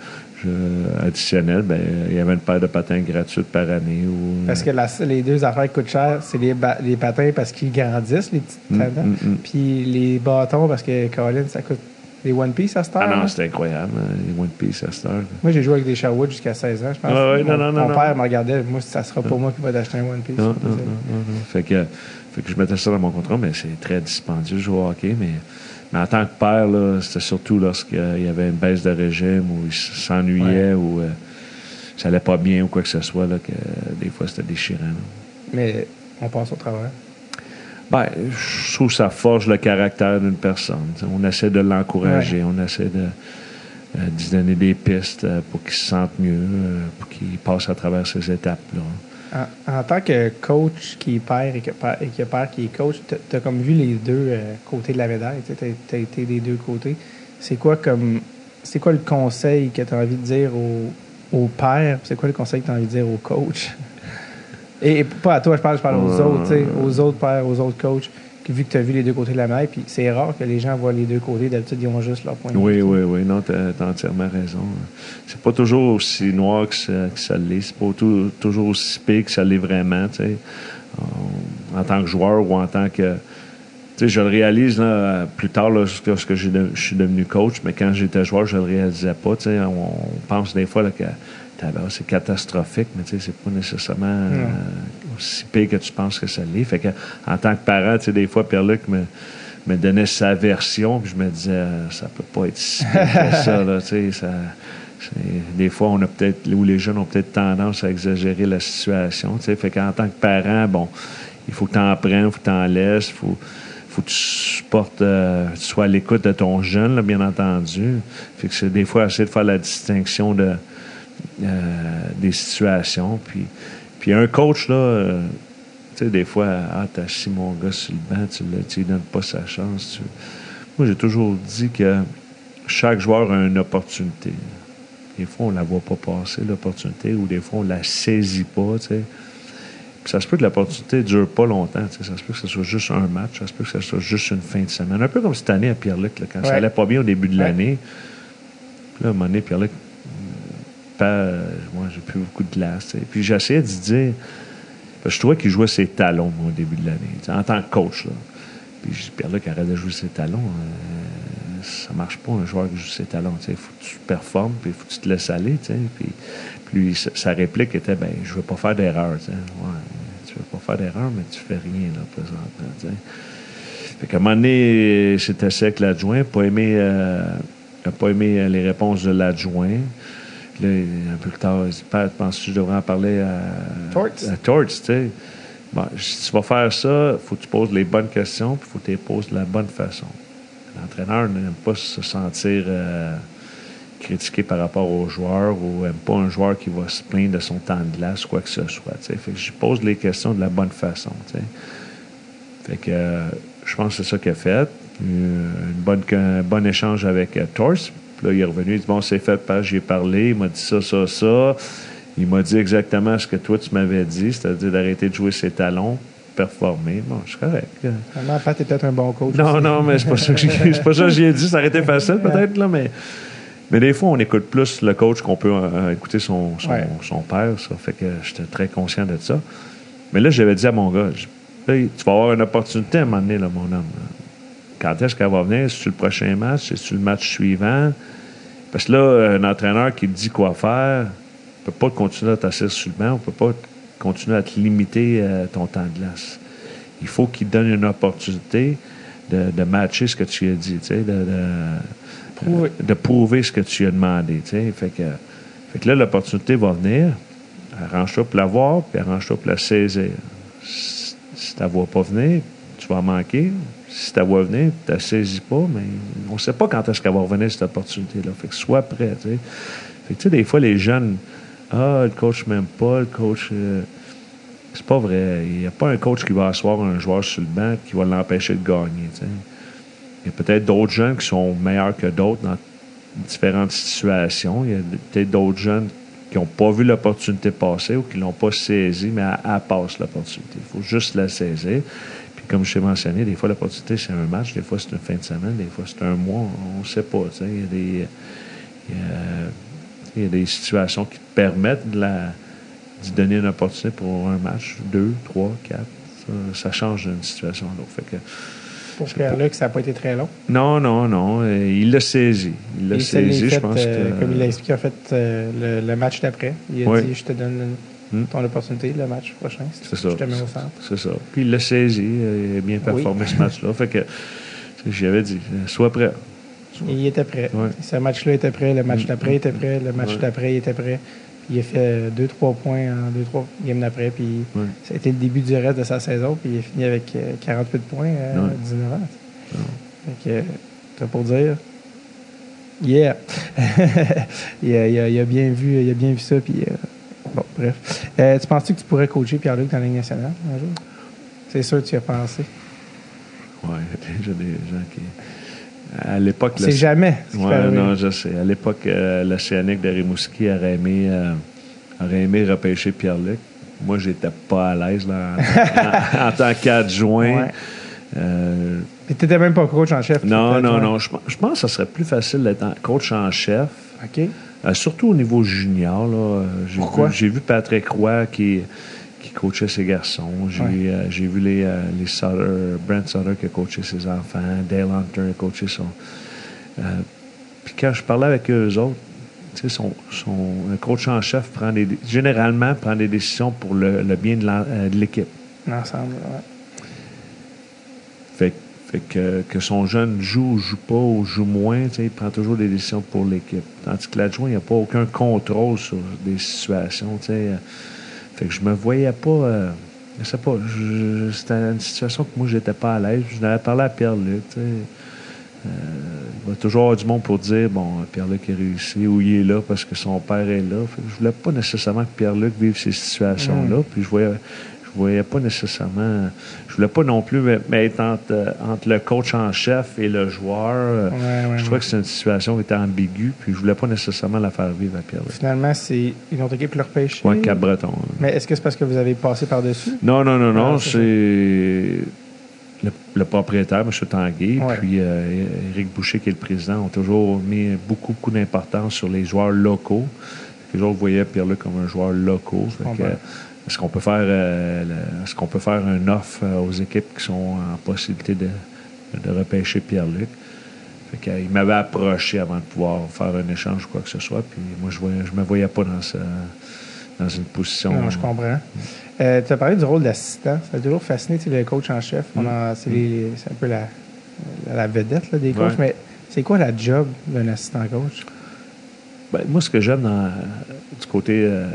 je- additionnel, ben, il y avait une paire de patins gratuite par année. Ou, Parce que la- les deux affaires qui coûtent cher, c'est les, les patins parce qu'ils grandissent, les petites Mm, tendons. mm, mm. Puis les bâtons parce que, Colin, ça coûte des One Piece à cette heure. Ah non, c'était incroyable, hein, les One Piece à cette heure. Moi, j'ai joué avec des Sherwood jusqu'à 16 ans, je pense. Ah mon, non, non, mon non. père me regardait. Moi, ça sera pas moi qui va t'acheter un One Piece. Non, non, non, non, non. Fait que, fait que je mettais ça dans mon contrat, mais c'est très dispendieux de jouer au hockey. Mais, mais en tant que père, c'était surtout lorsqu'il y avait une baisse de régime ou il s'ennuyait ou euh, ça allait pas bien ou quoi que ce soit, là, que euh, des fois c'était déchirant. là. Mais on passe au travail. Ben, je trouve que ça forge le caractère d'une personne. T'sais, On essaie de l'encourager, on essaie de, euh, d'y donner des pistes euh, pour qu'il se sente mieux, euh, pour qu'il passe à travers ces étapes-là. En, en tant que coach qui est père et, que père- et que père qui est coach, tu as comme vu les deux euh, côtés de la médaille. Tu as, été des deux côtés. C'est quoi comme c'est quoi le conseil que tu as envie de dire au, au père? C'est quoi le conseil que tu as envie de dire au coach? Et, et pas à toi, je parle, je parle aux autres, aux autres pères, aux autres coachs, vu que tu as vu les deux côtés de la médaille, puis c'est rare que les gens voient les deux côtés. D'habitude, ils ont juste leur point de Oui, vue. oui, oui. Non, tu as, entièrement raison. C'est pas toujours aussi noir que ça, ça l'est. C'est pas tout- toujours aussi pire que ça l'est vraiment, tu sais. En, en tant que joueur ou en tant que... Tu sais, je le réalise là, plus tard, là, lorsque je suis devenu coach, mais quand j'étais joueur, je le réalisais pas. Tu sais, on, on pense des fois là, que tabarnak, c'est catastrophique, mais tu sais, c'est pas nécessairement euh, aussi pire que tu penses que ça l'est. Fait que, en tant que parent, tu sais, des fois, Pierre-Luc me, me donnait sa version, puis je me disais, euh, ça peut pas être si pire que ça, là, tu sais, ça... Des fois, on a peut-être, ou les jeunes ont peut-être tendance à exagérer la situation. tu sais. Fait qu'en tant que parent, bon, il faut que tu en prennes, il faut que tu en laisses, il faut, faut que tu supportes, euh, tu sois à l'écoute de ton jeune, là, bien entendu. Fait que c'est des fois essayer de faire la distinction de, euh, des situations. Puis, puis un coach, là, euh, tu sais, des fois, ah, t'as assis mon gars sur le banc, tu ne lui donnes pas sa chance. tu- Moi, j'ai toujours dit que chaque joueur a une opportunité. Des fois, on la voit pas passer, l'opportunité, ou des fois, on la saisit pas, tu sais. Puis ça se peut que l'opportunité ne dure pas longtemps. Ça se peut que ce soit juste un match, ça se peut que ce soit juste une fin de semaine. Un peu comme cette année à Pierre-Luc, quand ça Ouais. allait pas bien au début de Ouais. l'année. Puis là, à un moment donné, Pierre-Luc, pas, euh, moi, j'ai plus beaucoup de glace. Puis j'essayais de dire, je trouvais qu'il jouait ses talons au début de l'année, en tant que coach. Là. Puis je dis, Pierre-Luc, arrête de jouer ses talons. euh, ça marche pas, un joueur qui joue ses talons. Il faut que tu performes, puis il faut que tu te laisses aller. Puis, puis sa- réplique était, ben, je veux pas faire d'erreur. tu veux pas faire d'erreur, mais tu fais rien, là, présentement. tu sais. Fait qu'à un moment donné, c'était sec l'adjoint, pas aimé, euh, pas aimé euh, les réponses de l'adjoint. Puis Là, un peu plus tard, il dit Pat, penses-tu que je devrais en parler à Torts. à Torts, tu sais? Bon, si tu vas faire ça, il faut que tu poses les bonnes questions, puis il faut que tu les poses de la bonne façon. L'entraîneur n'aime pas se sentir euh, critiqué par rapport aux joueurs ou n'aime pas un joueur qui va se plaindre de son temps de glace, quoi que ce soit. tu sais? Fait que je pose les questions de la bonne façon. Fait que euh, je pense que c'est ça qu'il a fait. Euh, une bonne, un bon échange avec euh, Torse. Puis là, il est revenu, il dit Bon, c'est fait, Pat, j'ai parlé, il m'a dit ça, ça, ça. Il m'a dit exactement ce que toi, tu m'avais dit, c'est-à-dire d'arrêter de jouer ses talons, performer. Bon, je suis correct. Vraiment, Pat est peut-être un bon coach. Non, aussi. non, mais c'est pas ça que j'ai- c'est pas ça que j'ai dit. Ça aurait été facile, peut-être, là, mais. Mais des fois, on écoute plus le coach qu'on peut euh, écouter son, son, Ouais. son père. Ça fait que j'étais très conscient de ça. Mais là, j'avais dit à mon gars, Là, tu vas avoir une opportunité à un moment donné, là, mon homme. Quand est-ce qu'elle va venir? C'est-tu le prochain match? C'est-tu le match suivant? Parce que là, un entraîneur qui te dit quoi faire ne peut pas continuer à t'asseoir sur le banc, on peut pas continuer à te limiter euh, ton temps de glace. Il faut qu'il te donne une opportunité de, de matcher ce que tu as dit, de, de, Prouver. de prouver ce que tu as demandé. Fait que, fait que là, l'opportunité va venir. Arrange-toi pour la voir, puis arrange-toi pour la saisir. Si si tu ne la vois pas venir, tu vas en manquer. Si tu la vois venir, tu ne saisis pas, mais on ne sait pas quand est-ce qu'elle va revenir, cette opportunité-là. Fait que sois prêt. Fait que, des fois, les jeunes, ah, le coach m'aime pas, le coach. euh, c'est pas vrai. Il n'y a pas un coach qui va asseoir un joueur sur le banc qui va l'empêcher de gagner. Il y a peut-être d'autres jeunes qui sont meilleurs que d'autres dans différentes situations. Il y a peut-être d'autres jeunes qui n'ont pas vu l'opportunité passer ou qui ne l'ont pas saisie, mais elle, elle passe l'opportunité. Il faut juste la saisir. Comme je t'ai mentionné, des fois l'opportunité c'est un match, des fois c'est une fin de semaine, des fois c'est un mois, on ne sait pas. Il y a des. il y a- il y a des situations qui te permettent de la, d'y donner une opportunité pour un match, deux, trois, quatre. Ça, ça change d'une situation à l'autre. Fait que, Pour Pierre-Luc, ça n'a pas été très long. non, non, non. euh, il l'a saisi. Il l'a saisi, je pense euh, que. Comme il l'a expliqué, en fait, euh, le, le match d'après. Il a Oui. dit Je te donne. Ton opportunité, le match prochain. C'est ça. Je te mets au centre. C'est ça. Puis il l'a saisi. euh, Il a bien performé ce match-là. Fait que, j'avais dit, euh, sois prêt. Il était prêt. Ouais. Ce match-là était prêt, le match Mm. d'après était prêt, le match Ouais. d'après était prêt. Puis il a fait 2-3 points en 2-3 games d'après. Puis Ouais. ça a été le début du reste de sa saison. Puis il a fini avec euh, 48 points à Ouais. 19 ans. Fait que, euh, t'as pour dire? Yeah! il, a, il a- il a bien vu, il a bien vu ça. Puis, euh, bon, bref. Euh, tu penses-tu que tu pourrais coacher Pierre-Luc dans la Ligue nationale un jour? C'est sûr que tu y as pensé. Ouais, j'ai des gens qui. À l'époque, C'est jamais. ce Ouais, non, je sais. À l'époque, euh, l'Océanique de Rimouski aurait aimé, euh, aurait aimé repêcher Pierre-Luc. Moi, j'étais pas à l'aise en, en tant qu'adjoint. Ouais. Euh, Puis t'étais même pas coach en chef. non, non, non. Je, pense- je pense que ça serait plus facile d'être coach en chef. OK. Euh, surtout au niveau junior. Là, Euh, j'ai, Pourquoi? Vu, j'ai vu Patrick Roy qui, qui coachait ses garçons. J'ai, Ouais. euh, j'ai vu les, euh, les Sutter, Brent Sutter qui a coaché ses enfants. Dale Hunter a coaché son. Puis quand je parlais avec eux autres, son, son, un coach en chef prend des, généralement prend des décisions pour le, le bien de, l'équipe. Ensemble, ouais. Fait, que, que son jeune joue ou joue pas ou joue moins, il prend toujours des décisions pour l'équipe. Tandis que l'adjoint, il n'y a pas aucun contrôle sur des situations. tu sais. Euh, Fait que je me voyais pas. euh, je sais pas. C'était une situation que moi, j'étais pas à l'aise. Je n'avais parlé à Pierre-Luc. Euh, il va toujours avoir du monde pour dire bon, Pierre-Luc est réussi ou il est là parce que son père est là. Fait que je voulais pas nécessairement que Pierre-Luc vive ces situations-là. Puis je voyais, voyais pas nécessairement. Je voulais pas non plus mettre entre, euh, entre le coach en chef et le joueur. Ouais, ouais, je ouais. trouvais que c'était une situation qui était ambiguë. Puis je voulais pas nécessairement la faire vivre à Pierre-Luc. Finalement, c'est une autre équipe qui leur pêche. Ouais, Cap-Breton. hein. Mais est-ce que c'est parce que vous avez passé par-dessus? Non, non, non, non. Ah, c'est c'est. le, le propriétaire, M. Tanguay, puis euh, Éric Boucher, qui est le président, ont toujours mis beaucoup, beaucoup d'importance sur les joueurs locaux. Toujours voyaient Pierre-Luc comme un joueur local. Est-ce qu'on peut faire euh, est-ce qu'on peut faire un offre euh, aux équipes qui sont en possibilité de, de repêcher Pierre-Luc? Fait que, euh, il m'avait approché avant de pouvoir faire un échange ou quoi que ce soit. Puis moi, je ne me voyais pas dans, ce- dans une position. Non, je comprends. Euh, tu as parlé du rôle d'assistant. Ça a toujours fasciné, tu sais, le coach en chef. On en- c'est, un peu la, la, vedette là, des coachs. Ouais. Mais c'est quoi la job d'un assistant coach? Ben, moi, ce que j'aime dans- du côté euh,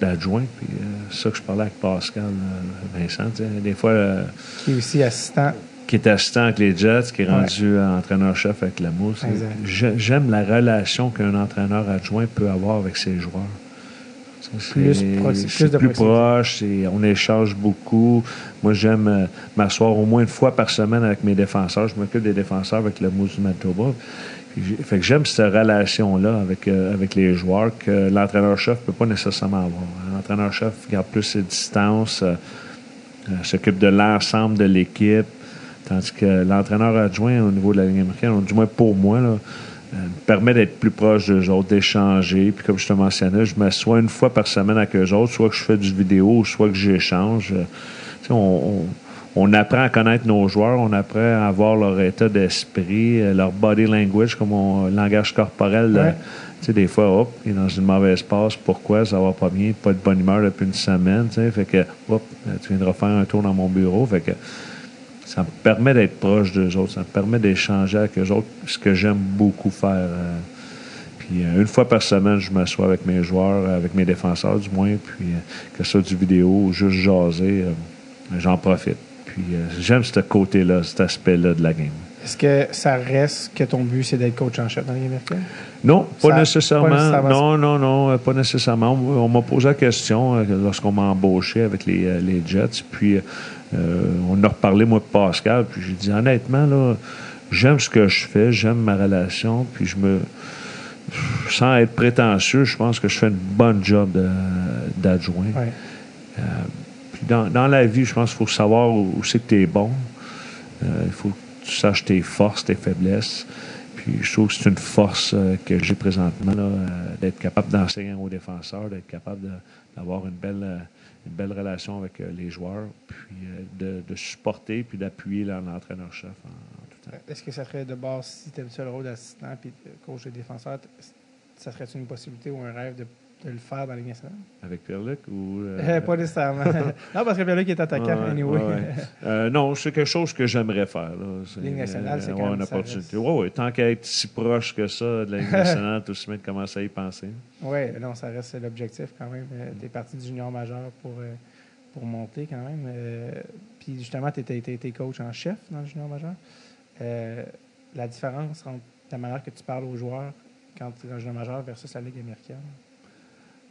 d'adjoint, puis euh, c'est ça que je parlais avec Pascal euh, Vincent, des fois, euh, Qui est aussi assistant. qui est assistant avec les Jets, qui est rendu entraîneur-chef avec la Mousse. J'aime la relation qu'un entraîneur adjoint peut avoir avec ses joueurs. Plus plus de plus proche, on échange beaucoup. Moi, j'aime m'asseoir au moins une fois par semaine avec mes défenseurs. Je m'occupe des défenseurs avec le Mousse du Manitoba. Fait que j'aime cette relation-là avec, euh, avec les joueurs que l'entraîneur-chef ne peut pas nécessairement avoir. L'entraîneur-chef garde plus ses distances, euh, euh, s'occupe de l'ensemble de l'équipe, tandis que l'entraîneur adjoint au niveau de la ligne américaine, du moins pour moi, permet d'être plus proche d'eux autres, d'échanger. Puis comme je te mentionnais, je m'assois une fois par semaine avec eux autres, soit que je fais du vidéo, soit que j'échange. On- on apprend à connaître nos joueurs, on apprend à avoir leur état d'esprit, euh, leur body language, comme on, langage corporel. là. Ouais. Tu sais, des fois, hop, il est dans une mauvaise passe. Pourquoi? Ça va pas bien. Pas de bonne humeur depuis une semaine. Tu sais, fait que, hop, tu viendras faire un tour dans mon bureau. Fait que ça me permet d'être proche d'eux autres. Ça me permet d'échanger avec eux autres, ce que j'aime beaucoup faire. euh. Puis euh, une fois par semaine, je m'assois avec mes joueurs, euh, avec mes défenseurs du moins, puis euh, que ce soit du vidéo ou juste jaser, euh, j'en profite. Puis euh, j'aime ce côté-là, cet aspect-là de la game. Est-ce que ça reste que ton but, c'est d'être coach en chef dans la Ligue américaine? Non, pas Ça- nécessairement. pas nécessairement. Non, non, non, euh, pas nécessairement. On m'a posé la question euh, lorsqu'on m'a embauché avec les, les Jets. Puis euh, on a reparlé, moi, de Pascal. Puis j'ai dit, honnêtement, là, j'aime ce que je fais, j'aime ma relation. Puis je me. Sans être prétentieux, je pense que je fais une bonne job d'adjoint. Ouais. Puis dans, la vie, je pense qu'il faut savoir où, c'est que tu es bon. Euh, il faut que tu saches tes forces, tes faiblesses. Puis je trouve que c'est une force euh, que j'ai présentement, là, euh, d'être capable d'enseigner aux défenseurs, d'être capable d'avoir une belle, une belle relation avec les joueurs, puis de, supporter puis d'appuyer l'entraîneur-chef en, tout temps. Est-ce que ça serait de base, si tu aimes ça le rôle d'assistant puis coach de défenseur, t- ça serait une possibilité ou un rêve de, de le faire dans la Ligue nationale? Avec Pierre-Luc ou... euh, Euh, pas nécessairement. non, parce que Pierre-Luc est attaquant, Ouais, anyway. ouais. Euh, non, c'est quelque chose que j'aimerais faire. Là. Ligue nationale, c'est quand même- une opportunité. Ouais, ouais, tant qu'à être si proche que ça de la Ligue nationale, tout de suite commencer à y penser. Oui, non, ça reste l'objectif quand même. tu es parti du junior majeur pour, pour monter quand même. Puis justement, tu étais coach en chef dans le junior majeur. La différence entre la manière que tu parles aux joueurs quand tu es dans le junior majeur versus la Ligue américaine.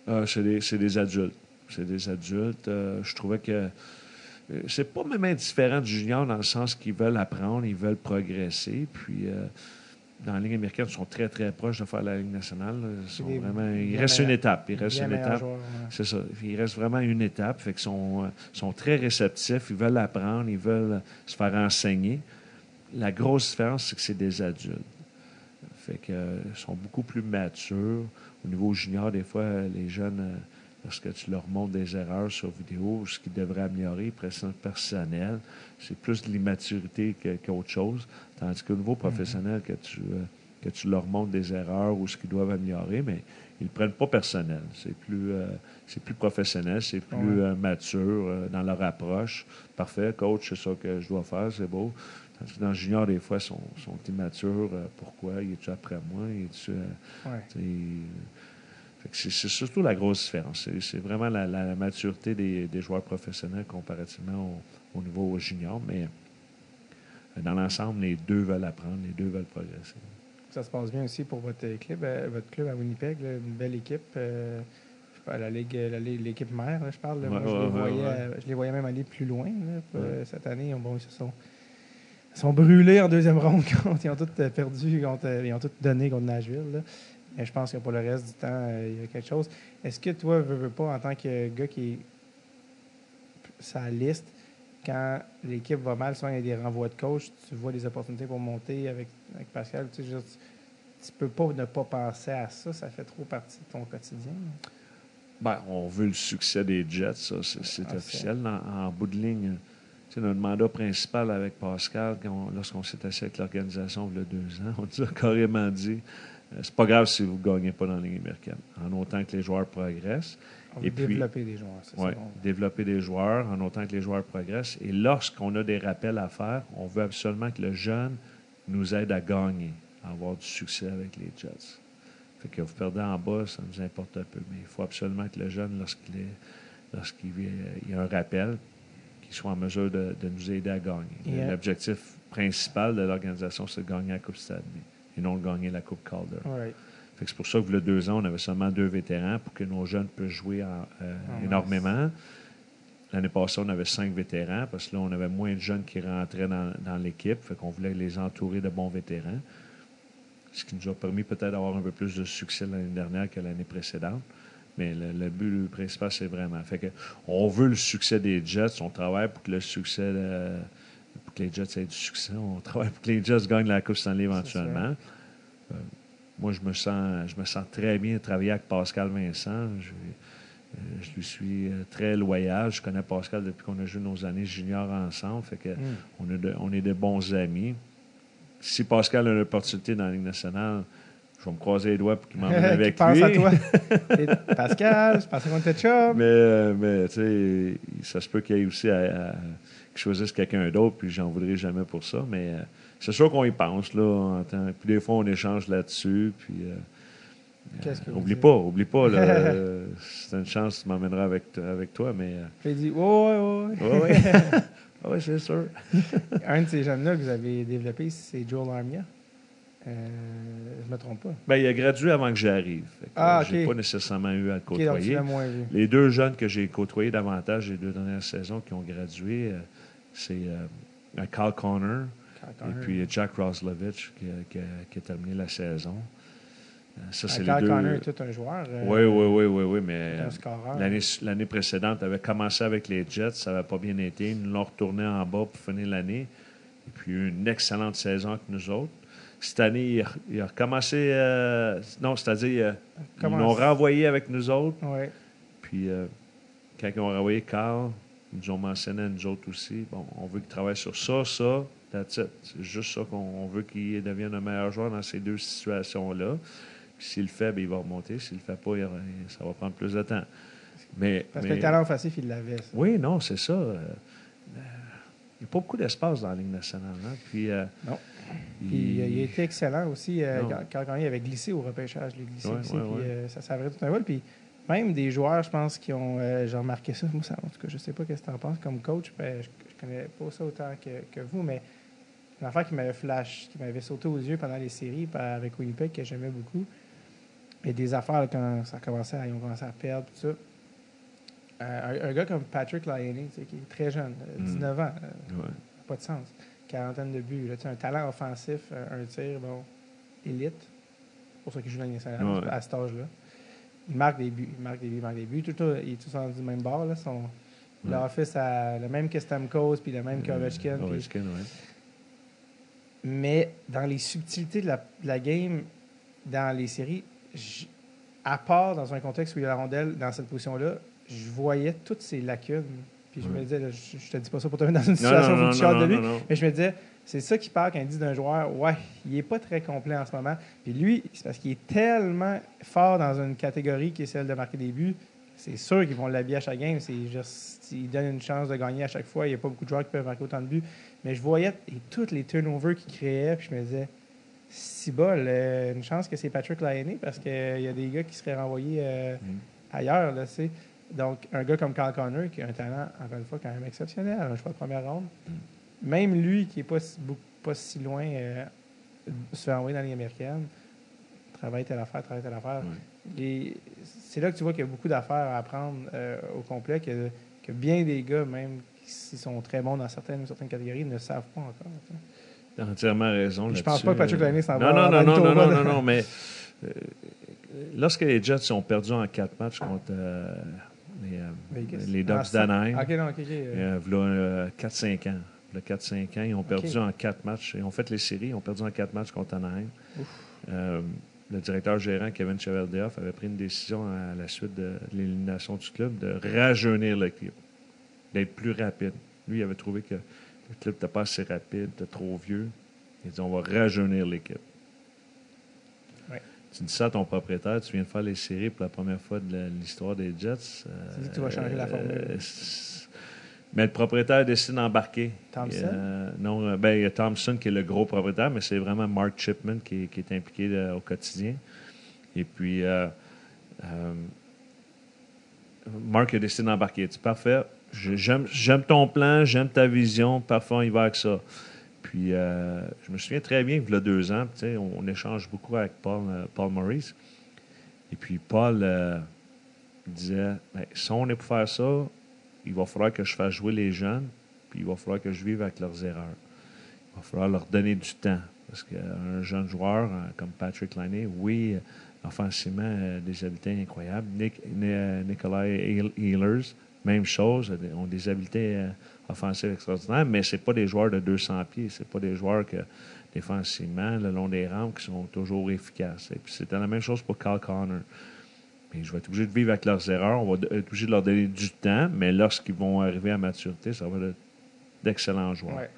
Ah, c'est, des, c'est des adultes. C'est des adultes. Euh, je trouvais que euh, c'est pas même indifférent du junior dans le sens qu'ils veulent apprendre, ils veulent progresser. Puis euh, dans la Ligue américaine, ils sont très, très proches de faire la Ligue nationale. Ils sont des vraiment, il reste une étape. Il reste une étape. joueurs, ouais. C'est ça. Il reste vraiment une étape. Fait qu'ils sont, sont très réceptifs. Ils veulent apprendre. Ils veulent se faire enseigner. La grosse différence, c'est que c'est des adultes. Fait que, euh, ils sont beaucoup plus matures. Au niveau junior, des fois, les jeunes, euh, lorsque tu leur montres des erreurs sur vidéo, ce qu'ils devraient améliorer, pression personnelle, c'est plus de l'immaturité qu'autre chose. Tandis qu'au niveau professionnel, que tu, euh, que tu leur montres des erreurs ou ce qu'ils doivent améliorer, mais ils ne prennent pas personnel. C'est plus, euh, c'est plus professionnel, c'est plus Ouais. euh, mature euh, dans leur approche. Parfait, coach, c'est ça que je dois faire, c'est beau. Tandis que dans le junior, des fois, ils sont, sont immatures. Euh, pourquoi? Il est-tu après moi? Il est-tu, euh, Ouais. c'est, surtout la grosse différence. C'est, vraiment la, la- la maturité des, des joueurs professionnels comparativement au, au niveau junior. Mais euh, dans l'ensemble, les deux veulent apprendre, les deux veulent progresser. Ça se passe bien aussi pour votre club, votre club à Winnipeg, là, une belle équipe. pas, la ligue, l'équipe mère, là, je parle. là. Ouais, Moi, je, les voyais, je les voyais même aller plus loin cette année. Bon, ils se sont, ils sont brûlés en deuxième ronde. contre- ils ont tous euh, perdu, contre, euh, ils ont tous donné contre Nashville. là. Mais je pense que pour le reste du temps, euh, il y a quelque chose. Est-ce que toi, veux, veux pas, en tant que gars qui est sa liste, quand l'équipe va mal, souvent il y a des renvois de coach, tu vois des opportunités pour monter avec, avec Pascal. Tu, sais, tu, peux pas ne pas penser à ça, ça fait trop partie de ton quotidien. Ben, on veut le succès des Jets, ça, c'est, Ah, officiel. En, en bout de ligne, sais, notre mandat principal avec Pascal, on- lorsqu'on s'est assis avec l'organisation il y a deux ans, on nous a carrément dit euh, c'est pas grave si vous ne gagnez pas dans la Ligue américaine, en autant que les joueurs progressent. On veut Et puis- développer des joueurs, c'est Ouais, ça. on- développer des joueurs en autant que les joueurs progressent. Et lorsqu'on a des rappels à faire, on veut absolument que le jeune nous aide à gagner, à avoir du succès avec les Jets. Fait que vous perdez en bas, ça nous importe un peu. Mais il faut absolument que le jeune, lorsqu'il est, lorsqu'il y a un rappel, qu'il soit en mesure de, de nous aider à gagner. Euh, L'objectif principal de l'organisation, c'est de gagner la Coupe Stanley et non de gagner la Coupe Calder. C'est pour ça que, a deux ans, on avait seulement deux vétérans pour que nos jeunes puissent jouer en- euh, énormément. L'année passée, on avait cinq vétérans parce que là, on avait moins de jeunes qui rentraient dans, dans l'équipe. Fait qu'on voulait les entourer de bons vétérans. Ce qui nous a permis peut-être d'avoir un peu plus de succès l'année dernière que l'année précédente. Mais le, le but principal, c'est vraiment. Fait que on veut le succès des Jets. On travaille pour que le succès pour que les Jets aient du succès. On travaille pour que les Jets gagnent la Coupe Stanley éventuellement. Euh, moi, je me sens, je me sens très bien de travailler avec Pascal Vincent. Je, euh, je lui suis euh, très loyal. Je connais Pascal depuis qu'on a joué nos années juniors ensemble. Fait que Mm. on, est de, on est de bons amis. Si Pascal a l'opportunité dans la Ligue nationale, je vais me croiser les doigts pour qu'il m'emmène avec pense lui. à toi. Pascal, je pensais qu'on était chum. Mais, euh, mais tu sais, ça se peut qu'il y ait aussi à, à- qu'il choisisse quelqu'un d'autre, puis j'en voudrais jamais pour ça. Mais euh, c'est sûr qu'on y pense, là. en temps- Puis des fois, on échange là-dessus, puis... euh, Qu'est-ce que oublie pas, oublie pas, là. euh, c'est une chance, tu m'emmèneras avec, toi, mais... euh, J'ai dit, ouais, ouais, ouais. ouais, c'est sûr. Un de ces jeunes-là que vous avez développé, c'est Joel Armia. Euh, je me trompe pas. Ben, il a gradué avant que j'arrive. Ah, euh, J'ai ok. pas nécessairement eu à le côtoyer. moins vu. Les deux jeunes que j'ai côtoyés davantage les deux dernières saisons qui ont gradué, euh, c'est euh, Kyle Connor et puis Jack Roslovich qui, a- qui a, qui a terminé la saison. Euh, ça, c'est les Carl deux. Connor est tout un joueur. Oui, oui, oui, oui, oui, mais l'année, l'année précédente avait commencé avec les Jets, ça n'avait pas bien été. Ils nous l'ont retourné en bas pour finir l'année. Et puis, eu une excellente saison avec nous autres. Cette année, il a, il a recommencé. euh, non, c'est-à-dire, euh, ils l'ont renvoyé avec nous autres. Ouais. Puis, euh, quand ils ont renvoyé Carl, ils nous ont mentionné à nous autres aussi. Bon, on veut qu'il travaille sur ça, ça, that's it. C'est juste ça qu'on on veut qu'il devienne un meilleur joueur dans ces deux situations-là. Puis s'il le fait, ben, il va remonter. S'il le fait pas, il- ça va prendre plus de temps. Mais, Parce mais- que le talent offensif, il l'avait. ça. Oui, non, c'est ça. Il n'y a pas beaucoup d'espace dans la Ligue nationale. hein. Puis, euh, Non. Il- Puis euh, il a été excellent aussi. euh, quand, quand Gagné avait glissé au repêchage, il a glissé Ouais, aussi. ouais, puis ouais. euh, ça s'avérait tout un vol. Puis même des joueurs, je pense, qui ont. euh, J'ai remarqué ça. Moi, ça, en tout cas, je sais pas ce que tu en penses comme coach. ben, je, je connais pas ça autant que, que vous, mais une affaire qui m'avait flash, qui m'avait sauté aux yeux pendant les séries par- avec Winnipeg, que j'aimais beaucoup. Et des affaires, là, quand ça commençait à, ils ont commencé à perdre, tout ça. Un, un gars comme Patrick sais, qui est très jeune, euh, Mm. 19 ans, euh, ouais. pas de sens. Quarantaine de buts. Là, un talent offensif, euh, un tir, bon, élite. C'est pour ça qu'il joue dans les nationale Ouais. à cet âge-là. Il marque des buts, il marque des buts, il marque des buts. Tout, le temps, il est tous du même bord. Là, son, Ouais. L'office a le même que Stamkos, puis le même puis- Ovechkin, ouais. Mais dans les subtilités de la, de la game, dans les séries, à part dans un contexte où il y a la rondelle dans cette position-là, je voyais toutes ces lacunes. Puis je me disais, là, je, je te dis pas ça pour te mettre dans une situation où tu de lui, mais je me disais, c'est ça qui parle quand il dit d'un joueur, ouais, il est pas très complet en ce moment. Puis lui, c'est parce qu'il est tellement fort dans une catégorie qui est celle de marquer des buts. C'est sûr qu'ils vont l'habiller à chaque game. C'est juste, il donne une chance de gagner à chaque fois. Il n'y a pas beaucoup de joueurs qui peuvent marquer autant de buts. Mais je voyais et tous les turnovers qu'il créait, puis je me disais, si bol, euh, une chance que c'est Patrick Lyonnais parce qu'il y a des gars qui seraient renvoyés euh, Mm. ailleurs. Là, tu sais. Donc, un gars comme Carl Connor, qui a un talent, encore une fois, quand même exceptionnel, un choix de première ronde, même lui, qui n'est pas, si- pas si loin, euh, se fait envoyer dans Ligue américaine, travaille telle affaire, travaille telle affaire. Et c'est là que tu vois qu'il y a beaucoup d'affaires à apprendre euh, au complet, que, que bien des gars, même s'ils sont très bons dans certaines, certaines catégories, ne savent pas encore. tu. T'as entièrement raison. Je pense pas que Patrick Laine s'en va non, non, non, non, non, non, non, mais euh, lorsque les Jets ont perdu en quatre matchs contre les les, euh, Vegas. les Ah, Ducks ça- d'Anaheim. Ok, non, ok, ok. euh, Euh, euh, 4-5 ans. V'là 4-5 ans, ils ont perdu en 4 matchs. Ils ont fait les séries, ils ont perdu en 4 matchs contre Anaheim. Euh, le directeur gérant, Kevin Cheveldayoff, avait pris une décision à la suite de l'élimination du club de rajeunir l'équipe, d'être plus rapide. Lui, il avait trouvé que le club n'était pas assez rapide, était trop vieux. Il a dit on va rajeunir l'équipe. Tu dis ça à ton propriétaire, tu viens de faire les séries pour la première fois de l'histoire des Jets. Tu dis que tu vas changer la formule. euh, c'est- mais le propriétaire décide d'embarquer. Thompson? Euh, non, euh, ben, il y a Thompson qui est le gros propriétaire, mais c'est vraiment Mark Chipman qui, est- qui est impliqué euh, au quotidien. Et puis, euh, euh, Mark a décidé d'embarquer. C'est parfait. J'aime ton plan, j'aime ta vision. Parfait, y va avec ça. Puis, euh, je me souviens très bien qu'il y a deux ans, on, échange beaucoup avec Paul, euh, Maurice. Et puis, Paul euh, disait Ben, si on est pour faire ça, il va falloir que je fasse jouer les jeunes, puis il va falloir que je vive avec leurs erreurs. Il va falloir leur donner du temps. Parce qu'un jeune joueur comme Patrick Liney, oui, offensivement, des habiletés incroyables. Nick, Ni- Nikolai Ehl- Ehlers, même chose, ont des habiletés offensives extraordinaires, mais ce pas des joueurs de 200 pieds. C'est pas des joueurs que, défensivement, le long des rampes, qui sont toujours efficaces. Et puis c'était la même chose pour Carl Connor. Mais je vais être obligé de vivre avec leurs erreurs. On va être obligé de leur donner du temps, mais lorsqu'ils vont arriver à maturité, ça va être d'excellents joueurs. ouais.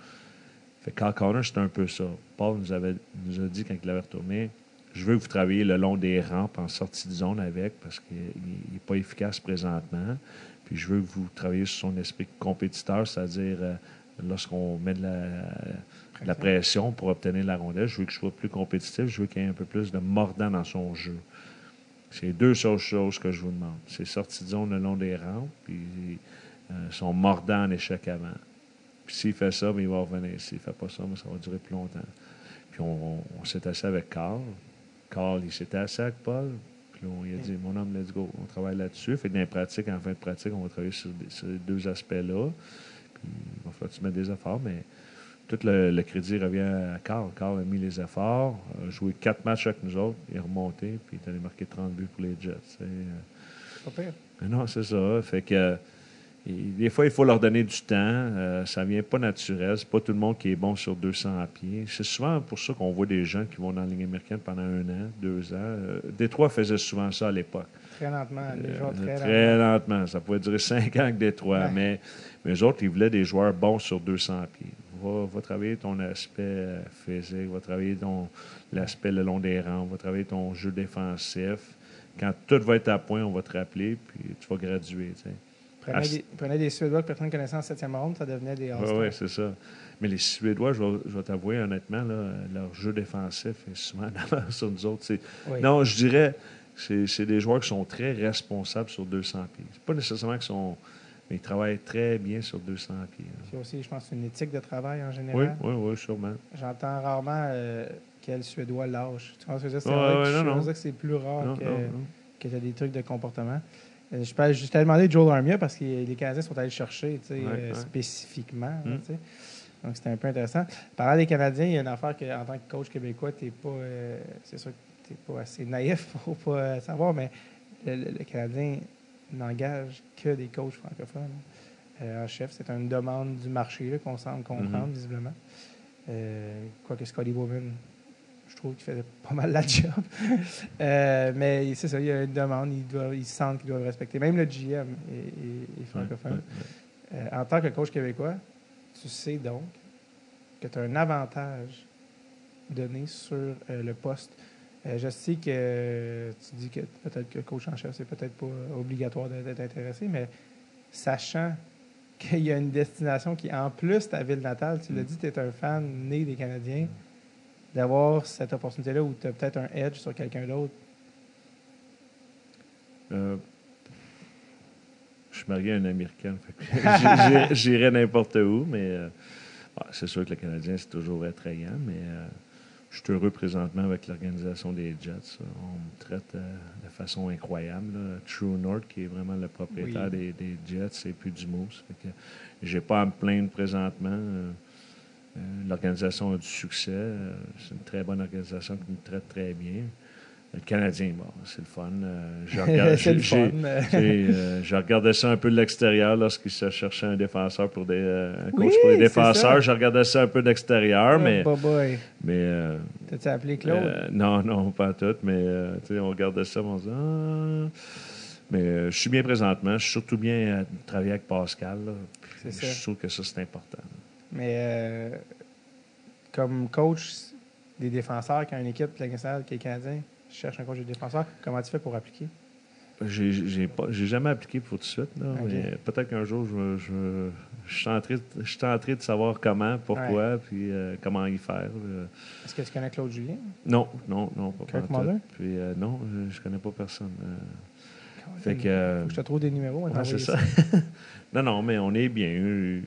Fait que Carl Connor, c'est un peu ça. Paul nous, avait, nous a dit quand il avait retourné Je veux que vous travailliez le long des rampes en sortie de zone avec parce qu'il n'est pas efficace présentement. Puis je veux que vous travailliez sur son esprit compétiteur, c'est-à-dire euh, lorsqu'on met de la, de la pression pour obtenir la rondelle, je veux qu'il soit plus compétitif, je veux qu'il y ait un peu plus de mordant dans son jeu. C'est deux seules choses que je vous demande. C'est sortie de zone le long des rampes, puis euh, son mordant en échec avant. Puis s'il fait ça, ben, il va revenir. S'il ne fait pas ça, ben, ça va durer plus longtemps. Puis on, on- on s'est assis avec Carl. Carl, il s'était assis avec Paul. Puis on lui a dit, mon homme, let's go. On travaille là-dessus. Fait que dans les pratiques, en fin de pratique, on va travailler sur, des- sur les deux aspects-là. Puis il va falloir que tu mettes des efforts, mais tout le, le crédit revient à Carl. Carl a mis les efforts, a joué quatre matchs avec nous autres, il est remonté, puis il est allé marquer 30 buts pour les Jets. C'est, euh, Pas pire. mais Non, c'est ça. Fait que et des fois, il faut leur donner du temps. Euh, ça vient pas naturel. C'est pas tout le monde qui est bon sur 200 pieds. C'est souvent pour ça qu'on voit des gens qui vont dans la Ligue américaine pendant un an, deux ans. Euh, Détroit faisait souvent ça à l'époque. Très lentement. Les joueurs Euh, très, lentement. lentement. Ça pouvait durer cinq ans avec Détroit. Ouais. Mais, mais eux autres, ils voulaient des joueurs bons sur 200 pieds. Va, va travailler ton aspect euh, physique, va travailler ton l'aspect le long des rangs, va travailler ton jeu défensif. Quand tout va être à point, on va te rappeler, puis tu vas graduer. Prenez, Ah, des, prenez des Suédois que personne ne connaissait en septième ronde, ça devenait des Oui, ouais, c'est ça. Mais les Suédois, je vais, t'avouer honnêtement, là, leur jeu défensif est souvent en avance sur nous autres. Oui. Non, je dirais, c'est c'est des joueurs qui sont très responsables sur 200 pieds. C'est pas nécessairement qu'ils sont. Mais ils travaillent très bien sur 200 pieds. C'est aussi, je pense, une éthique de travail en Oui, général. oui, oui, sûrement. J'entends rarement euh, quel Suédois lâche. Tu ce que? C'est ouais, que plus rare Non, que, non, non. que tu as des trucs de comportement. Euh, je peux juste te demander Joe Armia parce que les Canadiens sont allés le chercher tu sais, Ouais, euh, ouais. spécifiquement. Mm. tu sais. Donc, c'était un peu intéressant. Parlant des Canadiens, il y a une affaire qu'en tant que coach québécois, tu pas. euh, c'est sûr que tu pas assez naïf pour pas savoir, mais le, le- le Canadien n'engage que des coachs francophones euh, en chef. C'est une demande du marché qu'on semble comprendre, Mhm. visiblement. Euh, Quoique Scotty Bowman, je trouve qu'il faisait pas mal la job. Euh, mais c'est ça, il y a une demande, ils, doivent, ils sentent qu'ils doivent respecter. Même le GM est, est- est francophone. Ouais, ouais, Euh, en tant que coach québécois, tu sais donc que tu as un avantage donné sur euh, le poste. Je sais que tu dis que peut-être que coach en chef, c'est peut-être pas obligatoire d'être intéressé, mais sachant qu'il y a une destination qui, en plus, ta ville natale, tu l'as Mm. dit, tu es un fan né des Canadiens, d'avoir cette opportunité-là où tu as peut-être un edge sur quelqu'un d'autre? Euh, je suis marié à une Américaine. fait que j'irais- J'irais n'importe où, mais euh, ah, c'est sûr que le Canadien, c'est toujours attrayant, mais euh, je suis heureux présentement avec l'organisation des Jets. On me traite euh, de façon incroyable. là. True North, qui est vraiment le propriétaire Oui. des, des Jets, et puis du Moose. Que j'ai pas à me plaindre présentement. Euh, L'organisation a du succès. Euh, C'est une très bonne organisation qui me traite très bien. Le Canadien, bon, c'est le fun. Euh, je, le fun. euh, regardais ça un peu de l'extérieur lorsqu'il se cherchait un défenseur pour des euh, un coach Oui, pour les défenseurs. Je regardais ça un peu d'extérieur, mais, Oh, boy. mais euh, T'as-tu appelé Claude? non, non, pas tout, mais on regardait ça, on se dit, ah. Mais je suis bien présentement. Je suis surtout bien à travailler avec Pascal. là. Je trouve que ça, c'est important. Mais euh, comme coach des défenseurs, quand une équipe de la nationale qui est canadien cherche un coach de défenseur, comment tu fais pour appliquer? J'ai j'ai pas- j'ai jamais appliqué pour tout de suite, là, Ok. mais peut-être qu'un jour, je, je, suis tenté de- je suis tenté de savoir comment, pourquoi, puis euh, comment y faire. Est-ce que tu connais Claude Julien? Non, non, non, pas Kirk. Muller? Puis euh, non, je, je connais pas personne. euh. fait que, Faut que je te trouve des numéros. ouais, c'est ça. non, non, mais on est bien.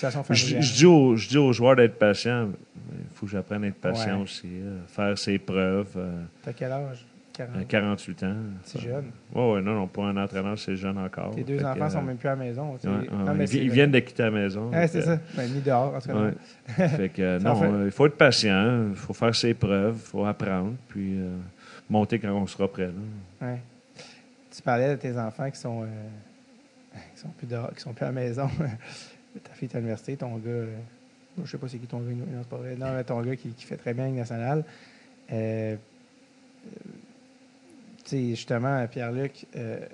Situation Je, familiale. je dis aux, je dis aux joueurs d'être patients. Il faut que j'apprenne à être patient Ouais. aussi, euh, faire ses preuves. euh, T'as quel âge? 40. à 48 ans. C'est jeune. Oui, oui, non, non, pour un entraîneur, c'est jeune encore. Tes deux enfants que, sont euh, même plus à la maison. tu sais. Ouais, ouais, Non, ouais. mais ils, viennent de quitter la maison. C'est ça. Ben, mis dehors, en tout cas. fait que, euh, non, fait- euh, il faut être patient, il faut faire ses preuves, il faut apprendre, puis euh, monter quand on sera prêt. Tu parlais de tes enfants qui sont, euh, qui sont plus dehors, qui sont plus à la maison. Ta fille est à l'université, ton gars, euh, je sais pas c'est qui ton gars, non, c'est pas vrai. Non, mais ton gars qui, qui fait très bien avec nationale. Euh, euh, tu sais, justement, Pierre-Luc, euh,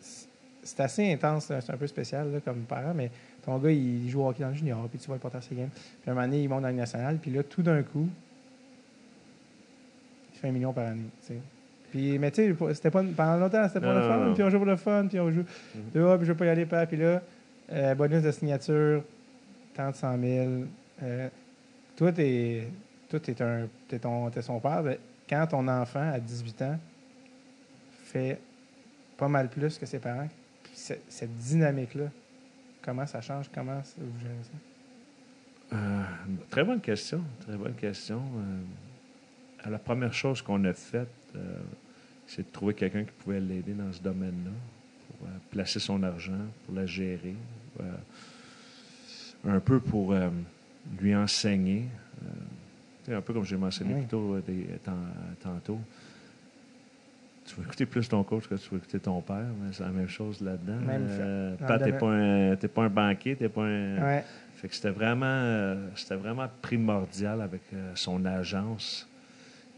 c'est- assez intense, c'est un peu spécial là, comme parent, mais ton gars, il joue au hockey dans le junior, puis tu vois le porter ses games. Puis à un moment donné, il monte dans le national, puis là, tout d'un coup, il fait un million par année. Puis, mais tu sais, c'était pas pendant longtemps, c'était pour Non, le fun, puis on joue pour le fun, puis on joue. Puis, ah, puis je veux pas y aller, pas. Puis là, euh, bonus de signature, tant de 100 000. Euh, toi, t'es, toi, t'es un, t'es ton, t'es son père. mais Quand ton enfant, à 18 ans, fait pas mal plus que ses parents, puis cette, dynamique-là, comment ça change? Comment vous gérez ça? Euh, très bonne question. Très bonne question. Euh, la première chose qu'on a faite, c'est de trouver quelqu'un qui pouvait l'aider dans ce domaine-là, pour placer son argent, pour la gérer, un peu pour euh, lui enseigner. Euh, tu un peu comme j'ai mentionné Oui. plus tôt, euh, des- tant- tantôt. Tu vas écouter plus ton coach que tu vas écouter ton père, mais c'est la même chose là-dedans. Euh. Pat, le t'es pas, un- t'es pas un banquier, t'es pas un. Ouais. Fait que c'était vraiment, euh, c'était vraiment primordial avec euh, son agence,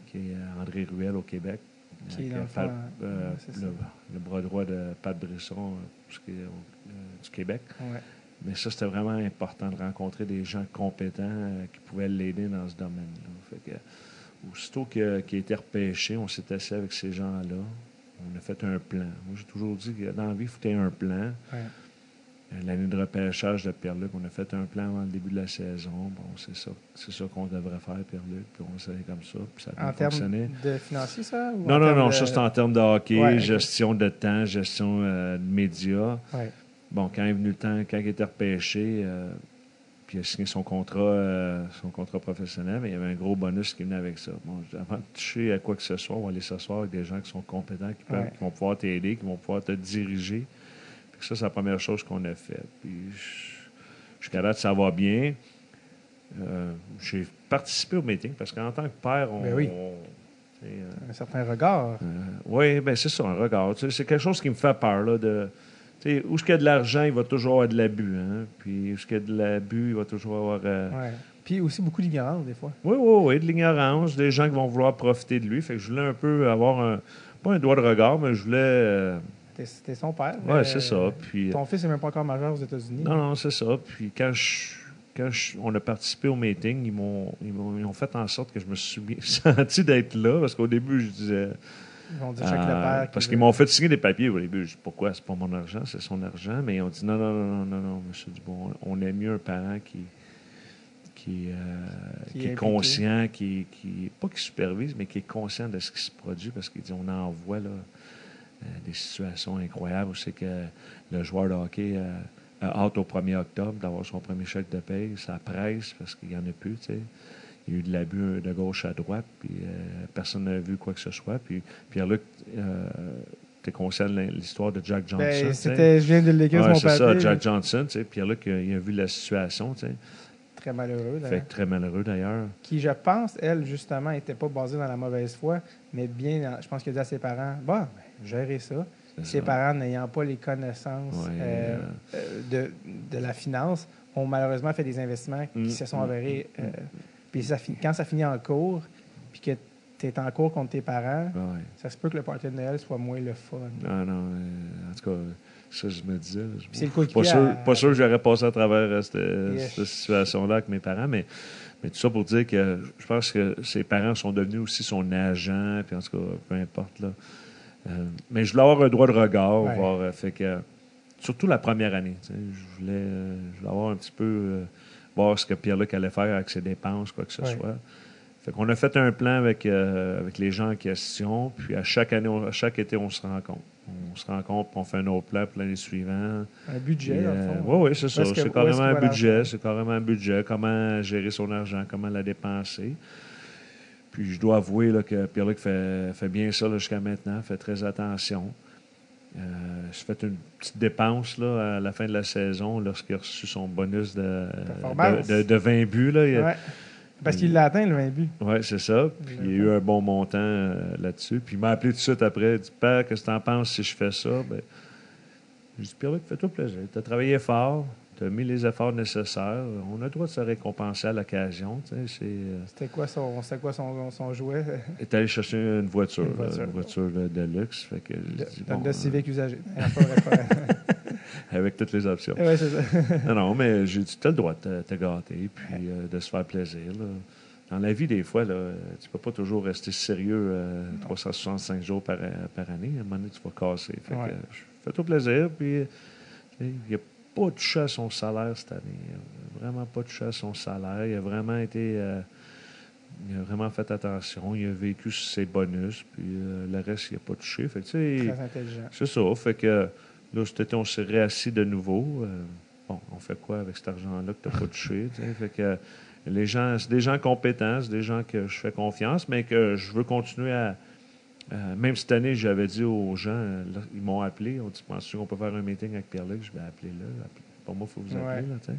qui est euh, André Ruel au Québec. Qui est euh, le Pat- euh, bras droit de Pat Brisson euh, euh, du Québec. Ouais. Mais ça, c'était vraiment important de rencontrer des gens compétents euh, qui pouvaient l'aider dans ce domaine-là. Fait que, aussitôt que- qu'il a été repêché, on s'est assis avec ces gens-là. On a fait un plan. Moi, j'ai toujours dit que dans la vie, il faut que un plan. Ouais. Euh, L'année de repêchage de Pierre-Luc, on a fait un plan avant le début de la saison. Bon, c'est ça, c'est ça qu'on devrait faire, Pierre-Luc. Puis on s'est comme ça. Puis ça a En termes fonctionné. de financier, ça? ou Non, non, non, de- ça c'est en termes de hockey, Ouais, gestion de temps, gestion euh, de médias. Ouais. Bon, quand est venu le temps, quand il était repêché, euh, puis il a signé son contrat, euh, son contrat professionnel, mais il y avait un gros bonus qui venait avec ça. Bon, avant de toucher à quoi que ce soit, on va aller s'asseoir avec des gens qui sont compétents, qui, peuvent- Ouais. qui vont pouvoir t'aider, qui vont pouvoir te diriger. Fait ça, c'est la première chose qu'on a faite. Puis, je- jusqu'à date, ça va bien. Euh, J'ai participé au meeting parce qu'en tant que père, on. Ben oui. on- euh, Un certain regard. oui, ben c'est ça, un regard. C'est quelque chose qui me fait peur. Là, de, tu sais, où est-ce qu'il y a de l'argent, il va toujours avoir de l'abus. Hein? Puis où est-ce qu'il y a de l'abus, il va toujours avoir. euh, Ouais. Puis aussi beaucoup d'ignorance, des fois. Oui, oui, oui, de l'ignorance, des gens qui vont vouloir profiter de lui. Fait que je voulais un peu avoir un. Pas un doigt de regard, mais je voulais. euh, T'es son père. mais c'est ça. Puis, Ton fils n'est même pas encore majeur aux États-Unis. non, non, c'est ça. Puis quand, je- quand je- on a participé au meeting, ils m'ont, ils, m'ont, ils ont fait en sorte que je me suis senti d'être là. Parce qu'au début, je disais. Ils vont dire chaque Euh, parce qui qu'ils m'ont fait signer des papiers au début. Je dis pourquoi? C'est pas mon argent, c'est son argent. Mais ils ont dit non, non, non, non, non, non, monsieur Dubon, on aime mieux un parent qui, qui, euh, Qui qui est conscient, qui, qui, pas qui supervise, mais qui est conscient de ce qui se produit parce qu'il dit on en voit là, euh, des situations incroyables où c'est que le joueur de hockey a hâte au 1er octobre d'avoir son premier chèque de paye, ça presse parce qu'il n'y en a plus, tu sais. Il y a eu de l'abus de gauche à droite, puis euh, personne n'a vu quoi que ce soit. Puis Pierre-Luc, euh, tu es conscient de l'histoire de Jack Johnson. Ben, tu sais? c'était, je viens de Ouais, sur c'est ça, Jack Johnson. tu sais. Pierre-Luc, il, a- vu la situation. tu sais. très malheureux. Fait d'ailleurs. que très malheureux d'ailleurs. Qui, je pense, elle, justement, n'était pas basée dans la mauvaise foi, mais bien, je pense qu'il a dit à ses parents Bah, ben, gérez ça. Ses ça. parents, n'ayant pas les connaissances Ouais, euh, euh, de, de la finance, ont malheureusement fait des investissements qui Mm, se sont mm, avérés. euh, puis ça quand ça finit en cours, puis que tu es en cours contre tes parents, Ah ouais. ça se peut que le party de Noël soit moins le fun. Ah non, euh, en tout cas, ça, je me disais. je- c'est le pas sûr, à- pas sûr que j'aurais passé à travers euh, cette, Yes. cette situation-là avec mes parents, mais, mais tout ça pour dire que je pense que ses parents sont devenus aussi son agent, puis en tout cas, peu importe. Là. Euh, mais je voulais avoir un droit de regard, Ouais. voir, euh, fait que, surtout la première année. Je voulais, je voulais avoir un petit peu, voir ce que Pierre-Luc allait faire avec ses dépenses, quoi que ce Ouais. soit. Fait qu'on a fait un plan avec, euh, avec les gens en question, puis à chaque année, on- à chaque été, on se rencontre. On se rencontre, puis on fait un autre plan pour l'année suivante. Un budget, dans le fond. Oui, oui, c'est ça. C'est carrément un budget. C'est carrément un budget. Comment gérer son argent, comment la dépenser. Puis je dois avouer là, que Pierre-Luc fait, fait bien ça jusqu'à maintenant, fait très attention. Euh, J'ai fait une petite dépense là, à la fin de la saison lorsqu'il a reçu son bonus de, de, de- de 20 buts. Là. Il a- Ouais. Parce qu'il l'a atteint, le 20 buts. oui, c'est ça. Puis il y a eu un bon montant euh, là-dessus. Puis il m'a appelé tout de suite après. Il dit Père, qu'est-ce que tu en penses si je fais ça ben, J'ai dit Pierre-Luc, fais-toi plaisir. Tu as travaillé fort, tu as mis les efforts nécessaires. On a le droit de se récompenser à l'occasion. Euh, C'était quoi son, c'était quoi son, son jouet? il est allé chercher une voiture, Une là, voiture. une voiture de, de luxe. Fait que Civic usagé. Euh, avec toutes les options. ouais, c'est ça. non, non, mais j'ai dit, tu as le droit de te, te gâter, puis euh, de se faire plaisir. là. Dans la vie, des fois, là, tu peux pas toujours rester sérieux euh, 365 jours par, par année. À un moment donné, tu vas casser. Fait Ouais. que, euh, fais-toi plaisir, puis euh, il n'a pas touché à son salaire cette année. Il n'a vraiment pas touché à son salaire. Il a vraiment été... euh, il a vraiment fait attention. Il a vécu ses bonus, puis euh, le reste, il n'a pas touché. Fait que, Très intelligent. c'est ça. Fait que là, cet été, on s'est réassis de nouveau. Euh, bon, on fait quoi avec cet argent-là que tu n'as pas touché? Fait que les gens, c'est des gens compétents, c'est des gens que je fais confiance, mais que je veux continuer à. Euh, même cette année, j'avais dit aux gens, euh, là, ils m'ont appelé, on dit Penses-tu qu'on peut faire un meeting avec Pierre-Luc? Je vais appeler là. Pour moi, il faut vous appeler. Ouais. Là.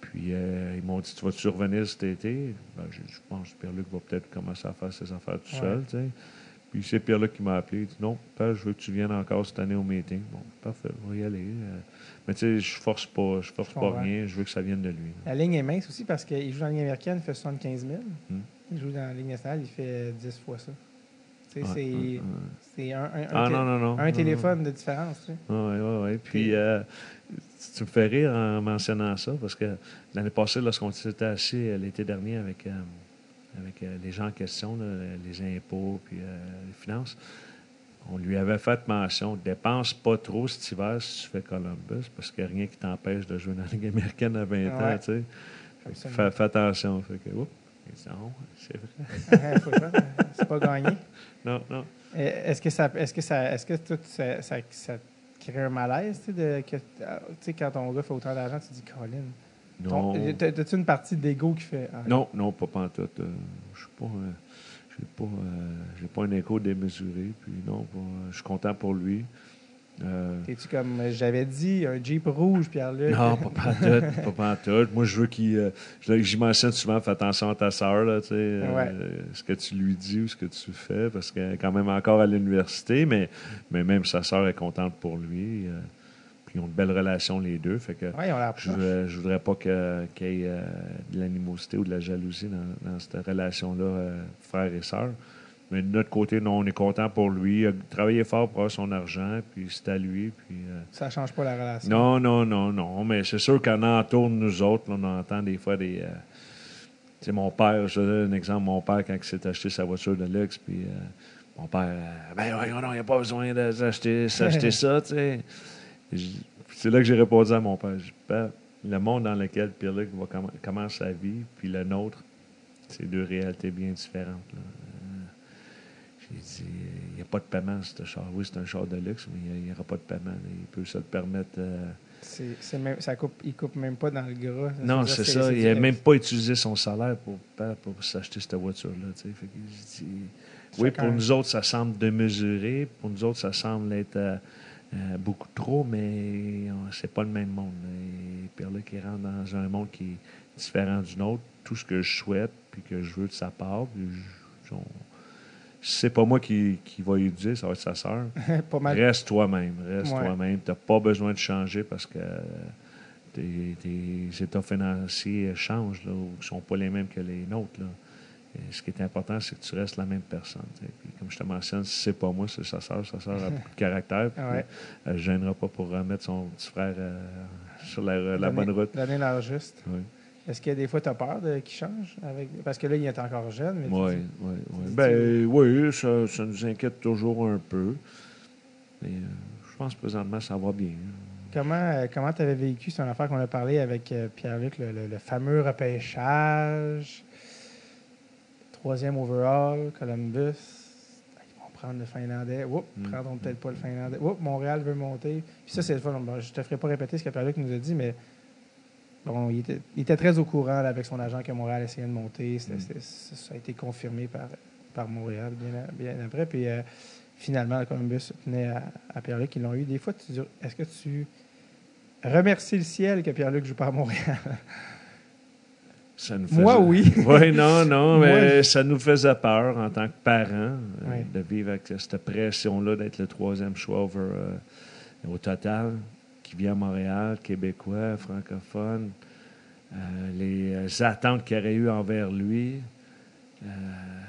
Puis euh, ils m'ont dit Tu vas-tu revenir cet été? Ben, j'ai dit, Je pense que Pierre-Luc va peut-être commencer à faire ses affaires tout Ouais. seul. Puis c'est Pierre-Luc qui m'a appelé. Il dit Non, père, je veux que tu viennes encore cette année au meeting. Bon, parfait, on va y aller. Euh, mais tu sais, je force pas, je force pas rien. Je veux que ça vienne de lui. La ligne est mince aussi parce qu'il joue dans la Ligue américaine, il fait 75 000. Hmm. Il joue dans la Ligue nationale, il fait 10 fois ça. C'est, ouais, un, un, Ah té- non, non, non. un non, téléphone de différence. Oui, oui, oui. Puis euh, tu me fais rire en mentionnant ça parce que l'année passée, lorsqu'on s'était assis euh, l'été dernier avec, euh, avec euh, les gens en question, là, les impôts puis les finances, on lui avait fait mention dépense pas trop cet hiver si tu fais Columbus parce qu'il n'y a rien qui t'empêche de jouer dans la Ligue américaine à 20 Ouais. ans. Tu sais. Fais, fais attention. Fait que, oups, c'est vrai. Faire. c'est pas gagné. Non, non. Et Est-ce que ça, est-ce que ça, est-ce que tout ça, ça, ça crée un malaise, tu sais, de, que, ah, quand ton gars fait autant d'argent, tu te dis, Colin. Non. T'as-tu une partie d'ego qui fait. ah, Non, non, pas pantoute. Euh, je suis pas, euh, j'ai pas, euh, j'ai pas un écho démesuré. Puis non, je suis content pour lui. Euh, T'es-tu comme j'avais dit, un Jeep rouge, Pierre-Luc? non, pas pantoute, pas pantoute. Moi, je veux qu'il, euh, j'y mentionne souvent, fais attention à ta sœur, là, tu sais, euh, Ouais. ce que tu lui dis ou ce que tu fais, parce qu'elle est quand même encore à l'université, mais, mais même sa sœur est contente pour lui. euh, puis ils ont de belles relations les deux, fait que. Ouais, on l'a Je voudrais, je voudrais pas qu'il y ait euh, de l'animosité ou de la jalousie dans, dans cette relation-là, euh, frère et sœur. Mais de notre côté, non, on est content pour lui. Il a travaillé fort pour avoir son argent, puis c'est à lui. Puis, euh, Ça change pas la relation. non, non, non, non. Mais c'est sûr qu'en entour de nous autres, là, on entend des fois des. euh, tu sais, mon père, je donne un exemple, mon père, quand il s'est acheté sa voiture de luxe, puis euh, mon père, euh, ben voyons, non, il n'y a pas besoin de s'acheter, ça, tu sais. C'est là que j'ai répondu à mon père. Père, le monde dans lequel Pierre-Luc commence sa vie, puis le nôtre, c'est deux réalités bien différentes. là. Il n'y a pas de paiement, ce char. Oui, c'est un char de luxe, mais il n'y aura pas de paiement. là. Il peut se le permettre. euh, C'est, c'est même, ça coupe, il coupe même pas dans le gras. non, c'est ça. Il n'a même pas utilisé son salaire pour, pour s'acheter cette voiture-là. Fait que oui, pour nous autres, ça semble démesuré. Pour nous autres, ça semble être euh, euh, beaucoup trop, mais c'est pas le même monde. là. Et Pierre-Luc, il rentre dans un monde qui est différent du nôtre. Tout ce que je souhaite, puis que je veux de sa part, puis je- on- c'est pas moi qui, qui va lui dire, ça va être sa sœur. pas mal. Reste toi-même, reste Ouais. toi-même. Tu n'as pas besoin de changer parce que tes, tes états financiers changent, là, ou ne sont pas les mêmes que les nôtres. Là. Et ce qui est important, c'est que tu restes la même personne. Puis, comme je te mentionne, si c'est pas moi, c'est sa sœur. Sa sœur a beaucoup de caractère. puis Ouais. Elle ne gênera pas pour remettre son petit frère euh, sur la, bonne route. Donner l'heure juste. Oui, Est-ce que des fois, tu as peur qu'il change? Avec... Parce que là, il est encore jeune. Mais tu oui, oui. oui. Ben, oui ça, ça nous inquiète toujours un peu. Mais euh, je pense que présentement, ça va bien. Comment comment tu avais vécu, c'est une affaire qu'on a parlé avec euh, Pierre-Luc, le, le- le fameux repêchage, troisième overall, Columbus. Ils vont prendre le Finlandais. Oups, Mm. prendront peut-être pas le Finlandais. Oups, Montréal veut monter. Puis ça, c'est le fun. Bon, je te ferai pas répéter ce que Pierre-Luc nous a dit, mais bon, il était, il était très au courant là, avec son agent que Montréal essayait de monter. C'était- Mm. c'était- ça a été confirmé par, par Montréal bien, après. Puis euh, finalement, le Columbus tenait à, à Pierre-Luc. Ils l'ont eu. Des fois, tu dis, est-ce que tu remercies le ciel que Pierre-Luc joue pas à Montréal? Ça nous Moi, oui. oui, non, non, Moi, mais je- ça nous faisait peur en tant que parents euh, de vivre avec cette pression-là d'être le troisième choix over, euh, au total, qui à Montréal, québécois, francophone, euh, les euh, attentes qu'il aurait eues envers lui. Euh,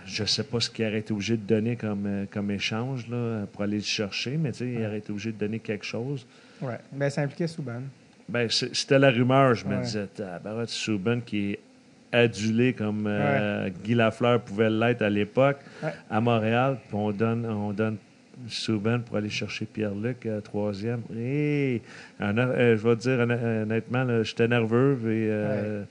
je ne sais pas ce qu'il aurait été obligé de donner comme, comme échange là, pour aller le chercher, mais tu sais, il Ouais. aurait été obligé de donner quelque chose. ouais. Ben, ça impliquait Souban. Ben, c'était la rumeur, je me Ouais. disais. Tabarouette, Souben qui est adulé comme euh, Guy Lafleur pouvait l'être à l'époque Ouais. à Montréal. Puis on donne, on donne Souben pour aller chercher Pierre-Luc, troisième. Hey! Honn- euh, je vais te dire honn- honnêtement, j'étais nerveux. puis, euh,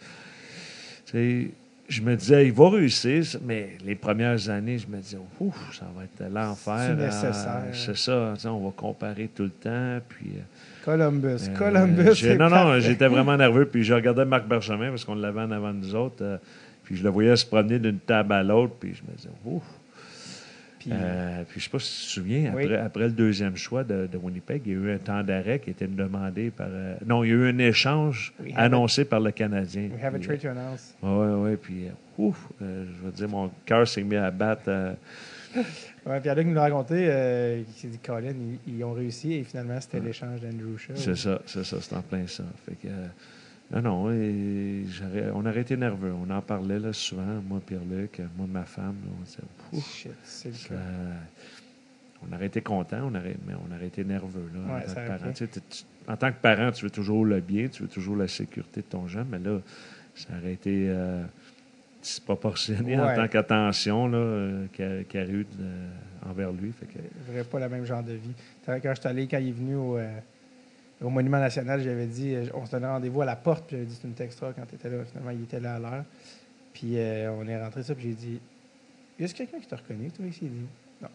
je me disais, il va réussir, mais les premières années, je me disais, ouf, ça va être l'enfer. C'est Euh, nécessaire. C'est ça, on va comparer tout le temps. Puis, euh, Columbus. Columbus. non, non, j'étais vraiment nerveux. Puis je regardais Marc Bergevin parce qu'on l'avait en avant de nous autres. puis je le voyais se promener d'une table à l'autre. Puis je me disais, ouf. Puis, Euh, puis je sais pas si tu te souviens, Oui. après, après le deuxième choix de, de Winnipeg, il y a eu un temps d'arrêt qui était demandé par. euh, non, il y a eu un échange annoncé par le Canadien. we have a Puis, trade to announce. euh, ouais, ouais, puis euh, ouf, euh, je veux dire, mon cœur s'est mis à battre. Ouais, Pierre-Luc nous l'a raconté. euh, il s'est dit, Colin, ils, ils ont réussi et finalement, c'était l'échange d'Andrew Shaw. C'est ça, c'est ça, c'est en plein ça. Fait que, euh, non, non, et on aurait été nerveux. On en parlait là, souvent, moi, Pierre-Luc, moi, ma femme. là, on disait, Shit, c'est le cas. on aurait été content, on aurait, mais on aurait été nerveux. Là, Ouais, en, tant que parent. Tu en tant que parent, tu veux toujours le bien, tu veux toujours la sécurité de ton jeune, mais là, ça aurait été euh, disproportionné en tant qu'attention euh, qu'il y a- eu euh, envers lui. Fait que, Vraiment pas le même genre de vie. Quand je suis allé, quand il est venu au, euh, au Monument National, j'avais dit, euh, on se donnait rendez-vous à la porte, puis j'avais dit, c'est une textra quand tu étais là. Finalement, il était là à l'heure. Puis euh, on est rentré ça, puis j'ai dit, y a quelqu'un qui t'a reconnu, toi, ici? Il dit, non.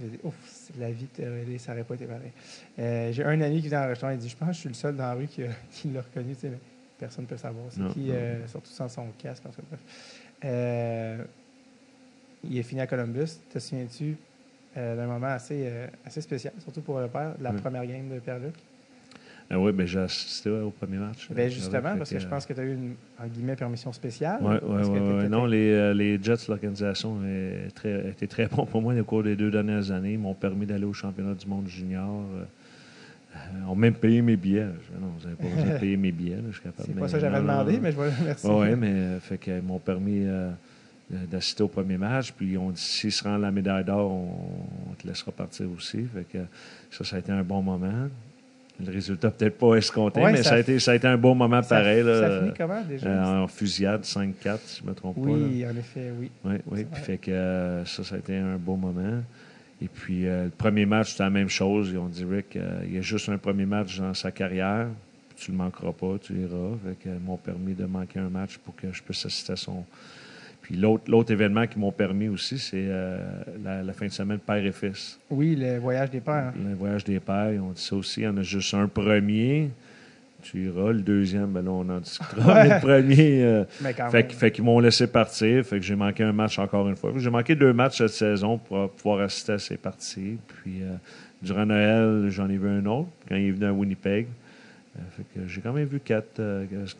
J'ai dit, ouf, c'est la vie, relé, ça n'aurait pas été pareil. Euh, j'ai un ami qui vient dans le restaurant, il dit, je pense que je suis le seul dans la rue qui, l'a reconnu, tu sais, mais personne ne peut savoir. C'est Non, qui, euh, surtout sans son casque, en tout cas, bref. Il est fini à Columbus. Te souviens-tu d'un moment assez, assez spécial, surtout pour le père, de la Oui. première game de Pierre-Luc? Ah oui, ben, j'ai assisté ouais, au premier match. Ben Euh, justement, parce que je pense que tu as eu une, en guillemets, permission spéciale. Oui. Non, les, euh, les Jets, l'organisation, très- était très bon pour moi au cours des deux dernières années. Ils m'ont permis d'aller au championnat du monde junior. Euh, euh, ont même payé mes billets. Je non, vous n'avez pas besoin de payer mes billets. là, je suis capable. C'est pas ça que j'avais demandé, mais je vais merci. Oui, mais euh, fait qu'ils m'ont permis euh, d'assister au premier match. Puis ils ont dit s'il se rend la médaille d'or, on, on te laissera partir aussi. Fait que ça, ça a été un bon moment. Le résultat peut-être pas escompté, Ouais, mais ça ça, a été, ça a été un bon moment Ça- pareil. là, Ça finit comment déjà? euh, en fusillade 5-4, si je ne me trompe pas. oui, en effet, oui. Oui, oui. Puis fait que euh, ça, ça a été un beau moment. Et puis, euh, le premier match, c'était la même chose. Ils ont dit, Rick, il y a juste un premier match dans sa carrière. Tu ne le manqueras pas, tu iras. Fait que, ils m'ont permis de manquer un match pour que je puisse assister à son. Puis l'autre, événement qui m'ont permis aussi, c'est euh, la, la fin de semaine père et fils. Oui, le voyage des pères. Le voyage des pères, ils ont dit ça aussi. Il y en a juste un premier. Tu iras. Le deuxième, ben là, on en discutera. Ouais. Le premier. euh, Mais quand fait, même. fait qu'ils m'ont laissé partir. Fait que j'ai manqué un match encore une fois. J'ai manqué deux matchs cette saison pour pouvoir assister à ces parties. Puis euh, durant Noël, j'en ai vu un autre quand il est venu à Winnipeg. Euh, j'ai quand même vu 4,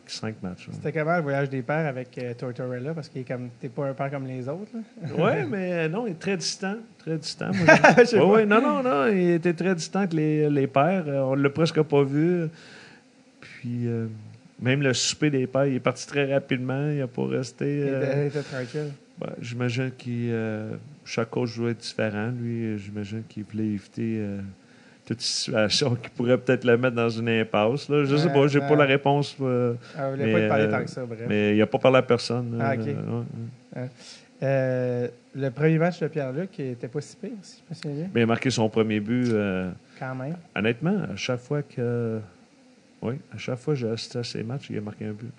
5 matchs. là. C'était comment le voyage des pères avec euh, Tortorella? Parce que t'es pas un père comme les autres. Oui, mais euh, non, il est très distant. Très distant. Oui, non, non, non. Il était très distant que les, les pères. Euh, On l'a presque pas vu. Puis, euh, même le souper des pères, il est parti très rapidement. Il n'a pas resté. Il euh, était- il était tranquille. ben, j'imagine que chaque coach doit être différent. Lui, euh, j'imagine qu'il voulait éviter euh, toute situation qui pourrait peut-être le mettre dans une impasse. Là. Je sais Ouais, pas, j'ai pas la réponse. euh, Ah, voulait mais, pas parler euh, tant que ça, bref. mais il n'a pas parlé à personne. Ah. Ouais, ouais. Euh, le premier match de Pierre-Luc était pas si pire, si je me souviens bien. Mais il a marqué son premier but. euh, Quand même. Honnêtement, à chaque fois que. Oui, à chaque fois que j'ai assisté à ces matchs, il a marqué un but.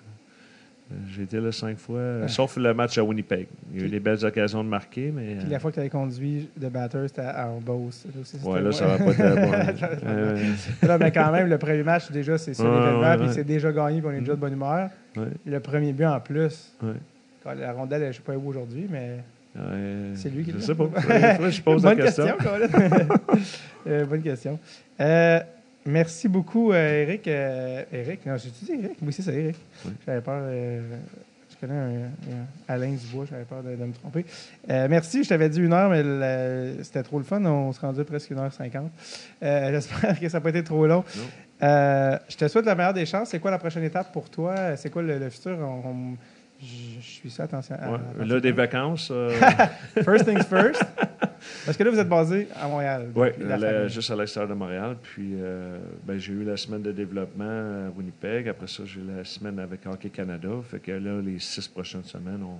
Euh, J'ai été là cinq fois, euh, sauf le match à Winnipeg. Il y a eu des belles occasions de marquer, mais. Puis la fois que tu avais conduit de batteur, c'était à Beauce. Ouais, là, ça va pas bon. Ouais, ouais. Là, mais quand même, le premier match, déjà, c'est ça Ouais, l'événement, puis c'est déjà gagné, puis on est déjà de bonne humeur. Le premier but en plus. Quand La rondelle, je ne sais pas où aujourd'hui, mais c'est lui qui Je sais pas. Je pose la bonne question. Euh, bonne question. Euh, merci beaucoup, euh, Eric. Euh, Eric, non, j'ai dit Eric? Oui, c'est ça, Eric. Oui. J'avais peur. euh, je connais un, un Alain Dubois, j'avais peur de, de me tromper. Euh, merci, je t'avais dit une heure, mais c'était trop le fun. On se rendait presque une heure cinquante. J'espère que ça n'a pas été trop long. Je te souhaite la meilleure des chances. C'est quoi la prochaine étape pour toi? C'est quoi le, le futur? On- on- je, je suis ça, attention. à- Ouais. attention. Là, des vacances. euh, First things first. Parce que là, vous êtes basé à Montréal. Oui, juste à l'extérieur de Montréal. Puis euh, ben, j'ai eu la semaine de développement à Winnipeg. Après ça, j'ai eu la semaine avec Hockey Canada. Fait que là, les six prochaines semaines, on,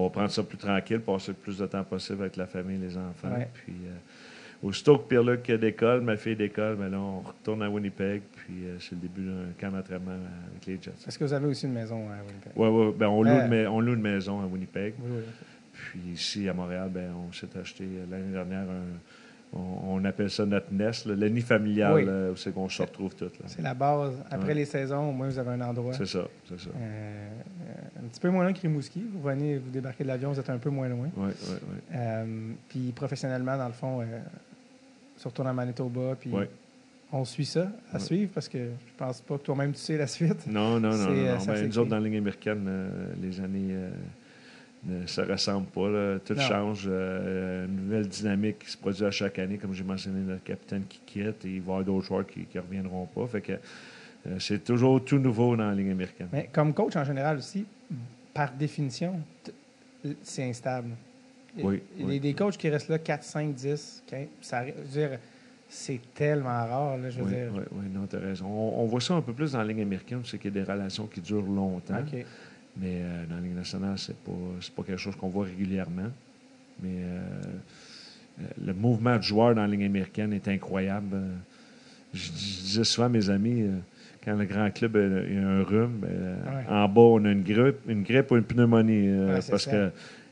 on va prendre ça plus tranquille, passer le plus de temps possible avec la famille et les enfants. Ouais. Puis euh, aussitôt que Pierre-Luc décolle, ma fille décolle, ben là, on retourne à Winnipeg. Puis euh, c'est le début d'un camp d'entraînement avec les Jets. Est-ce que vous avez aussi une maison à Winnipeg? Oui, oui. Ben, on, loue Euh. on loue une maison à Winnipeg. Oui, oui. Puis ici, à Montréal, ben, on s'est acheté l'année dernière un. On, on appelle ça notre nest, le nid familial, Oui. là, où c'est qu'on se retrouve tous. là. C'est la base. Après Ouais. les saisons, au moins, vous avez un endroit. C'est ça, c'est ça. Euh, un petit peu moins loin que Rimouski. Vous venez, vous débarquez de l'avion, vous êtes un peu moins loin. Oui, oui, oui. Euh, puis professionnellement, dans le fond, euh, retourne à Manitoba, puis Ouais. On suit ça à Ouais. suivre parce que je pense pas que toi-même tu sais la suite. Non, non, non. Non, euh, non. Ben, nous autres, dans la ligne américaine, euh, les années euh, ne se ressemblent pas. là. Tout Non. change. euh, une nouvelle dynamique qui se produit à chaque année. Comme j'ai mentionné, notre capitaine qui quitte et il va y avoir d'autres joueurs qui ne reviendront pas. Fait que c'est toujours tout nouveau dans la ligne américaine. Mais comme coach en général aussi, par définition, c'est instable. Oui, Il y a des coachs qui restent là 4, 5, 10, 15. Ça, je veux dire, c'est tellement rare. Là, je veux Oui, dire. oui, oui, non, tu as raison. On, on voit ça un peu plus dans la ligne américaine, c'est qu'il y a des relations qui durent longtemps. Mais euh, dans la Ligue nationale, c'est pas, pas quelque chose qu'on voit régulièrement. Mais euh, euh, le mouvement de joueurs dans la Ligue américaine est incroyable. Je, je disais souvent à mes amis, euh, quand le grand club il y a un rhume, Ouais. en bas, on a une grippe, une grippe ou une pneumonie. Ouais, parce ça. que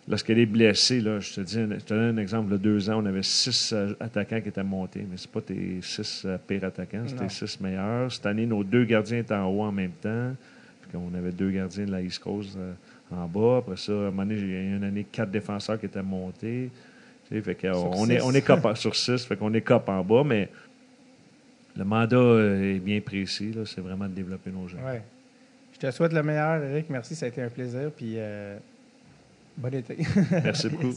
lorsqu'elle est blessée, là, je, te dis, un- je te donne un exemple, il y a deux ans, on avait six euh, attaquants qui étaient montés. Mais c'est pas tes six euh, pires attaquants, tes six meilleurs. Cette année, nos deux gardiens étaient en haut en même temps. On avait deux gardiens de la East Coast euh, en bas. Après ça, à un moment donné, il y a eu une année quatre défenseurs qui étaient montés. Tu sais, fait que, on, est, on est cop sur six, fait qu'on est cop en bas, mais le mandat est bien précis. C'est vraiment de développer nos jeunes. Ouais. Je te souhaite le meilleur, Eric. Merci, ça a été un plaisir. Puis, euh, bon été. Merci beaucoup.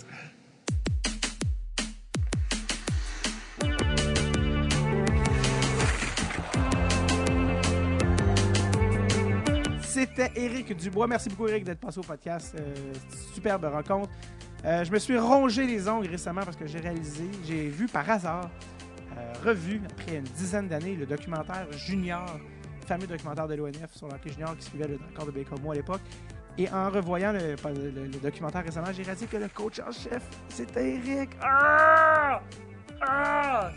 C'était Éric Dubois. Merci beaucoup, Éric, d'être passé au podcast. Euh, superbe rencontre. Euh, je me suis rongé les ongles récemment parce que j'ai réalisé, j'ai vu par hasard, euh, revu après une dizaine d'années, le documentaire Junior, le fameux documentaire de l'ONF sur l'hockey junior qui suivait le record de Bécomo à l'époque. Et en revoyant le, documentaire récemment, j'ai réalisé que le coach en chef, c'était Éric. Ah! Ah!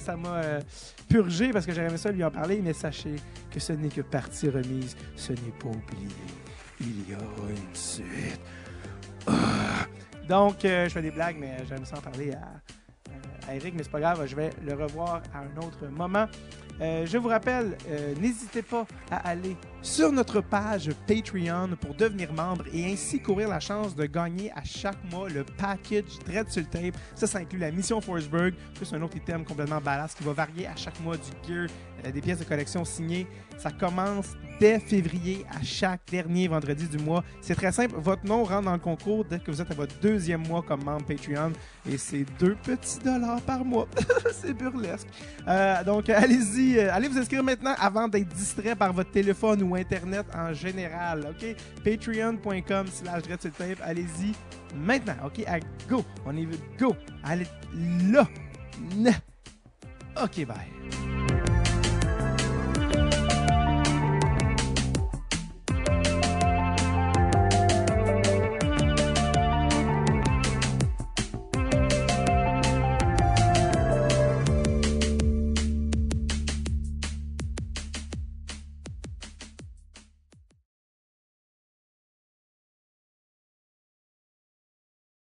Ça m'a, euh, euh, purgé parce que j'aurais ça lui en parler, mais sachez que ce n'est que partie remise, ce n'est pas oublié. Il y aura une suite. Ah! Donc, euh, je fais des blagues, mais j'aime ça en parler à, à Eric, mais c'est pas grave, je vais le revoir à un autre moment. Je vous rappelle, n'hésitez pas à aller sur notre page Patreon pour devenir membre et ainsi courir la chance de gagner à chaque mois le package Dread sur tape. Ça, ça inclut la mission Forsberg, plus un autre item complètement badass qui va varier à chaque mois du gear, euh, des pièces de collection signées. Ça commence dès février à chaque dernier vendredi du mois. C'est très simple. Votre nom rentre dans le concours dès que vous êtes à votre deuxième mois comme membre Patreon et c'est deux petits dollars par mois. c'est burlesque. Euh, donc, allez-y, euh, allez vous inscrire maintenant avant d'être distrait par votre téléphone ou Internet en général. OK? Patreon.com slash. Allez-y maintenant. OK? À go. On va. Go. Allez là. OK, bye.